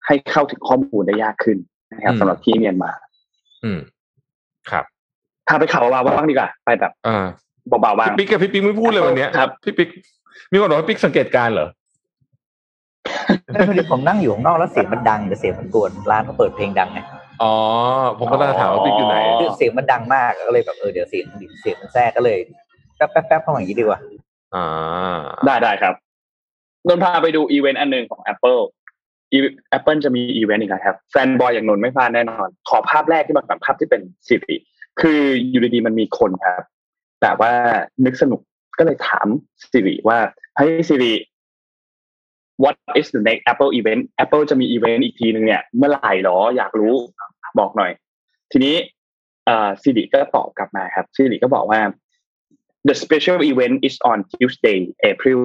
ให้เข้าถึงข้อมูลได้ยากขึ้นนะครับอืมสำหรับที่เมียนมา อืม ครับพาไปข่าวเบาๆบ้างดีกว่าไปแบบอ่าเบาๆบ้างพี่ปิ๊กกับพี่ปิ๊กไม่พูดเลยวันเนี้ยครับพี่ปิ๊ก มีคนบอกว่าปิ๊กสังเกตการณ์เหรอแล้วพอดีผมนั่งอยู่ข้างนอกแล้วเสียงมันดังแต่เสียงมันกวนร้านเขาเปิดเพลงดังไงอ๋อผมก็เลยถามว่าปิ๊กอยู่ไหนคือเสียงมันดังมากก็เลยแบบเออเดี๋ยวเสียงเสียงมันแทรกก็เลยแป๊บแป๊บแป๊บเข้ามาอย่างนี้ดีกว่าอ่า ได้ได้ครับนนท์พาไปดูอีเวนต์อันหนึ่งของ Apple อี Apple จะมีอีเวนต์อีกนะครับแฟนบอยอย่างนนท์ไม่พลาดแน่นอน ขอภาพแรกที่มันแบบภาพที่เป็นสิริคืออยู่ดีๆมันมีคนครับ แต่ว่านึกสนุก ก็เลยถามสิริว่าเฮ้ยสิริ what is the next Apple event Apple จะมีอีเวนต์อีกทีหนึ่งเนี่ย เมื่อไหร่หรออยากรู้บอกหน่อย ทีนี้เอ่อสิริก็ตอบกลับมาครับสิริก็บอกว่า the special event is on Tuesday April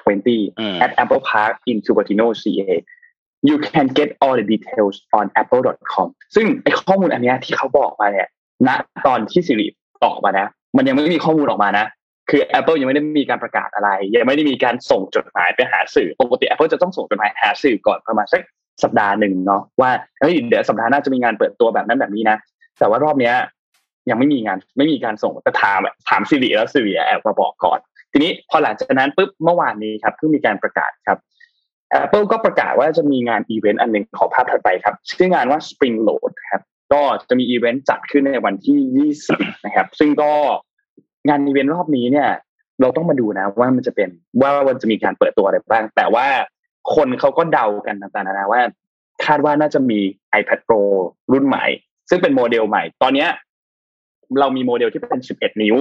20อืม at Apple Park in Cupertino CA you can get all the details on apple.com ซึ่งไอ้ข้อมูลอันเนี้ยที่เขาบอกมาเนี่ยณตอนที่สิริตอบมานะ มันยังไม่มีข้อมูลออกมานะ คือ Apple ยังไม่ได้มีการประกาศอะไร ยังไม่ได้มีการส่งจดหมายไปหาสื่อปกติ Apple จะต้องส่งจดหมายหาสื่อก่อนประมาณสักสัปดาห์หนึ่งเนาะว่าเฮ้ยเดี๋ยวสัปดาห์หน้าจะมีงานเปิดตัวแบบนั้นแบบนี้นะแต่ว่ารอบเนี้ย ยังไม่มีงานไม่มีการส่งแต่ถามถามสิริแล้วสิริแอบมาบอกก่อน ทีนี้พอหลังจากนั้นปุ๊บเมื่อวานนี้ครับเพิ่งมีการประกาศครับ Apple ก็ประกาศว่าจะมีงานอีเวนต์อันหนึ่งขอภาพถัดไปครับชื่องานว่า Spring Loaded ครับก็จะมีอีเวนต์จัดขึ้นในวันที่ 20 นะครับ ซึ่งก็ งานอีเวนต์รอบนี้เนี่ย เราต้องมาดูนะว่ามันจะเป็นว่ามันจะมีการเปิดตัวอะไรบ้าง แต่ว่าคนเขาก็เดากันต่างๆนานาว่า คาดว่าน่าจะมี iPad Pro รุ่นใหม่ ซึ่งเป็นโมเดลใหม่ ตอนเนี้ยเรามีโมเดลที่เป็น 11 นิ้ว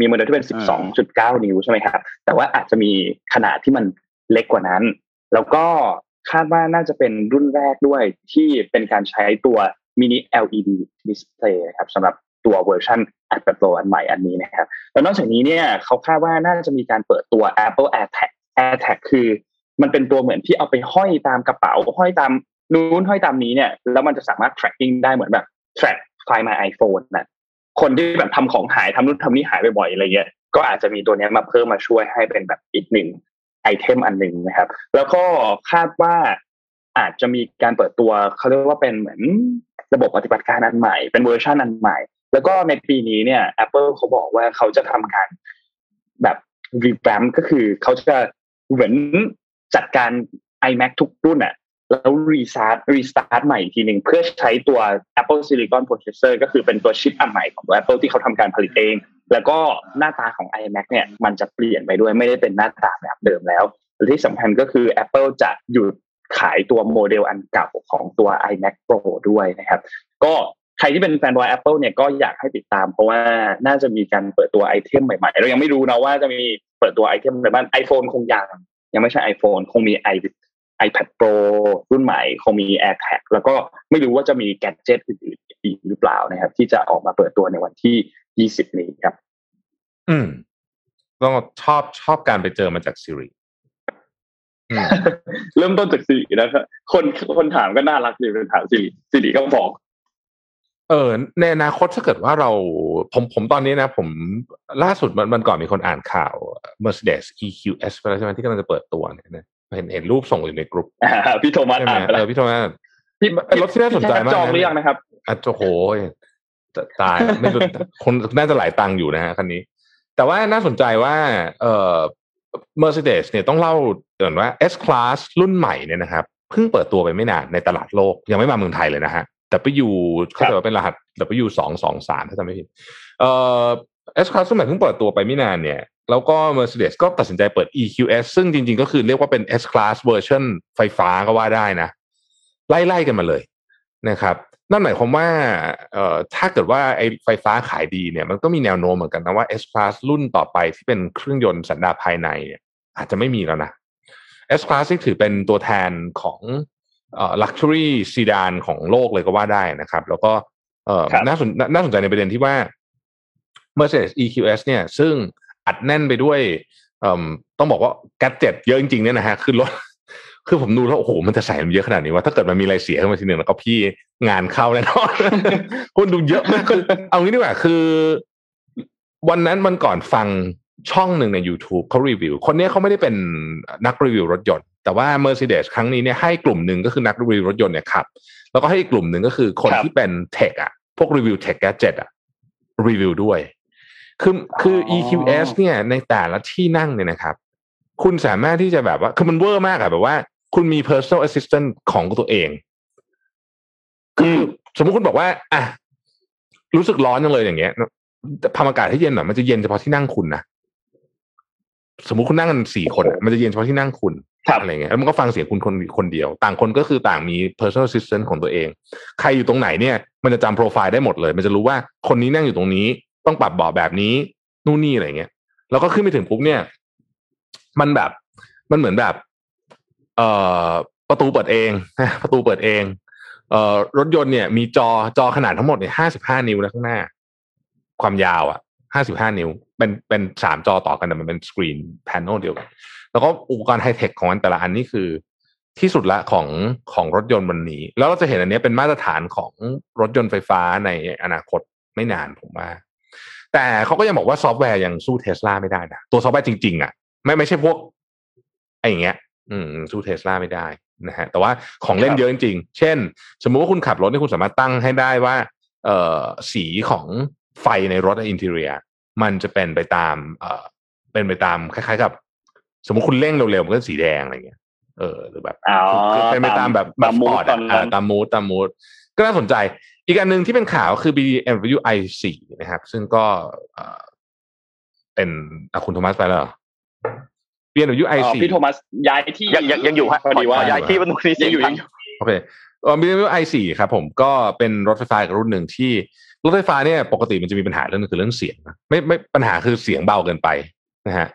มีโมเดลที่เป็น 12.9 นิ้วใช่ไหมครับ แต่ว่าอาจจะมีขนาดที่มันเล็กกว่านั้น แล้วก็คาดว่าน่าจะเป็นรุ่นแรกด้วยที่เป็นการใช้ตัว mini LED display นะครับสำหรับ ตัวเวอร์ชัน iPad Pro อันใหม่อันนี้นะครับแล้วนอกจากนี้เนี่ยเขาคาดว่าน่าจะมีการเปิดตัว Apple AirTag AirTag คือมันเป็นตัวเหมือนที่เอาไปห้อยตามกระเป๋าห้อยตามนู้นห้อยตามนี้เนี่ยแล้วมันจะสามารถ tracking ได้เหมือนแบบ track Find My iPhone นะคนที่แบบทำของหายทำนู่นทำนี่หายบ่อยๆอะไรเงี้ยก็อาจจะมีตัวนี้มาเพิ่มมาช่วยให้เป็นแบบอีกหนึ่ง item อันหนึ่งนะครับ แล้วก็คาดว่าอาจจะมีการเปิดตัวเขาเรียกว่าเป็นเหมือนระบบปฏิบัติการอันใหม่ เป็นเวอร์ชันอันใหม่ แล้วก็ในปีนี้เนี่ย Apple เขาบอกว่าเขาจะทำการแบบรีแ a มก็คือเขาจะเหมือนจัดการ iMac ทุกรุ่นอะแล้ว restart restart ใหม่อีกทีหนึ่งเพื่อใช้ตัว Apple Silicon Processor ก็คือเป็นตัวชิปอันใหม่ของ Apple ที่เขาทำการผลิตเอง แล้วก็หน้าตาของ iMac เนี่ยมันจะเปลี่ยนไปด้วยไม่ได้เป็นหน้าตาแบบเดิมแล้วและที่สำคัญก็คือ Apple จะหยุดขายตัวโมเดลอันเก่าของตัว iMac Pro ด้วยนะครับ ก็ ใครที่เป็นแฟนบอย Apple เนี่ยก็อยากให้ติดตาม เพราะว่าน่าจะมีการเปิดตัว item ใหม่ๆ เรายังไม่รู้นะว่าจะมีเปิดตัวไอเทมอะไรบ้าง iPhone คงยังยังไม่ใช่ iPhone คงมี i iPad Pro รุ่นใหม่ คงมี AirTag แล้วก็ไม่รู้ว่าจะมีแกดเจิตอื่นๆอีกหรือเปล่านะครับ ที่จะออกมาเปิดตัวในวันที่ 20 นี้ครับ อืมต้องชอบชอบการไปเจอมาจากซีรีอืมเริ่มต้นจากสิรินะครับคนคนถามก็น่ารักดีเป็นถามสิริสิริก็บอก เออในอนาคตถ้าเกิดว่าเราผมผมตอนนี้นะ ผมล่าสุดมันมันก่อนมีคนอ่านข่าว Mercedes EQS ไปแล้วใช่ไหมที่กำลังจะเปิดตัวเนี่ยนะเห็นเห็นรูปส่งอยู่ในกลุ่มอ่าพี่โทมัสใช่ไหมอ่านไปเอแล้วอพี่โทมัสพี่เป็นรถที่น่าสนใจมากนะจองหรือยังนะครับอะโอ้โหจะตายไม่รู้คนน่าจะหลายตังค์อยู่นะฮะคันนี้ แต่ว่าน่าสนใจว่า เอ่อ Mercedes เนี่ยต้องเล่าเกินว่า S Class รุ่นใหม่เนี่ยนะครับเพิ่งเปิดตัวไปไม่นานในตลาดโลก ยังไม่มาเมืองไทยเลยนะฮะ W เข้าใจว่าเป็นรหัส W สองสองสามถ้าจำไม่ผิดเอ่อ S Class รุ่นใหม่เพิ่งเปิดตัวไปไม่นานเนี่ย แล้วก็ Mercedes ก็ตัดสินใจเปิด EQS ซึ่งจริงๆก็คือเรียกว่าเป็น S Class เวอร์ชันไฟฟ้าก็ว่าได้นะ ไล่ๆกันมาเลยนะครับนั่นหมายความว่าเอ่อถ้าเกิดว่าไอ้ไฟฟ้าขายดีเนี่ยมันก็มีแนวโน้มเหมือนกันนะว่า S Class รุ่นต่อไปที่เป็นเครื่องยนต์สันดาปภายในเนี่ยอาจจะไม่มีแล้วนะ S Class ที่ถือเป็นตัวแทนของ เอ่อ luxury sedan ของโลกเลยก็ว่าได้นะครับ แล้วก็เอ่อครับน่าสนน่าสนใจในประเด็นที่ว่า Mercedes EQS เนี่ย ซึ่งอัดแน่นไปด้วยเอิ่มต้องบอกว่าแกดเจ็ตเยอะจริงๆเนี่ยนะฮะคือรถคือผมดูแล้วโอ้โหมันจะใส่มันเยอะขนาดนี้ว่าถ้าเกิดมันมีอะไรเสียขึ้นมาทีหนึ่งแล้วก็พี่งานเข้าแน่นอนคนดูเยอะมากคือเอางี้ดีกว่าคือ วันนั้นมันก่อนฟังช่องหนึ่งใน YouTube เขารีวิว คนเนี้ยเขาไม่ได้เป็นนักรีวิวรถยนต์ แต่ว่า Mercedes ครั้งนี้เนี่ยให้กลุ่มหนึ่งก็คือนักรีวิวรถยนต์เนี่ยขับ แล้วก็ให้อีกกลุ่มหนึ่งก็คือคนครับที่เป็นเทคอะพวกรีวิวเทคแกจิตอะรีวิวด้วย คือคือ EQS เนี่ยในแต่ละที่นั่งเนี่ยนะครับ คุณสามารถที่จะแบบว่า คือมันเวอร์มากอะแบบว่า คุณมี personal assistant ของตัวเอง คือสมมุติคุณบอกว่าอะรู้สึกร้อนจังเลยอย่างเงี้ยทำอากาศให้เย็นหน่อยมันจะเย็นเฉพาะที่นั่งคุณนะ สมมุติคุณนั่งกันสี่คนอะมันจะเย็นเฉพาะที่นั่งคุณครับอะไรเงี้ยแล้วมันก็ฟังเสียงคุณคนคนเดียว ต่างคนก็คือต่างมี personal assistant ของตัวเอง ใครอยู่ตรงไหนเนี่ย มันจะจำโปรไฟล์ได้หมดเลย มันจะรู้ว่าคนนี้นั่งอยู่ตรงนี้ ต้องปรับเบาะแบบนี้ นู่นนี่อะไรเงี้ย แล้วก็ขึ้นไปถึงปุ๊บเนี่ย มันแบบ มันเหมือนแบบ เอ่อ ประตูเปิดเองนะประตูเปิดเอง เอ่อ รถยนต์เนี่ย มีจอ จอขนาดทั้งหมดเนี่ยห้าสิบห้านิ้วนะข้างหน้า ความยาวอะ ห้าสิบห้านิ้ว เป็นเป็นสามจอต่อกันแต่มันเป็นสกรีนแผ่นเดียวกัน แล้วก็อุปกรณ์ไฮเทคของมันแต่ละอันนี่คือที่สุดละของของรถยนต์วันนี้ แล้วเราจะเห็นอันนี้เป็นมาตรฐานของรถยนต์ไฟฟ้าในอนาคตไม่นานผมว่า แต่เขาก็ยังบอกว่าซอฟต์แวร์ยังสู้เทสลาไม่ได้นะตัวซอฟต์แวร์จริงๆอะ ไม่ไม่ใช่พวกไอ้อย่างเงี้ย อืมสู้เทสลาไม่ได้นะฮะแต่ว่าของเล่นเยอะจริงๆ เช่น สมมุติว่าคุณขับรถนี่คุณสามารถตั้งให้ได้ว่า เอ่อสีของ ไฟในรถอินเทเรียมันจะเป็นไปตามเอ่อเป็นไปตามคล้าย ๆ กับ สมมติคุณเร่งเร็วๆมันก็สีแดงอะไรเงี้ยเออหรือแบบอ๋อคือเป็นไปตามแบบแบบตามสมูปดอร์ตตออะนนั้นอ่าตามมูดตามมูดก็น่าสนใจ อีกอันหนึ่งที่เป็นข่าวคือ BMW i4 นะครับ ซึ่งก็เอ่อเป็นอะคุณโทมัสไปแล้วเหรอ BMW อ๋อ i4 พี่โทมัสย้ายที่ยังยังยังอยู่ฮะพอดีว่าขอย้ายที่มันตรงนี้ยังอยู่ยังอยู่โอเคเอ่อ BMW i4 ครับผมก็เป็นรถไฟฟ้าอีกรุ่นหนึ่งที่ รถไฟฟ้าเนี่ยปกติมันจะมีปัญหาเรื่องนึงคือเรื่องเสียงนะไม่ไม่ปัญหาคือเสียงเบาเกินไปนะฮะ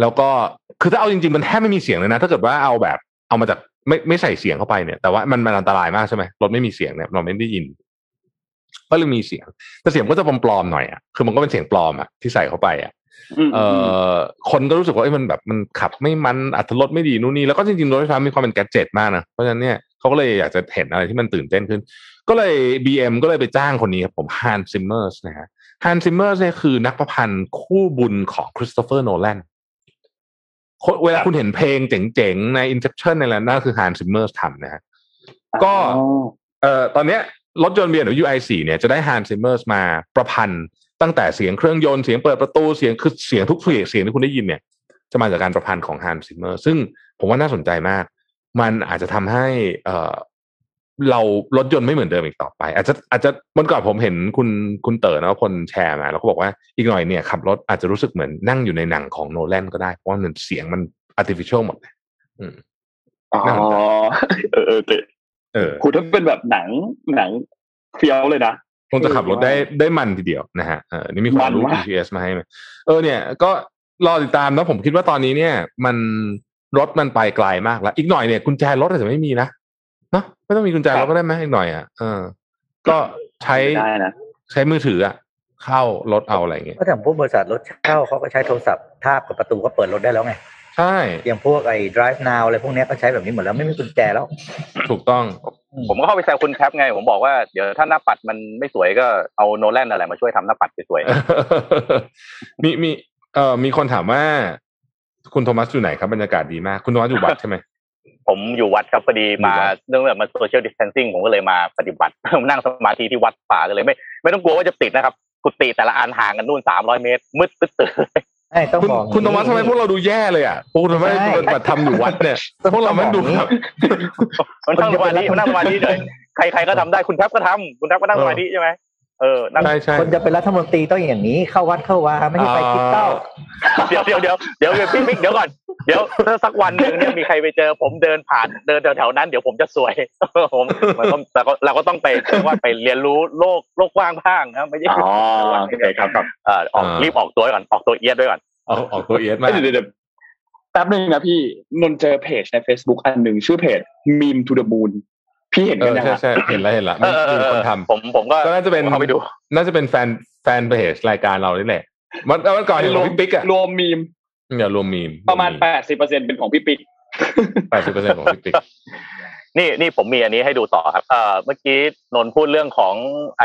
แล้วก็คือถ้าเอาจริงๆมันแทบไม่มีเสียงเลยนะ ถ้าเกิดว่าเอาแบบเอามาจากไม่ไม่ใส่เสียงเข้าไปเนี่ยแต่ว่ามันมันอันตรายมากใช่ไหมรถไม่มีเสียงเนี่ยเราไม่ได้ยิน ก็เลยมีเสียง แต่เสียงก็จะปลอมๆหน่อยอะคือมันก็เป็นเสียงปลอมอะที่ใส่เข้าไปอะมเอ่อคนก็รู้สึกว่าเอ้ยมันแบบมันขับไม่มันอรรถรสไม่ดีนู่นนี่แล้วก็จริงๆรถไฟฟ้ามีความเป็น gadget มากนะเพราะฉะนั้นเนี่ยเขาก็เลยอยากจะเห็นอะไรที่มันตื่นเต้นขึ้น ก็เลย BM ก็เลยไปจ้างคนนี้ครับผม Hans Zimmer นะฮะ Hans Zimmer เนี่ยคือนักประพันธ์คู่บุญของ Christopher Nolan เวลาคุณเห็นเพลงเจ๋งๆ ใน Inception ในแล้วนั่นคือ Hans Zimmer ทำนะฮะก็อ๋อเอ่อตอนเนี้ยรถยนต์ BMW i4 เนี่ยจะได้ Hans Zimmer มาประพันธ์ตั้งแต่เสียงเครื่องยนต์เสียงเปิดประตูเสียงคือเสียงทุกเสียงเสียงที่คุณได้ยินเนี่ย จะมาจากการประพันธ์ของ Hans Zimmer ซึ่งผมว่าน่าสนใจมาก มันอาจจะทำให้ เอ่อเรารถยนต์ไม่เหมือนเดิมอีกต่อไป อาจจะอาจจะวันก่อนผมเห็นคุณคุณเต๋อนะคนแชร์มาแล้วก็บอกว่าอีกหน่อยเนี่ยขับรถอาจจะรู้สึกเหมือนนั่งอยู่ในหนังของโนแลนก็ได้เพราะว่ามันเสียงมัน artificial หมดเลยอืมอ๋อน่าสนใจเออเออแต่เออคุณถ้าเป็นแบบหนังหนังเฟี้ยวเลยนะคงจะขับรถได้ได้มันทีเดียวนะฮะเออนี่มีความรู้มันมาก GPS มาให้ไหมเออเนี่ย ก็รอติดตามนะผมคิดว่าตอนนี้เนี่ย มันรถมันไปไกลมากแล้ว อีกหน่อยเนี่ยกุญแจรถอาจจะไม่มีนะเนาะ ไม่ต้องมีกุญแจรถก็ได้ไหมอีกหน่อยอะเออ ก็ใช้ได้นะใช้มือถืออะเข้ารถเอาอะไรอย่างเงี้ยก็อย่างพวกบริษัทรถเช่าเขาก็ใช้โทรศัพท์ทาบกับประตูก็เปิดรถได้แล้วไงใช่อย่างพวกไอ้ drive now อะไรพวกเนี้ยก็ใช้แบบนี้หมดแล้วไม่มีกุญแจแล้ว ถูกต้อง ผมก็เข้าไปแซวคุณแคปไง ผมบอกว่าเดี๋ยวถ้าหน้าปัดมันไม่สวยก็เอาโนแลนอะไรมาช่วยทำหน้าปัดสวยมีมีเอ่อมีคนถามว่า คุณโทมัสอยู่ไหนครับบรรยากาศดีมาก คุณโทมัสอยู่วัดใช่ไหมๆ ผมอยู่วัดครับพอดีมาอยู่วัดเรื่องแบบมา social distancing ผมก็เลยมาปฏิบัตินั่งสมาธิที่วัดป่ากันเลยไม่ไม่ต้องกลัวว่าจะติดนะครับ กุฏิแต่ละอันห่างกันนู่นสามร้อยเมตร มืดตึ๊ดตื๋อไอ้ต้องคุณบอกคุณโทมัสทำไมพวกเราดูแย่เลยอะพวกคุณทำไมใช่ปฏิบัติธรรมอยู่วัดเนี่ยพวกเราไม่ดูแบบมันนั่งสมาธิมันนั่งสมาธิเลยใครใครก็ทำได้คุณแทบก็ทำคุณแทบก็นั่งสมาธิใช่ไหม เออนั่งใช่ใช่คนจะเป็นรัฐมนตรีต้องอย่างนี้เข้าวัดเข้าวาไม่ใช่ไปคิดเต้าเดี๋ยวเดี๋ยวเดี๋ยวเดี๋ยวเดี๋ยวพี่บิ๊กเดี๋ยวก่อนเดี๋ยวถ้าสักวันหนึ่งเนี่ยมีใครไปเจอ ผมเดินผ่านเดินแถวๆนั้นเดี๋ยวผมจะสวยผมมันก็แต่ก็เราก็ต้องไปเรียกว่าไปเรียนรู้โลกโลกกว้างบ้างนะไม่ใช่อ๋อโอเคครับครับเออออกรีบออกตัวไว้ก่อนออกตัวเอียดด้วยก่อนออกออกตัวเอสมากเดี๋ยวเดี๋ยวแป๊บหนึ่งนะพี่นนท์เจอเพจใน Facebook อันหนึ่งชื่อเพจ meme to the moon พี่เห็นเอกันอยังใช่อะใช่เห็นแล้วเห็นแล้วเออเออมีเอคนอทผมผมก็ำก็น่าจะเป็นเข้าไปดู น่าจะเป็นแฟนแฟนเพจรายการเรานี่แหละมันแล้วมันก่อนเห็นของพี่ปิ๊กอะรวมมีมอย่ารวมมีม ประมาณแปดสิบเปอร์เซ็นเป็นของพี่ปิ๊กแปดสิบเปอร์เซ็นของพี่ปิ๊กนี่นี่ผมมีอันนี้ให้ดูต่อครับเอ่อเมื่อกี้นนท์พูดเรื่องของ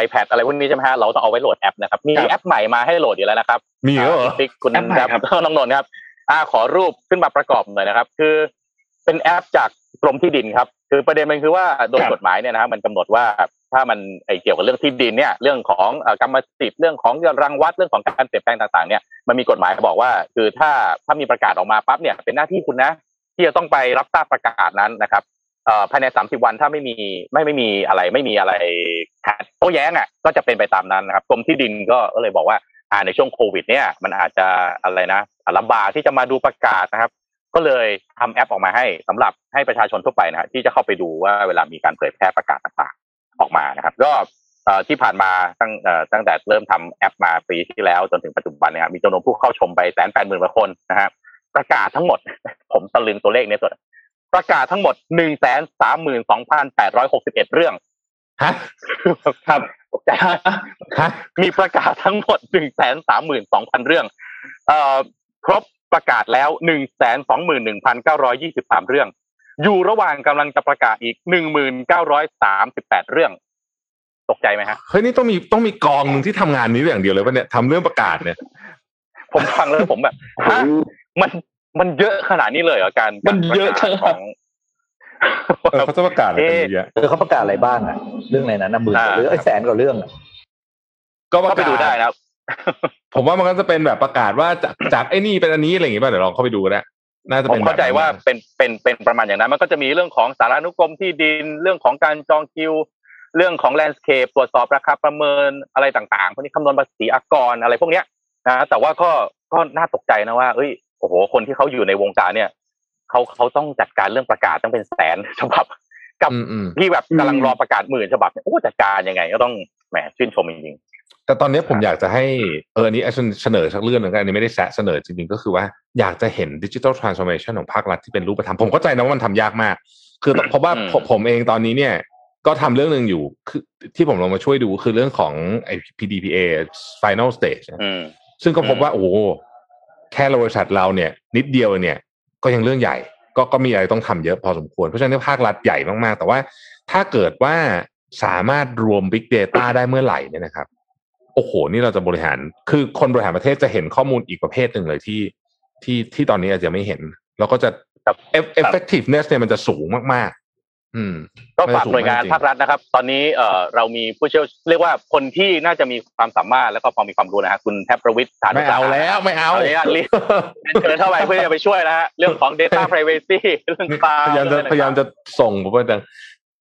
iPad อะไรพวกนี้ใช่ไหมฮะเราต้องเอาไว้โหลดแอปนะครับ มีครับแอปใหม่มาให้โหลดอยู่แล้วนะครับ มีเหรอคุณปิ๊กคุณแอปใหม่ครับครับน้องนนท์ครับอ่าขอรูปขึ้นมาประกอบหน่อยนะครับ คือเป็นแอปจากกรมที่ดินครับ คือประเด็นมันคือว่าโดยครับกฎหมายเนี่ยนะครับมันกำหนดว่าถ้ามันไอเกี่ยวกับเรื่องที่ดินเนี่ยเรื่องของเอ่อกรรมสิทธิ์เรื่องของรังวัดเรื่องของการเปลี่ยนแปลงต่างๆเนี่ยมันมีกฎหมายบอกว่า คือถ้าถ้ามีประกาศออกมาปั๊บเนี่ยเป็นหน้าที่คุณนะ ที่จะต้องไปรับทราบประกาศนั้นนะครับเอ่อภายใน 30 วันถ้าไม่มีไม่ไม่มีอะไรไม่มีอะไรขัดโต้แย้งอะก็จะเป็นไปตามนั้นนะครับกรมที่ดินก็ก็เลยบอกว่าอ่าในช่วงโควิดเนี่ยมันอาจจะอะไรนะลำบากที่จะมาดูประกาศนะครับ ก็เลยทำแอปออกมาให้สำหรับให้ประชาชนทั่วไปนะฮะที่จะเข้าไปดูว่าเวลามีการเผยแพร่ประกาศต่างๆออกมานะครับ ก็เอ่อที่ผ่านมาตั้งเอ่อตั้งแต่เริ่มทำแอปมาปีที่แล้วจนถึงปัจจุบันเนี่ยครับมีจำนวนผู้เข้าชมไปแสนแปดหมื่นกว่าคนนะฮะประกาศทั้งหมด ผมตะลึงตัวเลขเนี้สุดประกาศทั้งหมดหนึ่งแสนสามหมื่นสองพันแปดร้อยหกสิบเอ็ดเรื่องฮะครับตกใจฮะมีประกาศทั้งหมดหนึ่งแสนสามหมื่นสองพันเรื่อง เอ่อครบ ประกาศแล้วหนึ่งแสนสองหมื่นหนึ่งพันเก้าร้อยยี่สิบสามเรื่อง อยู่ระหว่างกำลังจะประกาศอีกหนึ่งหมื่นเก้าร้อยสามสิบแปดเรื่อง ตกใจไหมฮะ เฮ้ยนี่ต้องมีต้องมีกองหนึ่งที่ทำงานนี้อย่างเดียวเลยป่ะเนี่ยทำเรื่องประกาศเนี่ย ผมฟังแล้วผมแบบฮะมันมันเยอะขนาดนี้เลยเหรอการมันเยอะการประกาศของเออเขาจะประกาศอะไรกันเยอะแยะเออเขาประกาศอะไรบ้างอะเรื่องอะไรนะน้ำมืออ่าหรือไอ้แสนกว่าเรื่องอะก็ประก็ไปกาศดูได้นะครับ ผมว่ามันก็จะเป็นแบบประกาศว่าจากจากไอ้นี่เป็นอันนี้อะไรอย่างงี้ป่ะเดี๋ยวลองเข้าไปดูก็ได้น่าจะผเป็มนเข้าใจแบบนั้นว่าเป็นเป็นเป็นประมาณอย่างนั้น มันก็จะมีเรื่องของสารานุกรมที่ดินเรื่องของการจองคิว เรื่องของแลนด์สเคปตรวจสอบราคาประเมินอะไรต่างๆพวกนี้คำนวณภาษีอากรอะไรพวกเนี้ยนะแต่ว่าก็ก็น่าตกใจนะว่าเอ้ยโอ้โหคนที่เขาอยู่ในวงการเนี่ยเขาเขาต้องจัดการเรื่องประกาศต้องเป็นแสนฉบับกับอืมอืมที่แบบกำลังรอประกาศหมื่นฉบับเนี่ยโอ้จัดการยังไงก็ต้องแหมชื่นชมจริง แต่ตอนนี้ผมอยากจะให้เอออันนี้เสนอสักเรื่องหนึ่งกันอันนี้ไม่ได้แซะเสนอจริงๆ ก็คือว่าอยากจะเห็นดิจิทัลทรานส์ o r เมชันของภาครัฐที่เป็นรูปธรรมผมเข้าใจนะว่ามันทำยากมาก คือเพราะว่าอืมผมผมเองตอนนี้เนี่ยก็ทำเรื่องหนึ่งอยู่คือที่ผมลองมาช่วยดูคือเรื่องของไอ้ PDPA Final Stage นะๆอืมซึ่งก็พบอืมว่าโอ้โหแค่บริษัทเราเนี่ย นิดเดียวเนี่ย ก็ยังเรื่องใหญ่ ก็ก็มีอะไรต้องทำเยอะพอสมควร เพราะฉะนั้นภาครัฐใหญ่มากๆ แต่ว่าถ้าเกิดว่าสามารถรวม Big Data ได้เมื่อไหร่เนี่ยนะครับ โอ้โห นี่เราจะบริหาร คือคนบริหารประเทศจะเห็นข้อมูลอีกประเภทหนึ่งเลยที่ที่ที่ตอนนี้อาจจะไม่เห็น แล้วก็จะครับ eff- effectiveness เนี่ยมันจะสูงมาก ๆ อืม ก็ฝากหน่วยงานภาครัฐนะครับ ตอนนี้เอ่อเรามีผู้เชี่ยวเรียกว่าคนที่น่าจะมีความสามารถแล้วก็พอมีความรู้นะฮะคุณแทบประวิทย์ฐานไม่เอาแล้วไม่เอาเอาเลยเรียกเชิญเข้าไปเพื่อจะไปช่วยนะฮะเรื่องของ data privacy เรื่องตาพยายามจะพยายามจะส่งผมไปแต่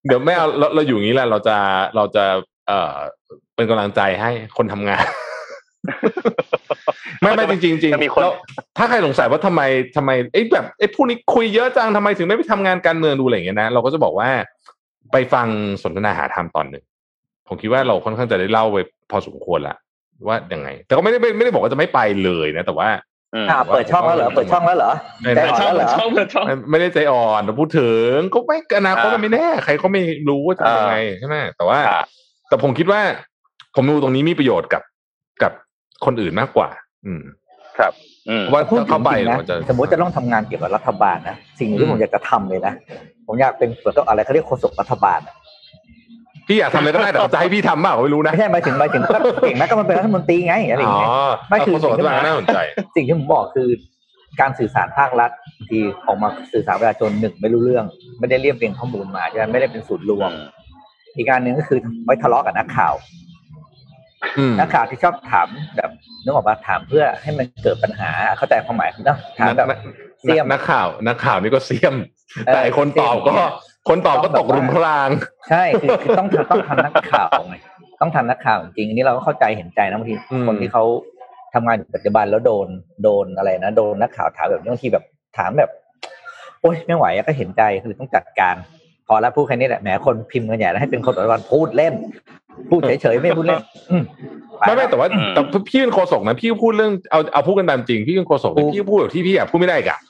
เดี๋ยวไม่เอาเราเราอยู่อย่างนี้แหละเราจะเราจะเอ่อ เป็นกำลังใจให้คนทำงาน ไม่ไม่จริงๆจริงจะมีคนแล้วถ้าใครสงสัยว่าทำไมทำไมไอ้แบบไอ้พวกนี้คุยเยอะจังทำไมถึงไม่ไปทำงานการเมืองดูอะไรอย่างเงี้ยนะเราก็จะบอกว่าไปฟังสนทนาหาธรรมตอนหนึ่งผมคิดว่าเราค่อนข้างจะได้เล่าไปพอสมควรละว่ายังไง แต่ก็ไม่ได้ไม่ไม่ได้บอกว่าจะไม่ไปเลยนะ แต่ว่าอืมอ่าเปิดช่องแล้วเหรอเปิดช่องแล้วเหรอไม่ใจไม่อ่อนแล้วเหรอช่องเปิดช่องไม่ไม่ได้ใจอ่อนแต่พูดถึงก็ไม่อนาคตมันไม่แน่ ใครก็ไม่รู้ว่าจะยังไงใช่ไหมแต่ว่าอ่าแต่ผมคิดว่า ผมดูตรงนี้มีประโยชน์กับกับคนอื่นมากกว่า อืม ครับอืมเพราะว่าพูดถ้าถึเข้างไปจริงนะมันจะสมมติจะต้องทำงานเกี่ยวกับรัฐบาลนะสิ่งหนึ่งอืที่มผมอยากจะทำเลยนะผมอยากเป็นเหมือนกับอะไรเขาเรียกโฆษกรัฐบาลอะพี่อยากทำอะไรก็ได้แต่เขาจะให้พี่ทำเปล่าก็ไม่รู้นะไม่ใช่หมายถึงหมายถึงก็เก่งนะก็มันเป็นรัฐมนตรีไงอะไรอย่างอ๋อเงี้ยไม่คือเอาคนสมัครน่าสนใจ สิ่งที่ผมบอกคือ การสื่อสารภาครัฐบางทีออกมาสื่อสารประชาชนหนึ่งไม่รู้เรื่อง ไม่ได้เรียบเรียงข้อมูลมาใช่ไหมไม่ได้เป็นศูนย์รวม อีกการหนึ่งก็คือไว้ทะเลาะกับนักข่าวอืม นักข่าวที่ชอบถามแบบนึกออกปะถามเพื่อให้มันเกิดปัญหา เข้าใจความหมายเนาะถามแบบนักเสี่ยมนักข่าวนักข่าวนี่ก็เสียมเออแต่ไอ้คนตอบก็เสี่ยมคนตอบก็ตกหลุมพราง ใช่คือคือต้องต้องทันนักข่าวไงต้องทันนักข่าวจริงอันนี้เราก็เข้าใจเห็นใจนะบางทีอืมคนที่เขาทำงานอยู่ปัจจุบันแล้วโดนโดนอะไรนะโดนนักข่าวถามแบบนี้บางทีแบบถามแบบ โอ๊ยไม่ไหวอะก็เห็นใจคือต้องจัดการพ อแล้วพูดแค่นี้แหละแหมคนพิมพ์กันใหญ่แล้วให้เป็นคนปัจจุบันพูดเล่น พูดเฉยๆไม่พูดเล่นอืมปไม่ไม่แต่ว่าอืมแต่พี่เป็นโฆษกนะพี่พูดเรื่องเอาเอาพูดกันตามจริงพี่เป็นโฆษกถูกพี่พูดแบบที่พี่อยากพูดไม่ได้อีกอะ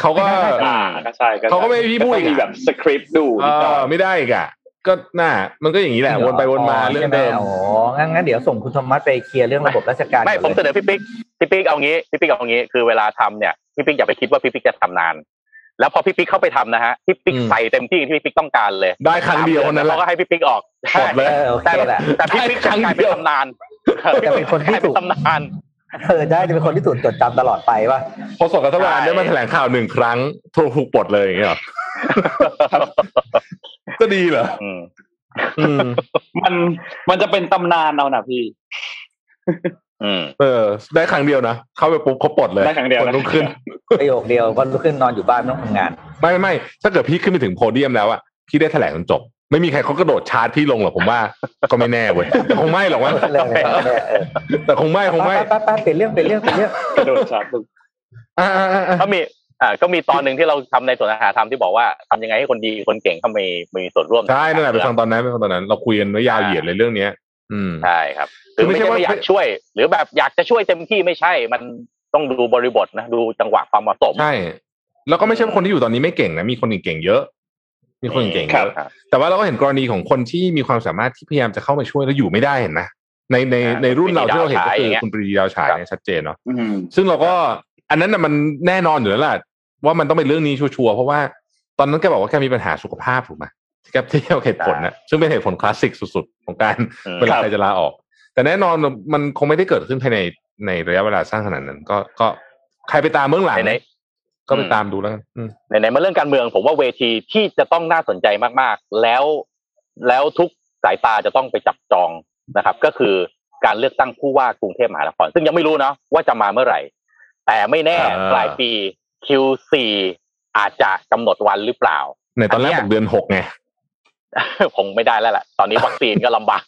เขาก็อ่าก็ใช่ก็ใช่เขาก็ไม่ให้พี่พูดก็อีต้กองอะมีแบบสคริปต์ดูเอนิดหน่ออยไม่ได้อีกอะก็น่ามันก็อย่างนี้แหละวนไปวนมาเรื่องเดิมอ๋องั้นงั้นเดี๋ยวส่งคุณธรรมัสไปเคลียร์เรื่องระบบราชการไม่ก่ผมลเสยนอพี่ปิ๊กพี่ปิ๊กเอางี้พี่ปิ๊กเอางี้คือเวลาทำเนี่ยพี่ปิ๊กอย่าไปคิดว่าพี่ปิ๊กจะทำนาน แล้วพอพี่ปิ๊กเข้าไปทำนะฮะพี่ปิ๊กอืมใส่เต็มที่ที่พี่ปิ๊กต้องการเลย ได้ครั้งเดียวสามเท่านั้นแหแล้ละวก็ให้พี่ปิ๊กออกหมดเลยเออโอเคแต่แหละแต่พี่ปิ๊กได้ครั้งกลายเดีเป็นยวตำนานแต่เป็นคนที่กลายเป็ถูนกตำนานเออได้จะเป็นคนที่ถูกจดจำตลอดไปว่าพอสกรัฐบาลใช่ได้มาแถลงข่าวหนึ่งครั้งถูกถูกปลดเลยอย่างเงี้ยเหรอก็ดีเหรออืมอืมมันมันจะเป็นตำนานเอานะพี่อืม เออ ได้ครั้งเดียวนะ เข้าไปปุ๊บเขาปลดเลย ได้ครั้งเดียวนะนรุ่งขึ้นประโยคเดียววันรุ่งขึ้นนอนอยู่บ้านไม่ต้องทำงานไม่ไม่ไม่ถ้าเกิดพี่ขึ้นไปถึงโพเดียมแล้วอะพี่ได้แถลงจนจบ ไม่มีใครเขากระโดดชาร์จพี่ลงหรอกผมว่า ก็ไม่แน่เว้ยแต่คงไม่หรอกว่าเรื่องอะไรเนี่ยเออแต่คงไม่คงไม่ไปไปไปเปลี่ยนเรื่องเปลี่ยนเรื่องเปลี่ยนเรื่องกระโดดชาร์จอ่าอ่าอ่าอ่าก็มีอ่าก็มีตอนหนึ่งที่เราทำในสนทนาธรรมที่บอกว่าทำยังไงให้คนดีคนเก่งเขามีมีส่วนร่วมใช่นั่นแหละไปฟังตอนนั้นไปฟังตอนนั้น เราคุยกันไว้ยาวเหยียดเลยเรื่องเนี้ยอืม ใช่ครับคืคืออไม่ไม่ใช่ใช่ว่าว่าอยากช่วย หรือแบบอยากจะช่วยเต็มที่ไม่ใช่ มันต้องดูบริบทนะดูจังหวะความเหมาะสมใช่แล้วก็ไม่ใช่ว่าคนที่อยู่ตอนนี้ไม่เก่งนะมีคนเก่งๆเยอะ มีคนเก่งๆเยอะครับแต่ว่าเราก็เห็นกรณีของคนที่มีความสามารถที่พยายามจะเข้ามาช่วยแล้วอยู่ไม่ได้เห็นไหมในในอ่าในรุ่นเราที่เราเห็นก็ปรีคือดาวฉายอย่างเงี้ยคุณปรีดีดาวฉายครับเนี่ยชัดเจนเนาะอืมซึ่งเราก็อันนั้นน่ะมันแน่นอนอยู่แล้วล่ะว่ามันต้องเป็นเรื่องนี้ชัวร์ๆเพราะว่าตอนนั้นแกบอกว่าแกมีปัญหาสุขภาพถูกไหมที่ แกที่เอาเหตุผลนะซึ่งเป็นเหตุผลคลาสสิกสุดๆ ของการอืมเวลาใครจะลาออก แต่แน่นอนมันคงไม่ได้เกิดขึ้นภายในในระยะเวลาสั้นขนาดนั้น ก็ก็ใครไปตามเบื้องหลังไหนก็ไปตามดูแล้วกันอืมไหนๆมาเรื่องการเมืองผมว่าเวทีที่จะต้องน่าสนใจมากๆ แล้วแล้วทุกสายตาจะต้องไปจับจองนะครับ ก็คือการเลือกตั้งผู้ว่ากรุงเทพมหานครซึ่งยังไม่รู้นะว่าจะมาเมื่อไหร่ แต่ไม่แน่อ่าปลายปี Q4 อาจจะกำหนดวันหรือเปล่าในตอนแรกอันเนี้ยบอกเดือนหกไง คงไม่ได้แล้วแหละตอนนี้วัคซีนก็ลำบาก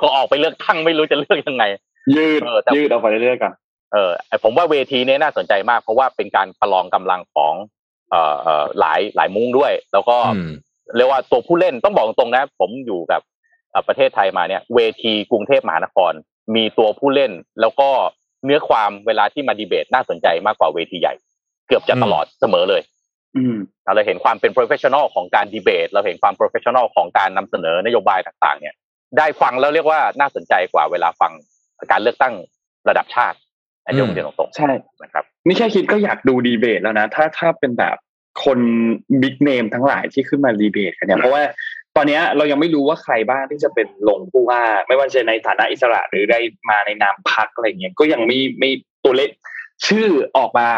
ก็ออกไปเลือกตั้งไม่รู้จะเลือกยังไง ยืดเออแต่ยืดเอาไปเรื่อยๆกันเออผมว่าเวทีนี้น่าสนใจมาก เพราะว่าเป็นการประลองกำลังของเอ่อเอ่อหลายหลายมุ้งด้วย แล้วก็อืมเรียกว่าตัวผู้เล่นต้องบอกตรงๆนะ ผมอยู่กับเอ่อประเทศไทยมาเนี่ย เวทีกรุงเทพมหานคร มีตัวผู้เล่น แล้วก็เนื้อความเวลาที่มาดีเบตน่าสนใจมากกว่าเวทีใหญ่ เกือบจะตลอดเสมอเลยอืม เราเห็นความเป็น professional ของการดีเบต เราเห็นความ professional ของการนำเสนอนโยบายต่างๆ เนี่ย ได้ฟังแล้วเรียกว่าน่าสนใจกว่าเวลาฟังการเลือกตั้งระดับชาติอันนี้ผมเรียนตรงใช่ๆนะครับนี่แค่คิดก็อยากดูดีเบตแล้วนะ ถ้าถ้าเป็นแบบคนบิ๊กเนมทั้งหลายที่ขึ้นมาดีเบตกันเนี่ยเพราะว่าตอนเนี้ยเรายังไม่รู้ว่าใครบ้างที่จะเป็นลงผู้ว่า ไม่ว่าจะในฐานะอิสระหรือได้มาในนามพักอะไรเงี้ยก็ยังไม่ไม่ตัวเลขชื่อออกมา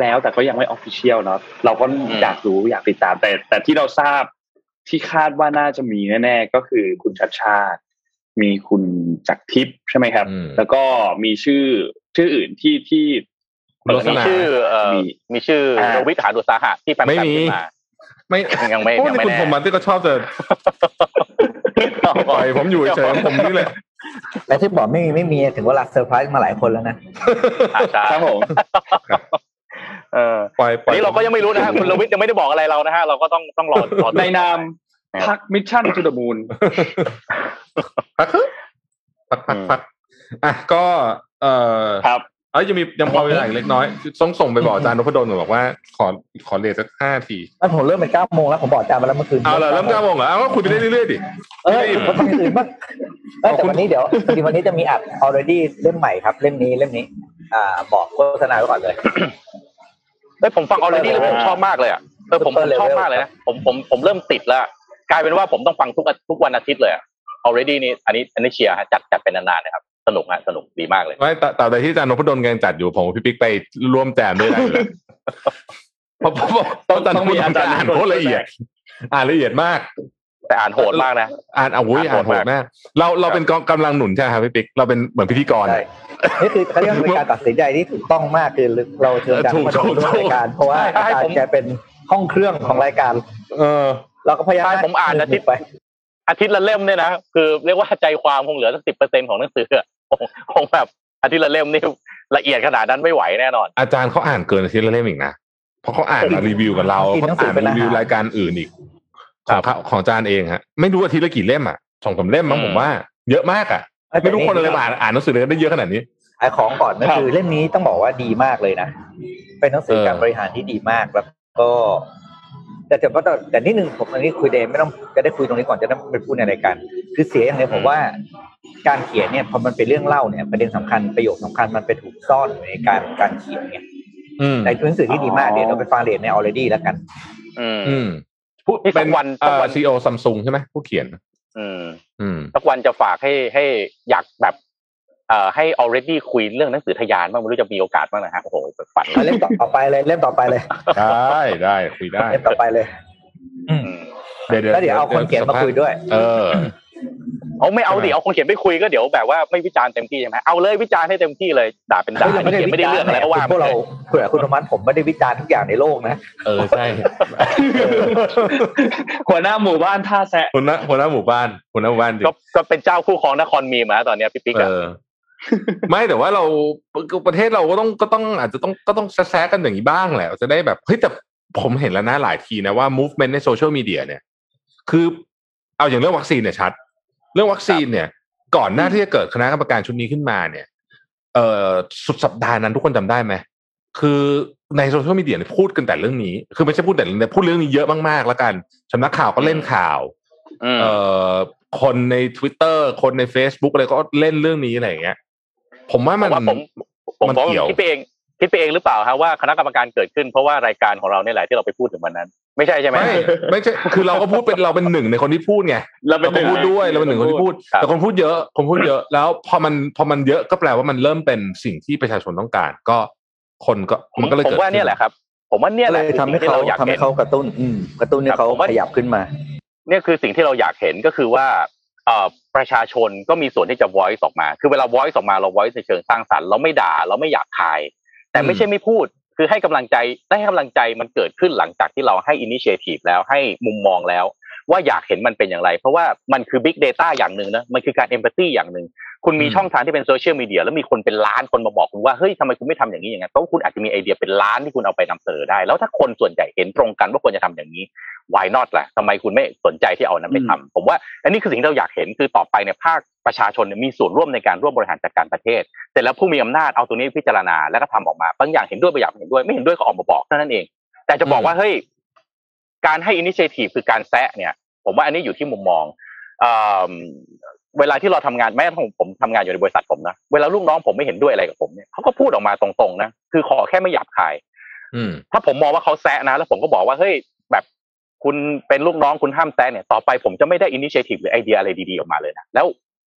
แล้วแต่ก็ยังไม่ออฟฟิเชียลเนาะเราก็อืมอยากรู้อยากติดตามแต่ แต่ที่เราทราบที่คาดว่าน่าจะมีแน่ๆก็คือคุณชัดชาติ มีคุณจักรทิพย์ใช่ไหมครับอืมแล้วก็มีชื่อชื่ออื่นที่ที่โฆษมีณาชื่อเอ่อมีมีชื่ออ่าโรวิทหาดุสาหะที่แปมไม่แปมมีขึ้นมาไม่ยังไม่โอ้ยังนี่ไม่คุณแน่ผมมันที่ก็ชอบจะปล่อยผมอยู่เฉยๆผมนี่แหละและที่บอกไม่มีไม่มีถึงเวลาเซอร์ไพรส์มาหลายคนแล้วนะอ่าใช่ครับผม เออปล่อยปอัล่นอยนี้เราก็ยังไม่รู้นะฮะคุณโรวิทยังไม่ได้บอกอะไรเรานะฮะเราก็ต้องต้องรอรอดูในนามพักมิชชั่นทูเดอะมูนพักเถอะพักพักพักอะก็เอ่อครับเอ้ยยังมียังพอเวลาอีกเล็กน้อยต้องส่งไปบอกอาจารย์นพดลหน่อยบอกว่าขอขอเลทสักห้าทีแล้วผมเริ่มเป็นเก้าโมงแล้วผมบอกอาจารย์มาแล้วเมื่อคืนเอาเลยเริ่มเก้าโมงเหรอเอาก็คุยไปได้เรื่อยๆดิเออผมต้องอื่นบ้างเออแต่วันนี้เดี๋ยวพอดีวันนี้จะมีอัด already เล่มใหม่ครับเล่มนี้เล่มนี้ อ่าบอกโฆษณาไว้ก่อนเลย เฮ้ยผมฟังออเรดี้แล้วผมชอบมากเลยอะเออผมผมชอบมากเลยนะผมผมผมเริ่มติดแล้วกลายเป็นว่าผมต้องฟังทุกอาทุกวันอาทิตย์เลยอะ already นี่อันนี้อันนี้เชียร์ฮะจัดจัดเป็นนานๆนะครับสนุกฮะสนุกดีมากเลยไม่แต่แต่แต่ที่อาจารย์นพดลกำลังจัดอยู่ผมกับพี่ปิ๊กไปร่วมแจมด้วยได้อยู่แล้วเพราะเพราะเพราะอาจารย์นพดลอ่านโคตรละเอียดอ่านละเอียดมาก แต่อ่านโหดมากนะ อ่านเอาวุ้ยอ่าอ่านนโหโหดดมากมาก เราเราเป็นกองกำลังหนุนใช่ไหมครับพี่ปิ๊กเราเป็นเหมือนพิธีกรใช่นี่คือเขาเรียกว่าเป็นการตัดสินใจที่ถูกต้องมากคือเราเชิญอาจารย์ถูกมาดูถูกร่วมรายการเพราะว่าใช่อาจารผมย์แกเป็นห้องเครื่องของรายการ เออ เราก็พยายามใช่ผมอ่านอาทิตย์ไป อาทิตย์ละเล่มเนี่ยนะคือเรียกว่าใจความคงเหลือสักสิบเปอร์เซ็นของหนังสืออะคงคงแบบอาทิตย์ละเล่มนี่ละเอียดขนาดนั้นไม่ไหวแน่นอน อาจารย์เขาอ่านเกินอาทิตย์ละเล่มอีกนะเพราะเขาอ่านมารีวิวกับเรากินหนัเขางสืออ่านเป็นอาหารรีวิวรายการอื่นอีก ของเขาของอาจารย์เองฮะไม่รู้อาทิตย์ละกี่เล่มอะสองสามเล่มมั้งอืมผมว่า เยอะมากอะไม่รู้คนอะไรมาอ่านอ่านหนังสือเลยได้เยอะขนาดนี้ขายของก่อนก็ครับคือเล่มนี้ต้องบอกว่าดีมากเลยนะเป็นหนังสือเออการบริหารที่ดีมากแล้วก็ แต่แต่ว่าแต่แต่นิดนึงผมอันนี้คุยเดนไม่ต้องจะได้คุยตรงนี้ก่อนจะได้ไปพูดในรายการคือเสียอย่างเดียวผมว่าการเขียนเนี่ยพอมันเป็นเรื่องเล่าเนี่ยประเด็นสำคัญประโยคสำคัญมันไปถูกซ่อนอยู่ในการการเขียนไงอืมแต่เป็นหนังสือที่ดีมากเดี๋ยวเราไปฟังเรียนใน already แล้วกัน อืม อืมผู้นี่สักเป็นวันสักวันซีโอซัมซุงใช่ไหมผู้เขียน อืม อืมสักวันจะฝากให้ให้อยากแบบเอ่อให้ already คุยเรื่องหนังสือทะยานบ้างไม่รู้จะมีโอกาสบ้างนะฮะโอ้โหแบบฝันเอาเล่มต่อไปเลยเล่มต่อไปเลยได้ได้คุยได้เล่มต่อไปเลยอืมอืมเดี๋ยวเดี๋ยวแล้วเดี๋ยวเอาคนเขียนมาคุยด้วย เออ เอาไม่เอาดิใช่ไหมเอาคนเขียนไปคุยก็เดี๋ยวแบบว่าไม่วิจารณ์เต็มที่ใช่ไหมเอาเลยวิจารณ์ให้เต็มที่เลยด่าเป็นด่าเฮ้ยเราไม่ได้เขียนไม่ได้เรื่องอะไรก็ว่าพวกเราคุยกับคุณธรรมัสผมไม่ได้วิจารณ์ทุกอย่างในโลกนะ เออใช่หัวหน้าหมู่บ้านท่าแซะหัวหน้าหัวหน้าหมู่บ้านหัวหน้าหมู่บ้านจริก็งก็เป็นเจ้าคู่ครองนครมีมาตอนเนี้ยพี่ปิ๊กเออะอไม่แต่ว่าเราประเทศเราก็ต้องก็ต้องอาจจะต้องก็ต้องแซะๆกันอย่างนี้บ้างแหละจะได้แบบเฮ้ยแต่ผมเห็นแล้วนะหลายทีนะว่า movement ในโซเชียลมีเดียเนี่ย คือเอาอย่างเรื่องวัคซีนเนี่ยชัด เรื่องวัคซีนเนี่ย ก่อนหน้าที่จะเกิดคณะกรรมการชุดนี้ขึ้นมาเนี่ยเอ่อสุดสัปดาห์นั้นทุกคนจำได้ไหมคือในโซเชียลมีเดียเนี่ยพูดกันแต่เรื่องนี้ คือไม่ใช่พูดแต่เรื่องนี้พูดเรื่องนี้เยอะมากๆแล้วกันสำนักข่าวก็เล่นข่าวอืมเอ่อคนใน Twitter คนใน Facebook อะไรก็เล่นเรื่องนี้อะไรอย่างเงี้ยผมว่ามันว่าผมผมมันบอกเกี่ยวคิดไปเอง คิดไปเองหรือเปล่าฮะว่าคณะกรรมการเกิดขึ้นเพราะว่ารายการของเราเนี่ยแหละที่เราไปพูดถึงวันนั้น ไม่ใช่ใช่ไหมไม่ไม่ใช่คือเราก็พูดเป็นเราเป็นหนึ่งในคนที่พูดไงเราเป็นเราก็พูดด้วยเราเป็นหนึ่งคนที่พูดครับแต่คนพูดเยอะคนพูดเยอะ แล้วพอมันพอมันเยอะก็แปลว่ามันเริ่มเป็นสิ่งที่ประชาชนต้องการ ก็คนก็ผมมันก็เลยผมเกิดว่าเนี่ยแหละครับ ผมว่าเนี่ยก็แหเลละยทำให้คือสิ่งที่เขาเราอยากทำเห็ให้นเขากระตุ้นอืมกระตุ้นให้ครับเขาผมว่าขยับขึ้นมา เนี่ยคือสิ่งที่เราอยากเห็นก็คือว่าเอ่อประชาชนก็มีส่วนที่จะ voice ออกมา คือเวลา voice ออกมาเรา voice ในเชิงสร้างสรรค์ เราไม่ด่า เราไม่อยากคาย แต่ไม่ใช่ไม่พูด คือให้กำลังใจได้ให้กำลังใจมันเกิดขึ้นหลังจากที่เราให้ initiative แล้วให้มุมมองแล้ว ว่าอยากเห็นมันเป็นอย่างไร เพราะว่ามันคือ big data อย่างหนึ่งนะมันคือการ empathy อย่างหนึ่ง คุณมีช่องทางที่เป็นโซเชียลมีเดียแล้วมีคนเป็นล้านคนมาบอกคุณว่าเฮ้ยทำไมคุณไม่ทำอย่างนี้อย่างนั้นเพราะคุณอาจจะมีไอเดียเป็นล้านที่คุณเอาไปนำเสนอได้ แล้วถ้าคนส่วนใหญ่เห็นตรงกันว่าควรจะทำอย่างนี้ why not ล่ะทำไมคุณไม่สนใจที่เอานั้นไปทำผมว่าอันนี้คือสิ่งที่เราอยากเห็นคือต่อไปเนี่ยภาคประชาชนเนี่ยมีส่วนร่วมในการร่วมบริหารจัดการประเทศเสร็จแล้วผู้มีอำนาจเอาตัวนี้พิจารณาแล้วก็ทำออกมาบางอย่างเห็นด้วยบางอย่างไม่เห็นด้วยไม่เห็นด้วยก็ออกมาบอกเท่านั้นเอง แต่จะบอกว่าเฮ้ยการให้อินิเชทีฟคือการแซะเนี่ย ผมว่าอันนี้อยู่ที่มุมมอง เอ่อเวลาที่เราทำงานแม้กระทั่งผมทำงานอยู่ในบริษัทผมนะเวลาลูกน้องผมไม่เห็นด้วยอะไรกับผมเนี่ยเขาก็พูดออกมาตรงๆนะคือขอแค่ไม่หยาบคายอืมถ้าผมมองว่าเขาแซะนะ แล้วผมก็บอกว่าเฮ้ยแบบคุณเป็นลูกน้องคุณห้ามแซะเนี่ยต่อไปผมจะไม่ได้ initiative หรือไอเดียอะไรดีๆออกมาเลยนะแล้ว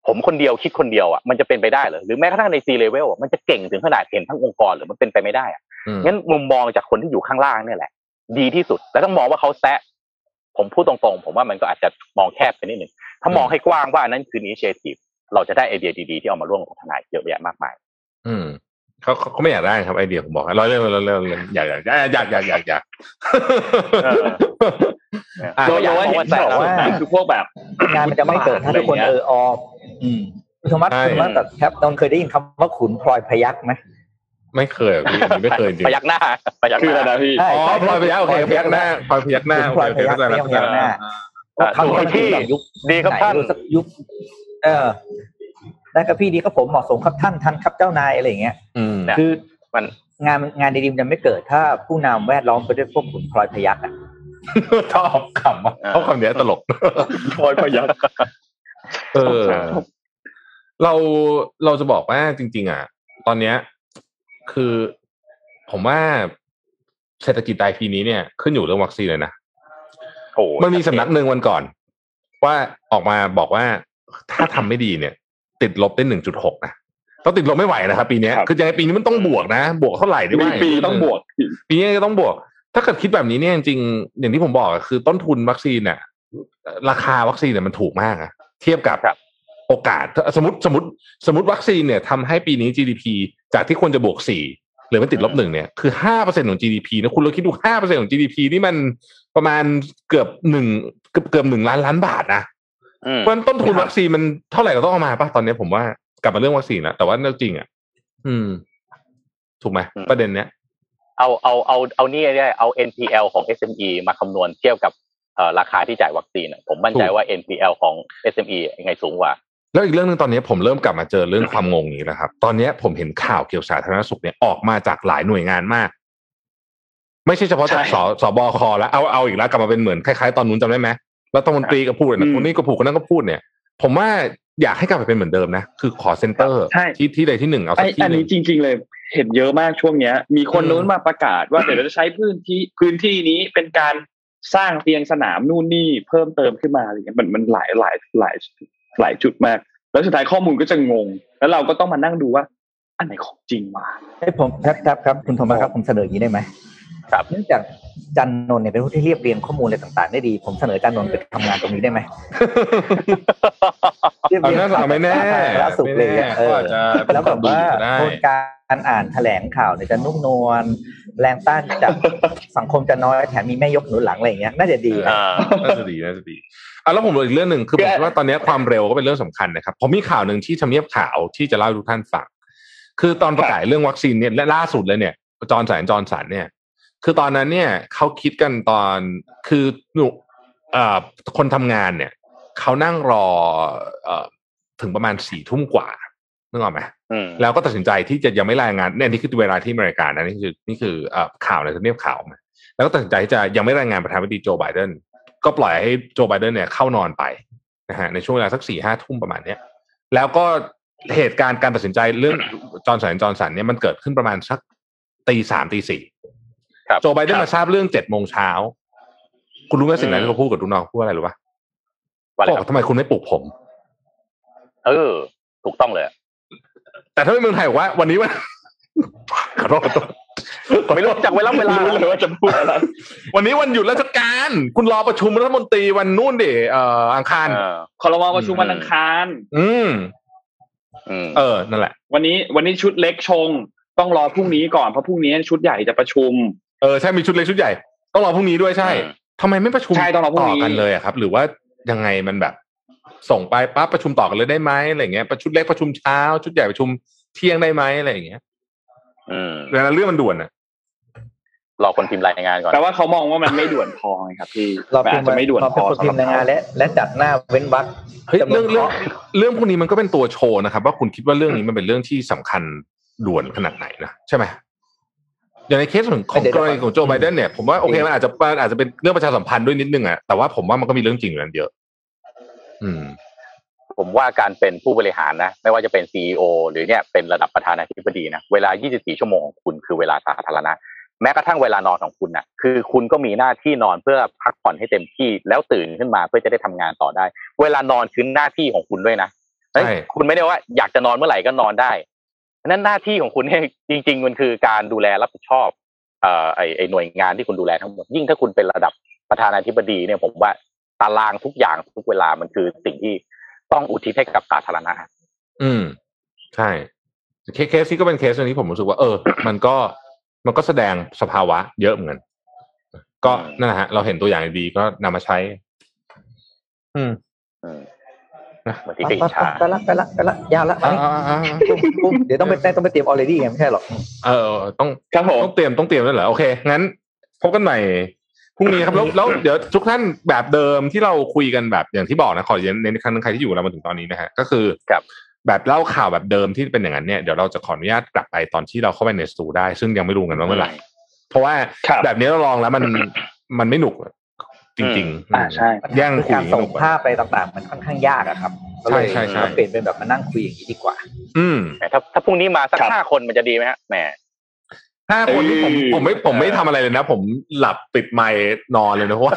ผมคนเดียวคิดคนเดียวอะมันจะเป็นไปได้เหรอหรือแม้กระทั่งในซีเลเวลมันจะเก่งถึงขนาดเห็นทั้งองค์กรหรือมันเป็นไปไม่ได้อะอืมงั้นมุมมองจากคนที่อยู่ข้างล่างเนี่ยแหละ ดีที่สุด แล้วต้องมองว่าเขาแซะผมพูดตรงๆ ผมว่ามันก็อาจจะมองแคบไปนิดหนึ่ง ถ้ามองให้กว้างว่าอันนั้นคือ initiative เราจะได้ไอเดียดีๆที่เอามาร่วมกับทนายเยอะแยะมากมาย อืมเขาเขาเขาไม่อยากได้ครับไอเดียผมบอกให้ร้อยเรื่องร้อยเรื่องอยากอยากอยากอยากอยากอยากเอออะโดยว่าเห็นแซะบอกว่าคือพวกแบบงานมันจะไม่เกิดถ้าทุกคนเอออออืมคุณธรรมัสใช่คุณธรรมัสแต่แคปตอนเคยได้ยินคำว่าขุนพลอยพยักไหมไม่เคยอะพี่อันนี้ไม่เคยจริงพยักหน้าพยักหคือน้าอะไรนะพี่ใช่อ๋อพลอยพยักโอเคพยักหน้าพลอยพยักหน้าขุนโอพลอยเคพยักเข้าใจไม่แล้วต้องพยักหน้า อ่าคำนี้มันถูกที่แบบยุคดีครับไหนท่านไม่รู้สักยุคเออได้ครับพี่ดีครับผมเหมาะสมครับท่านท่านครับเจ้านายอะไรอย่างเงี้ยอืมเนี่ยคือมันงานงานดีๆมันจะไม่เกิดถ้าผู้นำแวดล้อมไปด้วยพวกขุนพลอยพยักอะชอบคำว่าชอบคำเนี้ยตลกพลอยพยักเออ เราเราจะบอกว่าจริง ๆ อะ ตอนเนี้ย คือผมว่าเศรษฐกิจไทยปีนี้เนี่ยขึ้นอยู่เรื่องวัคซีนเลยนะ โอ้มันมีสำนักหนึ่งวันก่อน ว่าออกมาบอกว่าถ้าทำไม่ดีเนี่ย ติดลบได้หนึ่งจุดหกนะต้องติดลบไม่ไหวนะครับ ปีเนี้ยครับคือยังไงปีนี้มันต้องบวกนะ บวกเท่าไหร่ได้ไหมมีปีต้องบวก ปีนี้ก็ต้องบวก ถ้าเกิดคิดแบบนี้เนี่ยจริงๆอย่างที่ผมบอกอะคือต้นทุนวัคซีนเนี่ยราคาวัคซีนเนี่ยมันถูกมากอะเทียบกับครับโอกาสถ้าสมมติสมมติสมมติวัคซีนเนี่ยทำให้ปีนี้ GDP จากที่ควรจะบวกสี่ หรือมันติดลบหนึ่งเนี่ยคือห้าเปอร์เซ็นของ GDP นะคุณลองคิดดูห้าเปอร์เซ็นของ GDP นี่มันประมาณเกือบหนึ่งเกือบเกือบหนึ่งล้านล้านบาทนะอืมเพราะฉะนั้นต้นทุนวัคซีนมันเท่าไหร่ก็ต้องเอามาป่ะตอนนี้ผมว่ากลับมาเรื่องวัคซีนแล้วแต่ว่าเรื่องจริงอะอืม ถูกไหมอืมประเด็นเนี้ยเอาเอาเอาเอานี่ได้เอา NPL ของ SME มาคำนวณเทียบกับเอ่อราคาที่จ่ายวัคซีนอะผมมั่นใจว่า NPL ของ SME ยังไงสูงกว่า แล้วอีกเรื่องหนึ่งตอนนี้ผมเริ่มกลับมาเจอเรื่องความงงนี้แล้วครับ ตอนนี้ผมเห็นข่าวเกี่ยวกับสาธารณสุขเนี่ยออกมาจากหลายหน่วยงานมาก ไม่ใช่เฉพาะจากใช่สสบคแล้วเอาเอาอีกแล้วกลับมาเป็นเหมือนคล้ายๆตอนนู้นจำได้ไหมรัฐมนตรีก็พูดนะอืมคนนี้ก็พูดคนนั้นก็พูดเนี่ย ผมว่าอยากให้กลับไปเป็นเหมือนเดิมนะ คือขอเซ็นเตอร์ใช่ที่ที่ใดที่หนึ่งเอาไอสักที่อันหนึ่นี้งจริง ๆ เลยเห็นเยอะมากช่วงเนี้ย มีคนอืมนู้นมาประกาศว่าเดี๋ยวเราจะใช้พื้นที่พื้นที่นี้เป็นการสร้างเตียงสนามนู่นนี่เพิ่มเติมขึ้นมาอะไรเงี้ยมันมันหลายหลายหลาย หลายจุดมาก แล้วสุดท้ายข้อมูลก็จะงง แล้วเราก็ต้องมานั่งดูว่า อันไหนของจริงวะให้ผมครับครับครับคุณโทมัสครับผมเสนออย่างนี้ได้ไหมครับเนื่องจากจันนนท์เนี่ยเป็นผู้ที่เรียบเรียงข้อมูลอะไรต่างๆ ได้ดี ผมเสนอจันนนท์ไปทำงานตรงนี้ได้ไหมเรียบเอาเรียงน่าจะไม่แน่ล่าสุดไม่เลยแน่อะเอก็ออาจจะแล้วแบบว่าก็ได้โทนการอ่านแถลงข่าวเนี่ยจะนุ่มนวลแรงต้านจากสังคมจะน้อยแถมมีแม่ยกหนุนหลังอะไรอย่างเงี้ยน่าจะดีนะอ่าน่าจะดีน่าจะดี อะแล้วผมรู้อีกเรื่องหนึ่งคือผมคิดว่าตอนนี้ความเร็วก็เป็นเรื่องสำคัญนะครับผมมีข่าวหนึ่งที่ทำเนียบข่าวที่จะเล่าให้ทุกท่านฟังคือตอนประกาศเรื่องวัคซีนเนี่ยและล่าสุดเลยเนี่ยจอร์นสันจอร์นสันเนี่ย คือตอนนั้นเนี่ยเขาคิดกันตอนคือหนูเอ่อคนทำงานเนี่ยเขานั่งรอเอ่อถึงประมาณสี่ทุ่มกว่านึกออกไหมอืมแล้วก็ตัดสินใจที่จะยังไม่รายงานเนี่ยนี่คือเวลาที่อเมริกานะนี่คือนี่คือเอ่อข่าวในทำเนียบข่าวมาแล้วก็ตัดสินใจที่จะยังไม่รายงานประธานาธิบดีโจไบเดน ก็ปล่อยให้โจไบเดนเนี่ยเข้านอนไปนะฮะในช่วงเวลาสักสี่ห้าทุ่มประมาณเนี้ยแล้วก็เหตุการณ์การตัดสินใจเรื่องจอร์นสันจอร์นสันเนี่ยมันเกิดขึ้นประมาณสักตีสามตีสี่ครับโจไบเดนมาทราบเรื่องเจ็ดโมงเช้าคุณรู้ไหมสิ่งนั้นที่เขาพูดกับลูกน้องพูดว่าอะไรรู้ปะว่าอะไรบอกครับทำไมคุณไม่ปลุกผม เออ ถูกต้องเลย แต่ถ้าเป็นเมืองไทยบอกว่า วันนี้วันขอโทษขอโทษ ไม่รู้จักเวลาเวลารู้เลยว่าจะพูดอะไรวันนี้วันหยุดราชการ คุณรอประชุมรัฐมนตรีวันนู่นดิเอ่ออังคารเออคอรมอประชุมวันอังคารอืมอืมเออนั่นแหละ วันนี้วันนี้ชุดเล็กชง ต้องรอพรุ่งนี้ก่อนเพราะพรุ่งนี้ชุดใหญ่จะประชุมเออใช่มีชุดเล็กชุดใหญ่ต้องรอพรุ่งนี้ด้วยใช่อืมทำไมไม่ประชุมใช่ต้องรอพรุ่งนี้กันเลยอะครับ หรือว่ายังไงมันแบบ ส่งไปปั๊บประชุมต่อกันเลยได้ไหมอะไรอย่างเงี้ยประชุดเล็กประชุมเช้า ชุดใหญ่ประชุมเที่ยงได้ไหมอะไรอย่างเงี้ย อืมเวลาเรื่องมันด่วนอะรอคนพิมพ์รายงานก่อนแต่ว่าเขามองว่ามันไม่ด่วนพอไงครับพี่เราอาจจะไม่ด่วนพอพเป็นอคนสำพิหมรับพ์รายงานและ และจัดหน้าเว้นวรรคเฮ้ยจำนวนเรื่องเรื่องข้อเรื่องพวกนี้มันก็เป็นตัวโชว์นะครับ ว่าคุณคิดว่าเรื่องนี้มันเป็นเรื่องที่สำคัญด่วนขนาดไหนนะใช่ไหมอย่างในเคสของของกรณีของโจไบเดนเนี่ยผมว่าโอเคมันอาจจะมันอาจจะเป็นเรื่องประชาสัมพันธ์ด้วยนิดนึงอะแต่ว่าผมว่ามันก็มีเรื่องจริงอยู่นั้นเยอะ อืม ผมว่าการเป็นผู้บริหารนะ ไม่ว่าจะเป็นซีอหรือเนี่ยเป็นระดับประธานาธิบดีนะเวลา 24 ชั่วโมงของคุณคือเวลาสาธารณะแม้กระทั่งเวลานอนของคุณนะคือคุณก็มีหน้าที่นอนเพื่อพักผ่อนให้เต็มที่แล้วตื่นขึ้นมาเพื่อจะได้ทำงานต่อได้ เวลานอนคือหน้าที่ของคุณด้วยนะเฮ้ยใช่คุณไม่ได้ว่าอยากจะนอนเมื่อไหร่ก็นอนได้นั่นหน้าที่ของคุณเนี่ยจริง ๆ มันคือการดูแลรับผิดชอบเอ่อไอไอหน่วยงานที่คุณดูแลทั้งหมดยิ่งถ้าคุณเป็นระดับประธานาธิบดีเนี่ยผมว่าตารางทุกอย่างทุกเวลามันคือสิ่งที่ ต้องอุทิศให้กับสาธารณะอืม ใช่เคสเคสที่ก็เป็นเคสหนึงที่ผมรู้สึกว่า เออ มันก็มันก็แสดงสภาวะ เยอะเหมือนกันก็อืมนั่นแหละฮะ เราเห็นตัวอย่างดีๆก็นำมาใช้ อืมอืมนะบางทีไปก็ไปอิจฉาไปละไปละไปละยาวละไปอ่าอ่าอ่าปุ๊บปุ๊บเดี๋ยวต้องไปต้องไปเตรียมออเรดี้ไงไม่ใช่หรอกเออ ต้องครับผมต้องเตรียมต้องเตรียมด้วยเหรอโอเค งั้นพบกันใหม่ พรุ่งนี้ครับแล้วแล้วเดี๋ยวทุกท่านแบบเดิมที่เราคุยกันแบบอย่างที่บอกนะขอเน้นในครั้งนึงใครที่อยู่กับเรามาถึงตอนนี้นะฮะก็คือครับแบบเล่าข่าวแบบเดิมที่เป็นอย่างนั้นเนี่ยเดี๋ยวเราจะขออนุญาตกลับไปตอนที่เราเข้าไปในสตูได้ ซึ่งยังไม่รู้กันว่าเมื่อไหร่เพราะว่าครับแบบนี้เราลองแล้วมันมันไม่หนุกจริงๆอ่าใช่แย่งคือคุยการไม่ส่หงนุกกว่าภาพไปต่างๆ มันค่อนข้างยากอะครับใช่ใช่ใช่ก็เลยเปลี่ยนเป็นแบบมานั่งคุยอย่างนี้ดีกว่า อืมแหมถ้าถ้าพรุ่งนี้มาสักครับห้าคนมันจะดีไหมฮะแหม ห้าคนที่ผมเอ้ยผมไม่ผมไม่ทำอะไรเลยนะ ผมหลับปิดไมค์นอนเลยนะเพราะว่า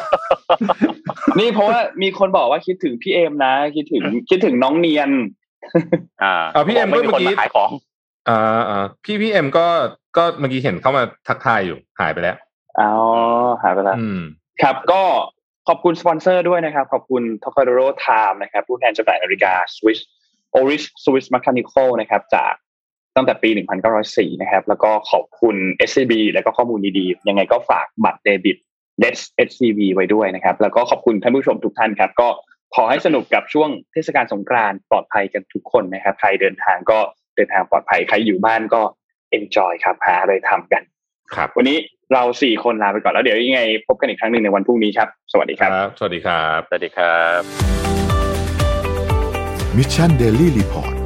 นี่เพราะว่ามีคนบอกว่าคิดถึงพี่เอมนะ คิดถึงคิดถึงน้องเนียน อ่าอ่าพี่เอ็มไม่มีเมื่คอนกี้มาขายของอ่าอ่าพี่พี่เอ็มก็ก็เมื่อกี้เห็นเข้ามาทักทายอยู่หายไปแล้วอ๋อหายไปแล้วอืมครับก็ขอบคุณสปอนเซอร์ด้วยนะครับ ขอบคุณ t o k a d o r o Time นะครับ ผู้แทนจำหน่ายนาฬิกา Swiss Oris Swiss Mechanical นะครับ จาก ตั้งแต่ปี 1904 นะครับ แล้วก็ขอบคุณ SCB แล้วก็ข้อมูลดีๆ ยังไงก็ฝากบัตรเดบิต LET'S SCB ไว้ด้วยนะครับ แล้วก็ขอบคุณท่านผู้ชมทุกท่านครับ ก็ขอให้สนุกกับช่วงเทศกาลสงกรานต์ปลอดภัยกันทุกคนนะครับ ใครเดินทางก็เดินทางปลอดภัย ใครอยู่บ้านก็ enjoy ครับ หาอะไรทำกัน ครับ วันนี้เราสี่คนลาไปก่อนแล้วเดี๋ยวยังไง พบกันอีกครั้งหนึ่งในวันพรุ่งนี้ครับ สวัสดีครับ สวัสดีครับ สวัสดีครับมิชชั